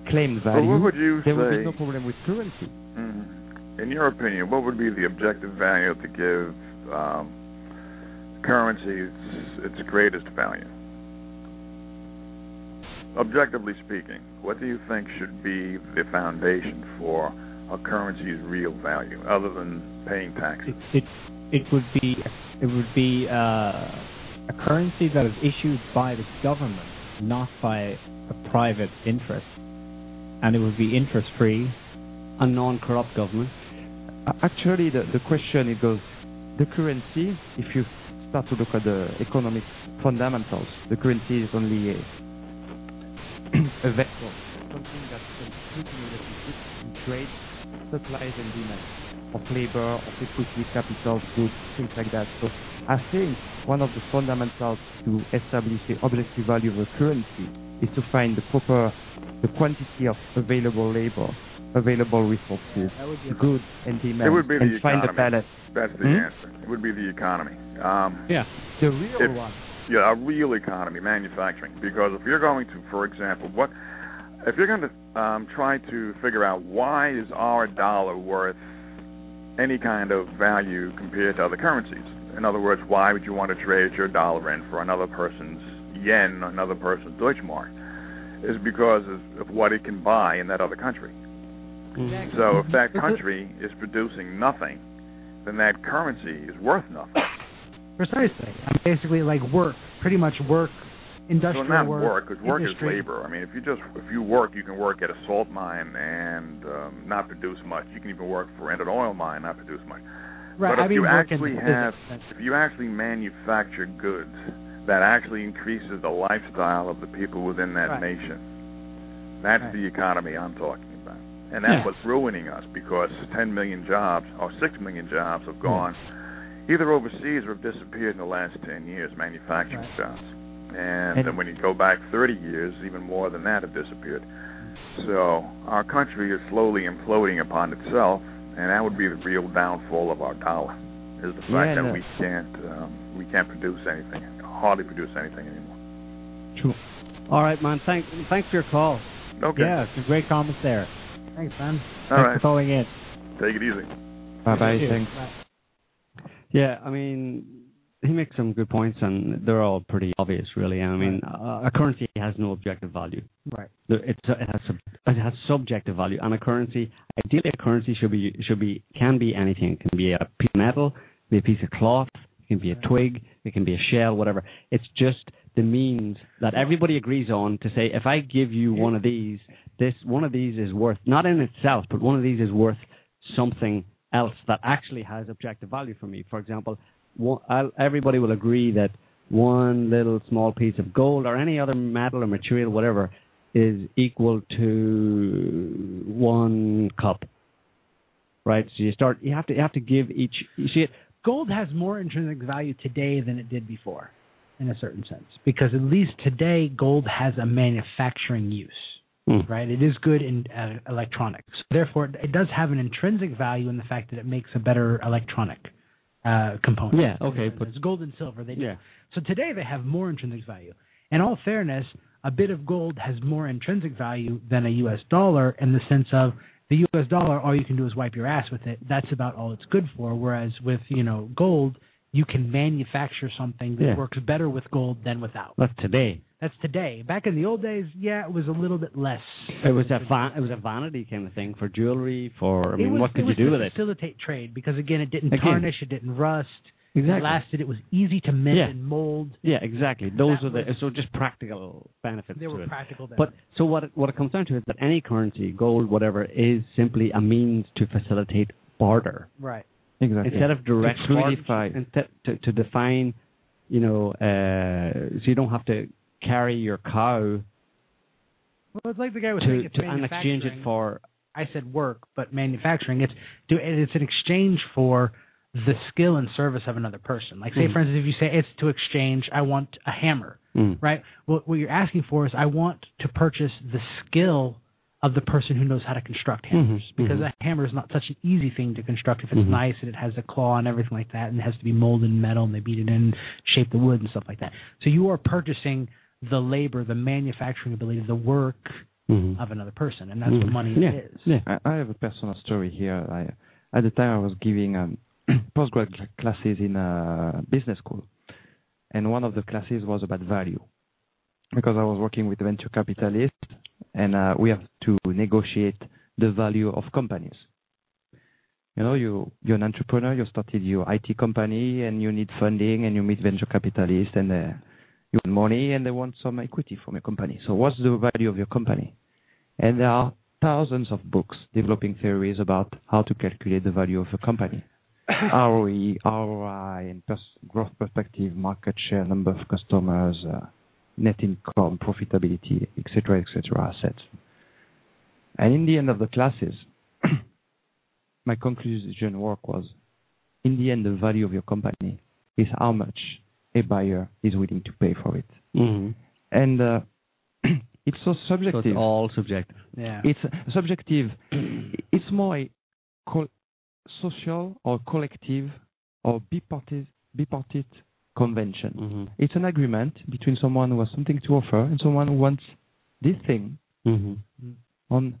claimed But value, what would you there would be no problem with currency. Mhm. In your opinion, what would be the objective value to give um, currency its, its greatest value? Objectively speaking, what do you think should be the foundation for a currency's real value, other than paying taxes? It it, it would be it would be uh, a currency that is issued by the government, not by a private interest, and it would be interest free. A non-corrupt government. Uh, Actually, the, the question it goes, the currency, if you start to look at the economic fundamentals, the currency is only a, <clears throat> a vessel, something that can continue in trade, supplies and demand of labor, of equity, capital, goods, things like that. So I think one of the fundamentals to establish the objective value of a currency is to find the proper, the quantity of available labor, available resources, That would be a goods and demand, It would be and the find the economy. balance. That's the Hmm? answer. It would be the economy. Um, Yeah. The real If- one. yeah, a real economy, manufacturing. Because if you're going to, for example, what if you're going to um, try to figure out why is our dollar worth any kind of value compared to other currencies? In other words, why would you want to trade your dollar in for another person's yen, another person's Deutschmark? Is because of, of what it can buy in that other country. Exactly. So if that country is producing nothing, then that currency is worth nothing. Precisely. Basically like work, pretty much work, industrial so not work. work, because work is labor. I mean, if you just if you work, you can work at a salt mine and um, not produce much. You can even work for at an oil mine, not produce much. Right. But if I mean, you actually have, if you actually manufacture goods that actually increases the lifestyle of the people within that Right. nation, that's Right. the economy I'm talking about. And that's Yeah. what's ruining us because 10 million jobs or 6 million jobs have gone either overseas or have disappeared in the last 10 years, manufacturing Right. jobs. And, And- then when you go back 30 years, even more than that have disappeared. So our country is slowly imploding upon itself, and that would be the real downfall of our dollar. Is the fact Yeah, that no. we can't um, we can't produce anything, hardly produce anything anymore. True. All right, man. Thanks. Thanks for your call. Okay. Yeah, some great comments there. Thanks, man. All Thanks right. for calling in. Take it easy. Bye bye. Cheers. Thanks. Yeah, I mean, he makes some good points, and they're all pretty obvious, really. I mean, a currency has no objective value. Right. It's it has it has subjective value, and a currency ideally a currency should be should be can be anything. It can be a piece of metal, be a piece of cloth, it can be a twig, it can be a shell, whatever. It's just the means that everybody agrees on to say if I give you one of these, this one of these is worth not in itself, but one of these is worth something else that actually has objective value for me. For example, one, I'll, everybody will agree that one little small piece of gold or any other metal or material, whatever, is equal to one cup. Right. So you start. You have to. You have to give each. You see it. Gold has more intrinsic value today than it did before, in a certain sense, because at least today gold has a manufacturing use. Hmm. Right. It is good in uh, electronics. Therefore, it does have an intrinsic value in the fact that it makes a better electronic uh, component. Yeah, okay, but- it's gold and silver. They do. Yeah. So today they have more intrinsic value. In all fairness, a bit of gold has more intrinsic value than a U.S. dollar in the sense of the U.S. dollar, all you can do is wipe your ass with it. That's about all it's good for. Whereas with you know gold, you can manufacture something that Yeah. works better with gold than without. That's today. That's today. Back in the old days, yeah, it was a little bit less. It was a va- it was a vanity kind of thing for jewelry. For I mean, was- what could you do with it? Facilitate trade because again, it didn't Again. tarnish, it didn't rust. Exactly. It lasted. It was easy to mend Yeah. and mold. Yeah, exactly. Those That are the was- so just practical benefits They were it. practical. But so what it, what it comes down to is that any currency, gold, whatever, is simply a means to facilitate barter right. Exactly. instead of direct To barter. instead- to, to define, you know, uh, so you don't have to carry your cow Well, it's like the guy was saying to, it's to and exchange it for. I said work, but manufacturing. It's do it's an exchange for the skill and service of another person. Like say, Mhm. for instance, if you say it's to exchange, I want a hammer, Mm. right? Well, what you're asking for is I want to purchase the skill of the person who knows how to construct hammers, Mhm, because mhm. a hammer is not such an easy thing to construct if it's Mhm. nice and it has a claw and everything like that, and it has to be molded in metal and they beat it in, shape the wood and stuff like that. So you are purchasing the labor, the manufacturing ability, the work Mhm. of another person, and that's what Mhm. money yeah. is. Yeah. I, I have a personal story here. I, at the time, I was giving um, <clears throat> postgrad classes in a business school, and one of the classes was about value, because I was working with venture capitalists, and uh, we have to negotiate the value of companies. You know, you you're an entrepreneur. You started your IT company, and you need funding, and you meet venture capitalists, and uh, you want money, and they want some equity from your company. So, what's the value of your company? And there are thousands of books developing theories about how to calculate the value of a company. <coughs> ROE, ROI, and pers- growth perspective, market share, number of customers, uh, net income, profitability, etc., etc., assets. And in the end of the classes, <coughs> my conclusion work was, in the end, the value of your company is how much a buyer is willing to pay for it. Mhm. And uh, <clears throat> it's so So subjective. it's all subjective. Yeah. It's subjective. <clears throat> It's more a co- social or collective or bipartite, bipartite convention. Mhm. It's an agreement between someone who has something to offer and someone who wants this thing Mhm. on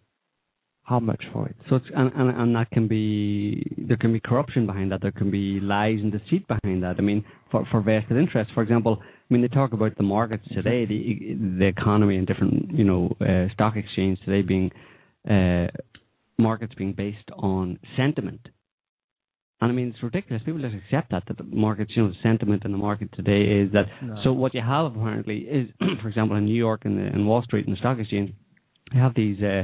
how much for it? So it's and, and and that can be there can be corruption behind that. There can be lies and deceit behind that. I mean, for for vested interests. For example, I mean they talk about the markets today, the the economy and different you know uh, stock exchange today being uh, markets being based on sentiment. And I mean it's ridiculous. People just accept that that the markets, you know, the sentiment in the market today is that. No. So what you have apparently is, <clears throat> for example, in New York and in, in Wall Street and the stock exchange, you have these. Uh,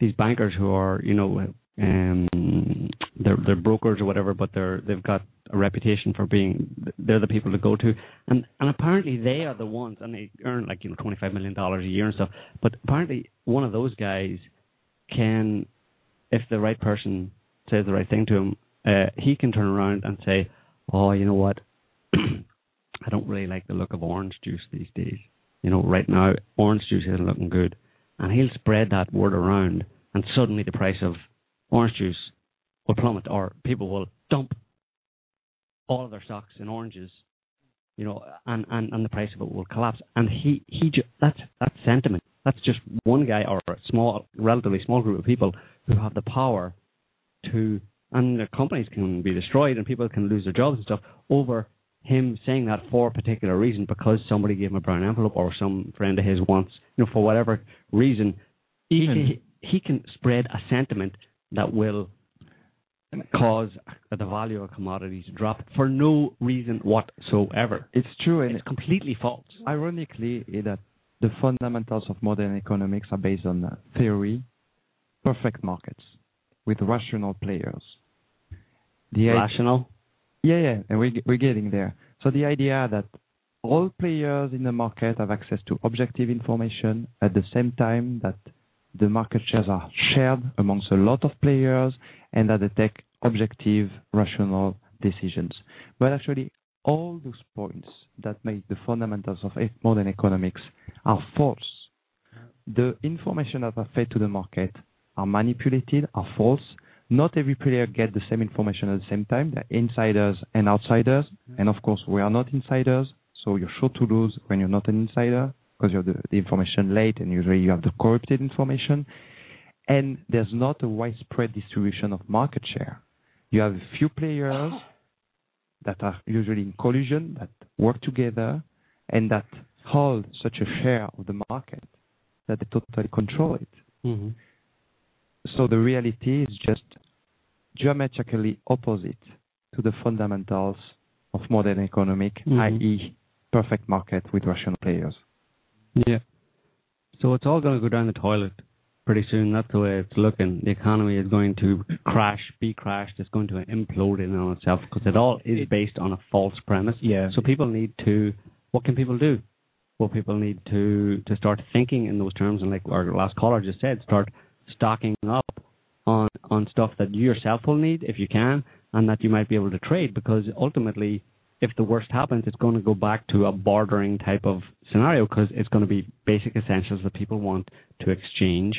these bankers who are you know um they're they're brokers or whatever but they're they've got a reputation for being they're the people to go to. And and apparently they are the ones and they earn like you know 25 million dollars a year and stuff. But apparently one of those guys can if the right person says the right thing to him uh he can turn around and say oh you know what? <clears throat> I don't really like the look of orange juice these days. You know right now orange juice isn't looking good and he'll spread that word around, and suddenly the price of orange juice will plummet, or people will dump all of their stocks in oranges, you know, and, and, and the price of it will collapse. And he he ju- that's that's sentiment. That's just one guy or a small, relatively small group of people who have the power to, and their companies can be destroyed, and people can lose their jobs and stuff over him saying that for a particular reason because somebody gave him a brown envelope or some friend of his wants, you know, for whatever reason, he, he, he can spread a sentiment that will cause the value of commodities to drop for no reason whatsoever. It's true, and It's completely false. ironically, that the fundamentals of modern economics are based on theory, perfect markets with rational players. The Rational. Yeah, yeah, and we're, we're getting there. So the idea that all players in the market have access to objective information at the same time that the market shares are shared amongst a lot of players and that they take objective, rational decisions. But actually, all those points that make the fundamentals of modern economics are false. The information that are fed to the market are manipulated, are false, not every player get the same information at the same time. There are insiders and outsiders, and of course, we are not insiders, so you're sure to lose when you're not an insider because you have the, the information late, and usually you have the corrupted information. And there's not a widespread distribution of market share. You have a few players <sighs> that are usually in collusion, that work together, and that hold such a share of the market that they totally control it. Mm-hmm. So the reality is just geometrically opposite to the fundamentals of modern economic, Mhm. i.e., perfect market with rational players. Yeah. So it's all going to go down the toilet pretty soon. That's the way it's looking. The economy is going to crash, be crashed. It's going to implode in on itself because it all is based on a false premise. Yeah. So people need to. What can people do? Well, people need to to start thinking in those terms, and like our last caller just said, start stocking up on on stuff that you yourself will need if you can, and that you might be able to trade. Because ultimately, if the worst happens, it's going to go back to a bartering type of scenario because it's going to be basic essentials that people want to exchange,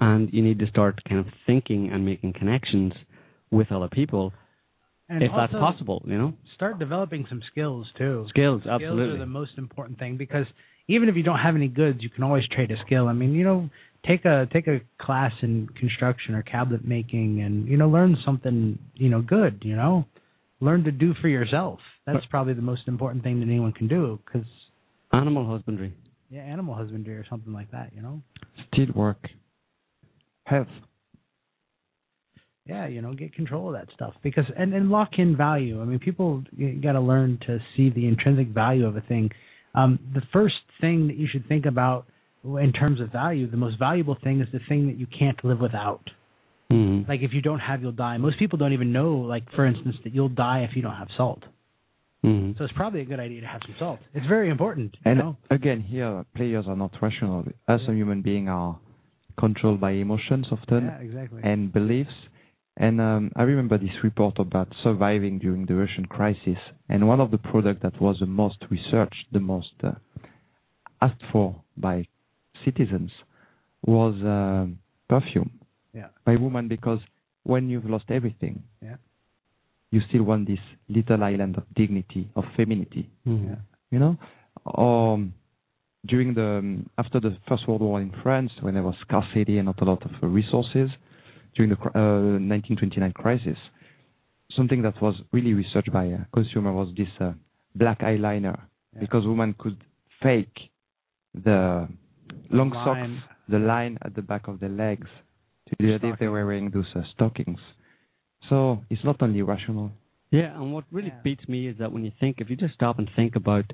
and you need to start kind of thinking and making connections with other people And if that's possible. You know, Start developing some skills too. skills absolutely. Skills are the most important thing because even if you don't have any goods, you can always trade a skill. I mean, you know, take a take a class in construction or cabinet making, and you know, learn something you know good. You know, learn to do for yourself. That's probably the most important thing that anyone can do because Animal husbandry. yeah, animal husbandry or something like that. You know, Still work. Health. yeah, you know, get control of that stuff because and and lock in value. I mean, people got to learn to see the intrinsic value of a thing. Um, the first thing that you should think about in terms of value, the most valuable thing is the thing that you can't live without. Mm-hmm. Like if you don't have, you'll die. Most people don't even know, like for instance, that you'll die if you don't have salt. Mm-hmm. So it's probably a good idea to have some salt. It's very important. And know? again, here, players are not rational. Us, as human beings, are controlled by emotions often Yeah, exactly. and beliefs. And um, I remember this report about surviving during the Russian crisis. And one of the products that was the most researched, the most uh, asked for by citizens, was um perfume Yeah. by women because when you've lost everything, Yeah. you still want this little island of dignity, of femininity Mm-hmm. you know, um, during the um, after the First World War in France, when there was scarcity and not a lot of uh, resources, during the uh, 1929 crisis, something that was really researched by a consumer was this uh, black eyeliner, because women could fake the long line. socks, the line at the back of the legs, to do that if they were wearing those uh, stockings. So it's not only rational. Yeah, and what really Yeah. beats me is that when you think, if you just stop and think about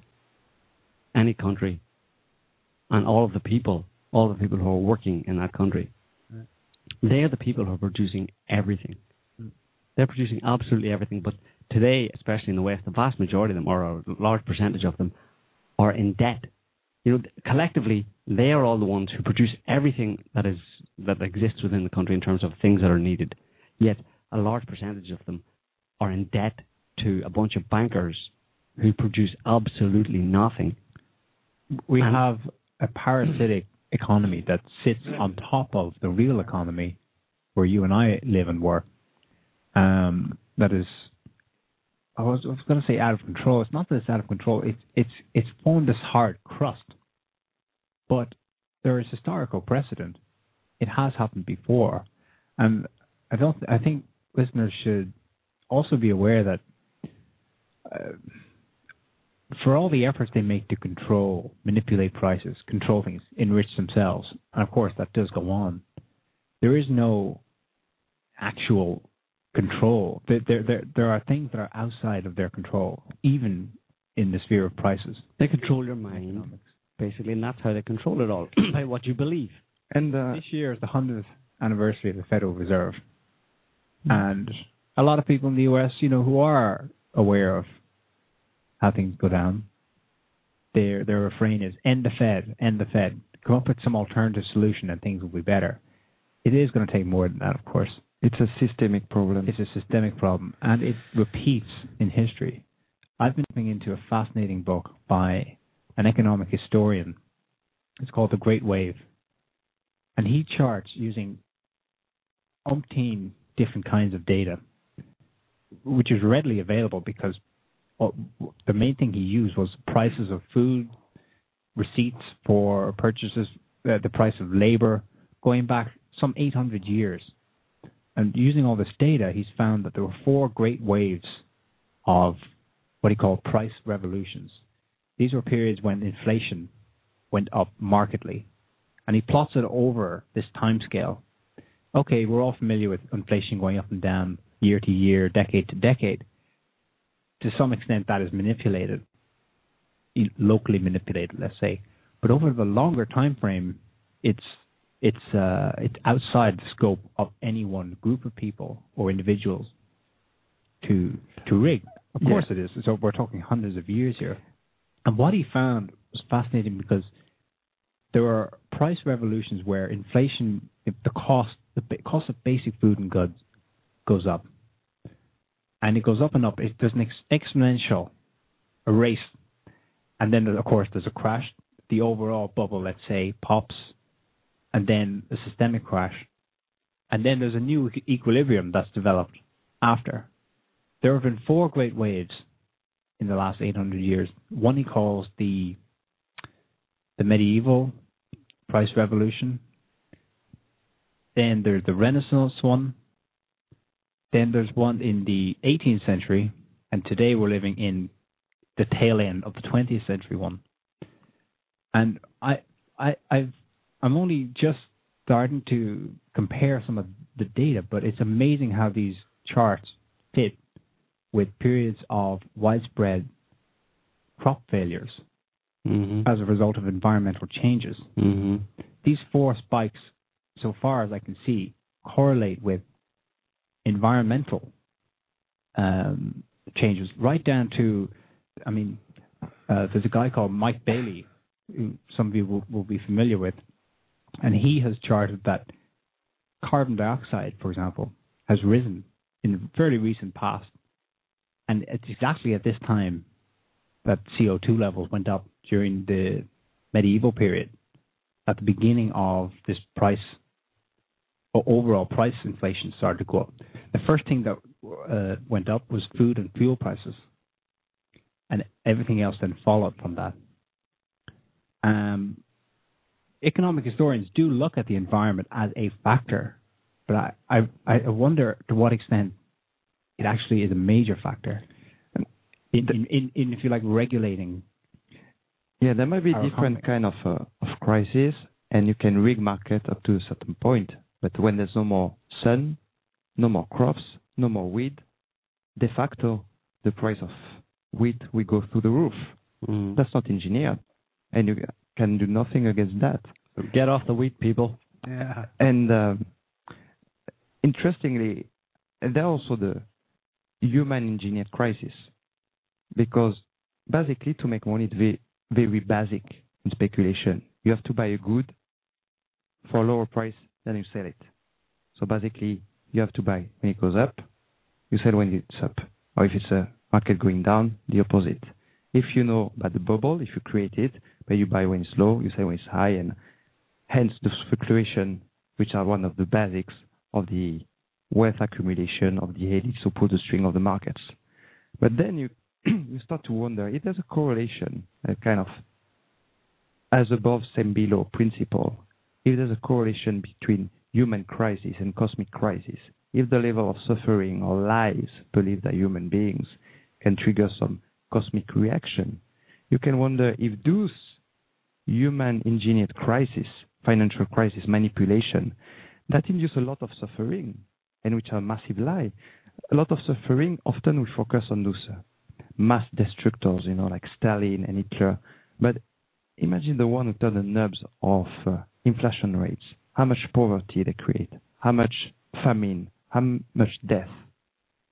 any country and all of the people, all the people who are working in that country, Right. they are the people who are producing everything. Mm. They're producing absolutely everything. But today, especially in the West, the vast majority of them, or a large percentage of them, are in debt. You know, collectively, they are all the ones who produce everything that is that exists within the country in terms of things that are needed. Yet, a large percentage of them are in debt to a bunch of bankers who produce absolutely nothing. we And- have a parasitic economy that sits on top of the real economy where you and I live and work. Um, that is, I was, I was going to say out of control. It's not that it's out of control. It's it's it's formed this hard crust, but there is historical precedent. It has happened before, and I don't. I think listeners should also be aware that. Uh, for all the efforts they make to control, manipulate prices, control things, enrich themselves, and of course that does go on, there is no actual control. There, there, there, there are things that are outside of their control, even in the sphere of prices. They control your mind, Economics. basically, and that's how they control it all <clears throat> by what you believe. And uh, This year is the 100th anniversary of the Federal Reserve. Hmm. And a lot of people in the US, you know, who are aware of how things go down, their their refrain is end the Fed, end the Fed. Come up with some alternative solution and things will be better. It is going to take more than that, of course. It's a systemic problem. It's a systemic problem and it repeats in history. I've been looking into a fascinating book by an economic historian. It's called The Great Wave. And he charts using umpteen different kinds of data, which is readily available because the main thing he used was prices of food, receipts for purchases, uh, the price of labor, going back some 800 years. And using all this data, he's found that there were four great waves of what he called price revolutions. These were periods when inflation went up markedly. And he plots it over this time scale. Okay, we're all familiar with inflation going up and down year to year, decade to decade. To some extent, that is manipulated, locally manipulated, let's say. But over the longer time frame, it's it's uh, it's outside the scope of any one group of people or individuals to to rig. Of Yeah. course, it is. So we're talking hundreds of years here. And what he found was fascinating because there are price revolutions where inflation, if the cost, the cost of basic food and goods goes up, and it goes up and up. It, does an ex- exponential a race, and then of course there's a crash. The overall bubble, let's say, pops, and then a systemic crash, and then there's a new equilibrium that's developed after. There have been four great waves in the last 800 years. One he calls the the medieval price revolution. Then there's the Renaissance one. Then there's one in the 18th century, and today we're living in the tail end of the 20th century one. And I, I, I've, I'm only just starting to compare some of the data, but it's amazing how these charts fit with periods of widespread crop failures Mm-hmm. as a result of environmental changes. Mm-hmm. These four spikes, so far as I can see, correlate with environmental um, changes, right down to, I mean, uh, there's a guy called Mike Baillie, who some of you will, will be familiar with, and he has charted that carbon dioxide, for example, has risen in the fairly recent past, and it's exactly at this time that CO2 levels went up during the medieval period at the beginning of this price o- overall price inflation started to go up. The first thing that uh, went up was food and fuel prices, and everything else then followed from that. um, economic historians do look at the environment as a factor, but I, I, I wonder to what extent it actually is a major factor in, in, in, in if you like, regulating. Yeah, there might be Our different economy. kind of uh, of crisis, and you can rig market up to a certain point. But when there's no more sun, no more crops, no more wheat, de facto the price of wheat will go through the roof. Mm. That's not engineered, and you can do nothing against that. Get off the wheat, people. Yeah. And um, interestingly, there are also the human engineered crisis because basically to make money it's very, very basic in speculation. You have to buy a good for a lower price than you sell it. So basically, you have to buy when it goes up, you sell when it's up, or if it's a market going down, the opposite. If you know about the bubble, if you create it, but you buy when it's low, you sell when it's high, and hence the fluctuation, which are one of the basics of the wealth accumulation of the elites who pull the string of the markets. But then you <clears throat> you start to wonder if there's a correlation, a kind of as above, same below principle. If there's a correlation between human crisis and cosmic crisis, if the level of suffering or lies believed by human beings can trigger some cosmic reaction, you can wonder if those human engineered crisis, financial crisis, manipulation, that induce a lot of suffering and which are massive lie. A lot of suffering, often we focus on those uh, mass destructors, you know, like Stalin and Hitler. But imagine the one who turned the knobs of uh, inflation rates, how much poverty they create, how much famine, how much death,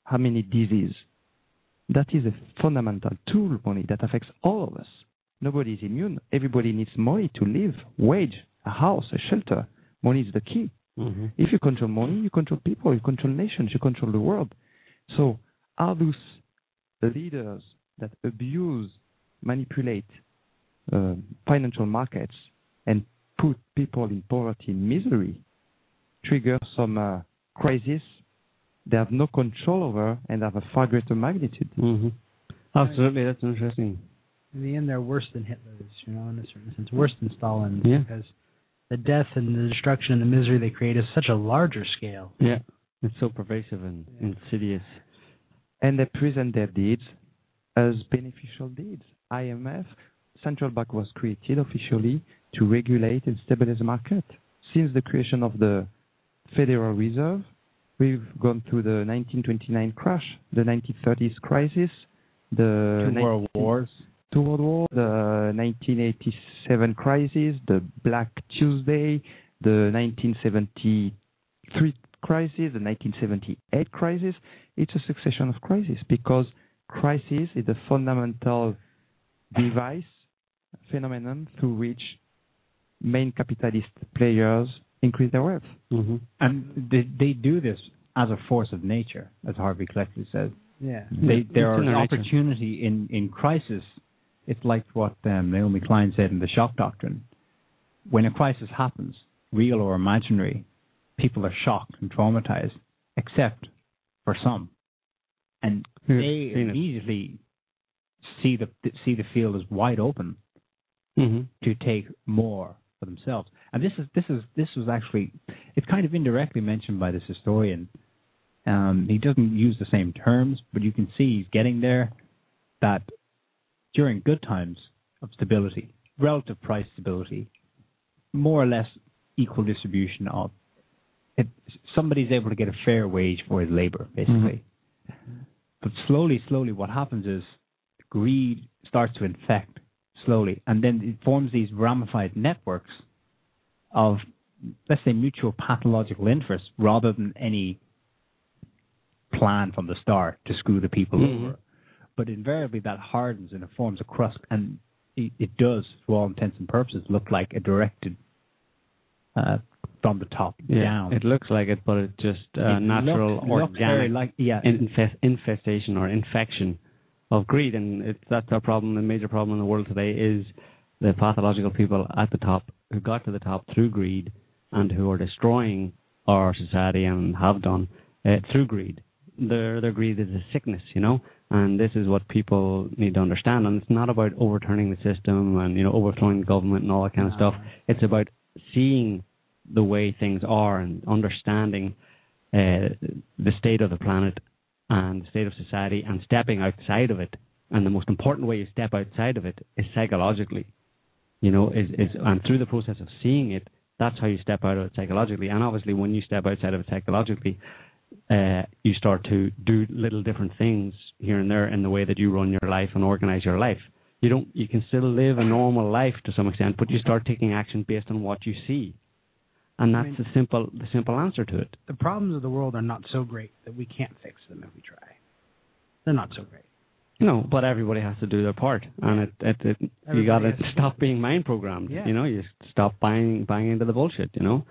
how many disease. That is a fundamental tool, money, that affects all of us. Nobody is immune. Everybody needs money to live, wage, a house, a shelter. Money is the key. Mm-hmm. If you control money, you control people, you control nations, you control the world. So are those leaders that abuse, manipulate uh, financial markets and put people in poverty and misery trigger some uh, crisis they have no control over and have a far greater magnitude. Mm-hmm. Absolutely, that's interesting. In the end, they're worse than Hitler's, you know, in a certain sense, worse than Stalin's, Yeah. because the death and the destruction and the misery they create is such a larger scale. Yeah, it's so pervasive and insidious. and they present their deeds as beneficial deeds. IMF, central bank was created officially to regulate and stabilize the market. Since the creation of the Federal Reserve, we've gone through the 1929 crash, the 1930s crisis, the Two world wars. Two World War, the 1987 crisis, the Black Tuesday, the 1973 crisis, the 1978 crisis. It's a succession of crises because crisis is a fundamental device, phenomenon through which main capitalist players increase their wealth. Mm-hmm. And they, they do this as a force of nature, as Hervey Cleckley says. Yeah. They, there it's are their nature. opportunity in, in crisis. It's like what um, Naomi Klein said in the shock doctrine. When a crisis happens, real or imaginary, people are shocked and traumatized, except for some, and We've they seen it. immediately see the see the field as wide open Mm-hmm. to take more for themselves. And this is this is this was actually it's kind of indirectly mentioned by this historian. Um, he doesn't use the same terms, but you can see he's getting there. That during good times of stability, relative price stability, more or less equal distribution of it, somebody's able to get a fair wage for his labor, basically. But slowly, slowly, what happens is greed starts to infect slowly, and then it forms these ramified networks of, let's say, mutual pathological interest rather than any plan from the start to screw the people Mhm. over. But invariably, that hardens and it forms a crust, and it, it does, for all intents and purposes, look like a directed uh, from the top Yeah, down. it looks like it, but it's just uh, It natural, look- look very organic like yeah, infest, infestation or infection of greed, and it's that's our problem. The major problem in the world today is the pathological people at the top who got to the top through greed and who are destroying our society and have done uh, through greed. Their their greed is a sickness, you know, And this is what people need to understand. And it's not about overturning the system and you know overthrowing the government and all that kind of stuff. It's about seeing the way things are and understanding uh, the state of the planet and the state of society and stepping outside of it. And the most important way you step outside of it is psychologically. You know, is, is and through the process of seeing it, that's how you step out of it psychologically. And obviously, when you step outside of it psychologically, uh, you start to do little different things here and there in the way that you run your life and organize your life. You don't. You can still live a normal life to some extent, but you start taking action based on what you see, and that's I mean, the simple the simple answer to it. The problems of the world are not so great that we can't fix them if we try. They're not so great. No, but everybody has to do their part, and it, it, it you got to Everybody has to. stop being mind programmed. Yeah. You know, you stop buying buying into the bullshit. You know,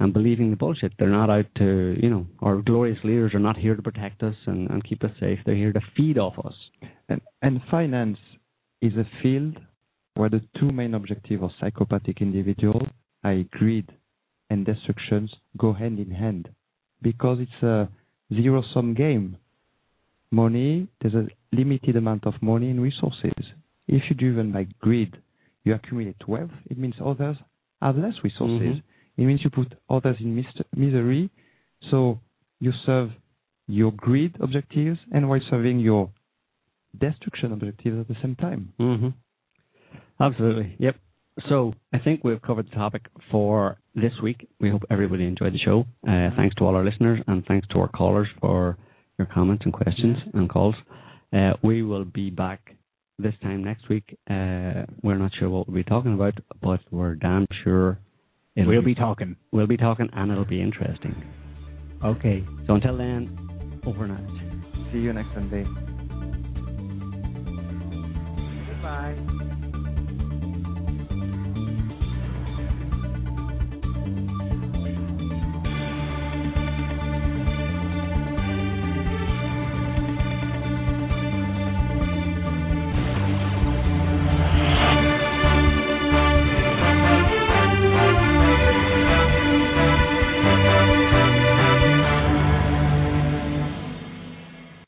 and believing the bullshit. They're not out to you know, our glorious leaders are not here to protect us and, and keep us safe. They're here to feed off us. And, and finance is a field where the two main objectives of psychopathic individuals i.e. greed and destructions, go hand in hand. Because it's a zero-sum game. Money, there's a limited amount of money and resources. If you're driven by greed, you accumulate wealth. It means others have less resources. Mhm. It means you put others in mis- misery. So you serve your greed objectives and while serving your destruction objectives at the same time. hmm Absolutely. Yep. So I think we've covered the topic for this week. We hope everybody enjoyed the show. Uh, thanks to all our listeners and thanks to our callers for your comments and questions and calls. Uh, we will be back this time next week. Uh, we're not sure what we'll be talking about, but we're damn sure it'll We'll be talking. We'll be talking, and it'll be interesting. Okay. So until then, overnight. See you next Sunday. Goodbye.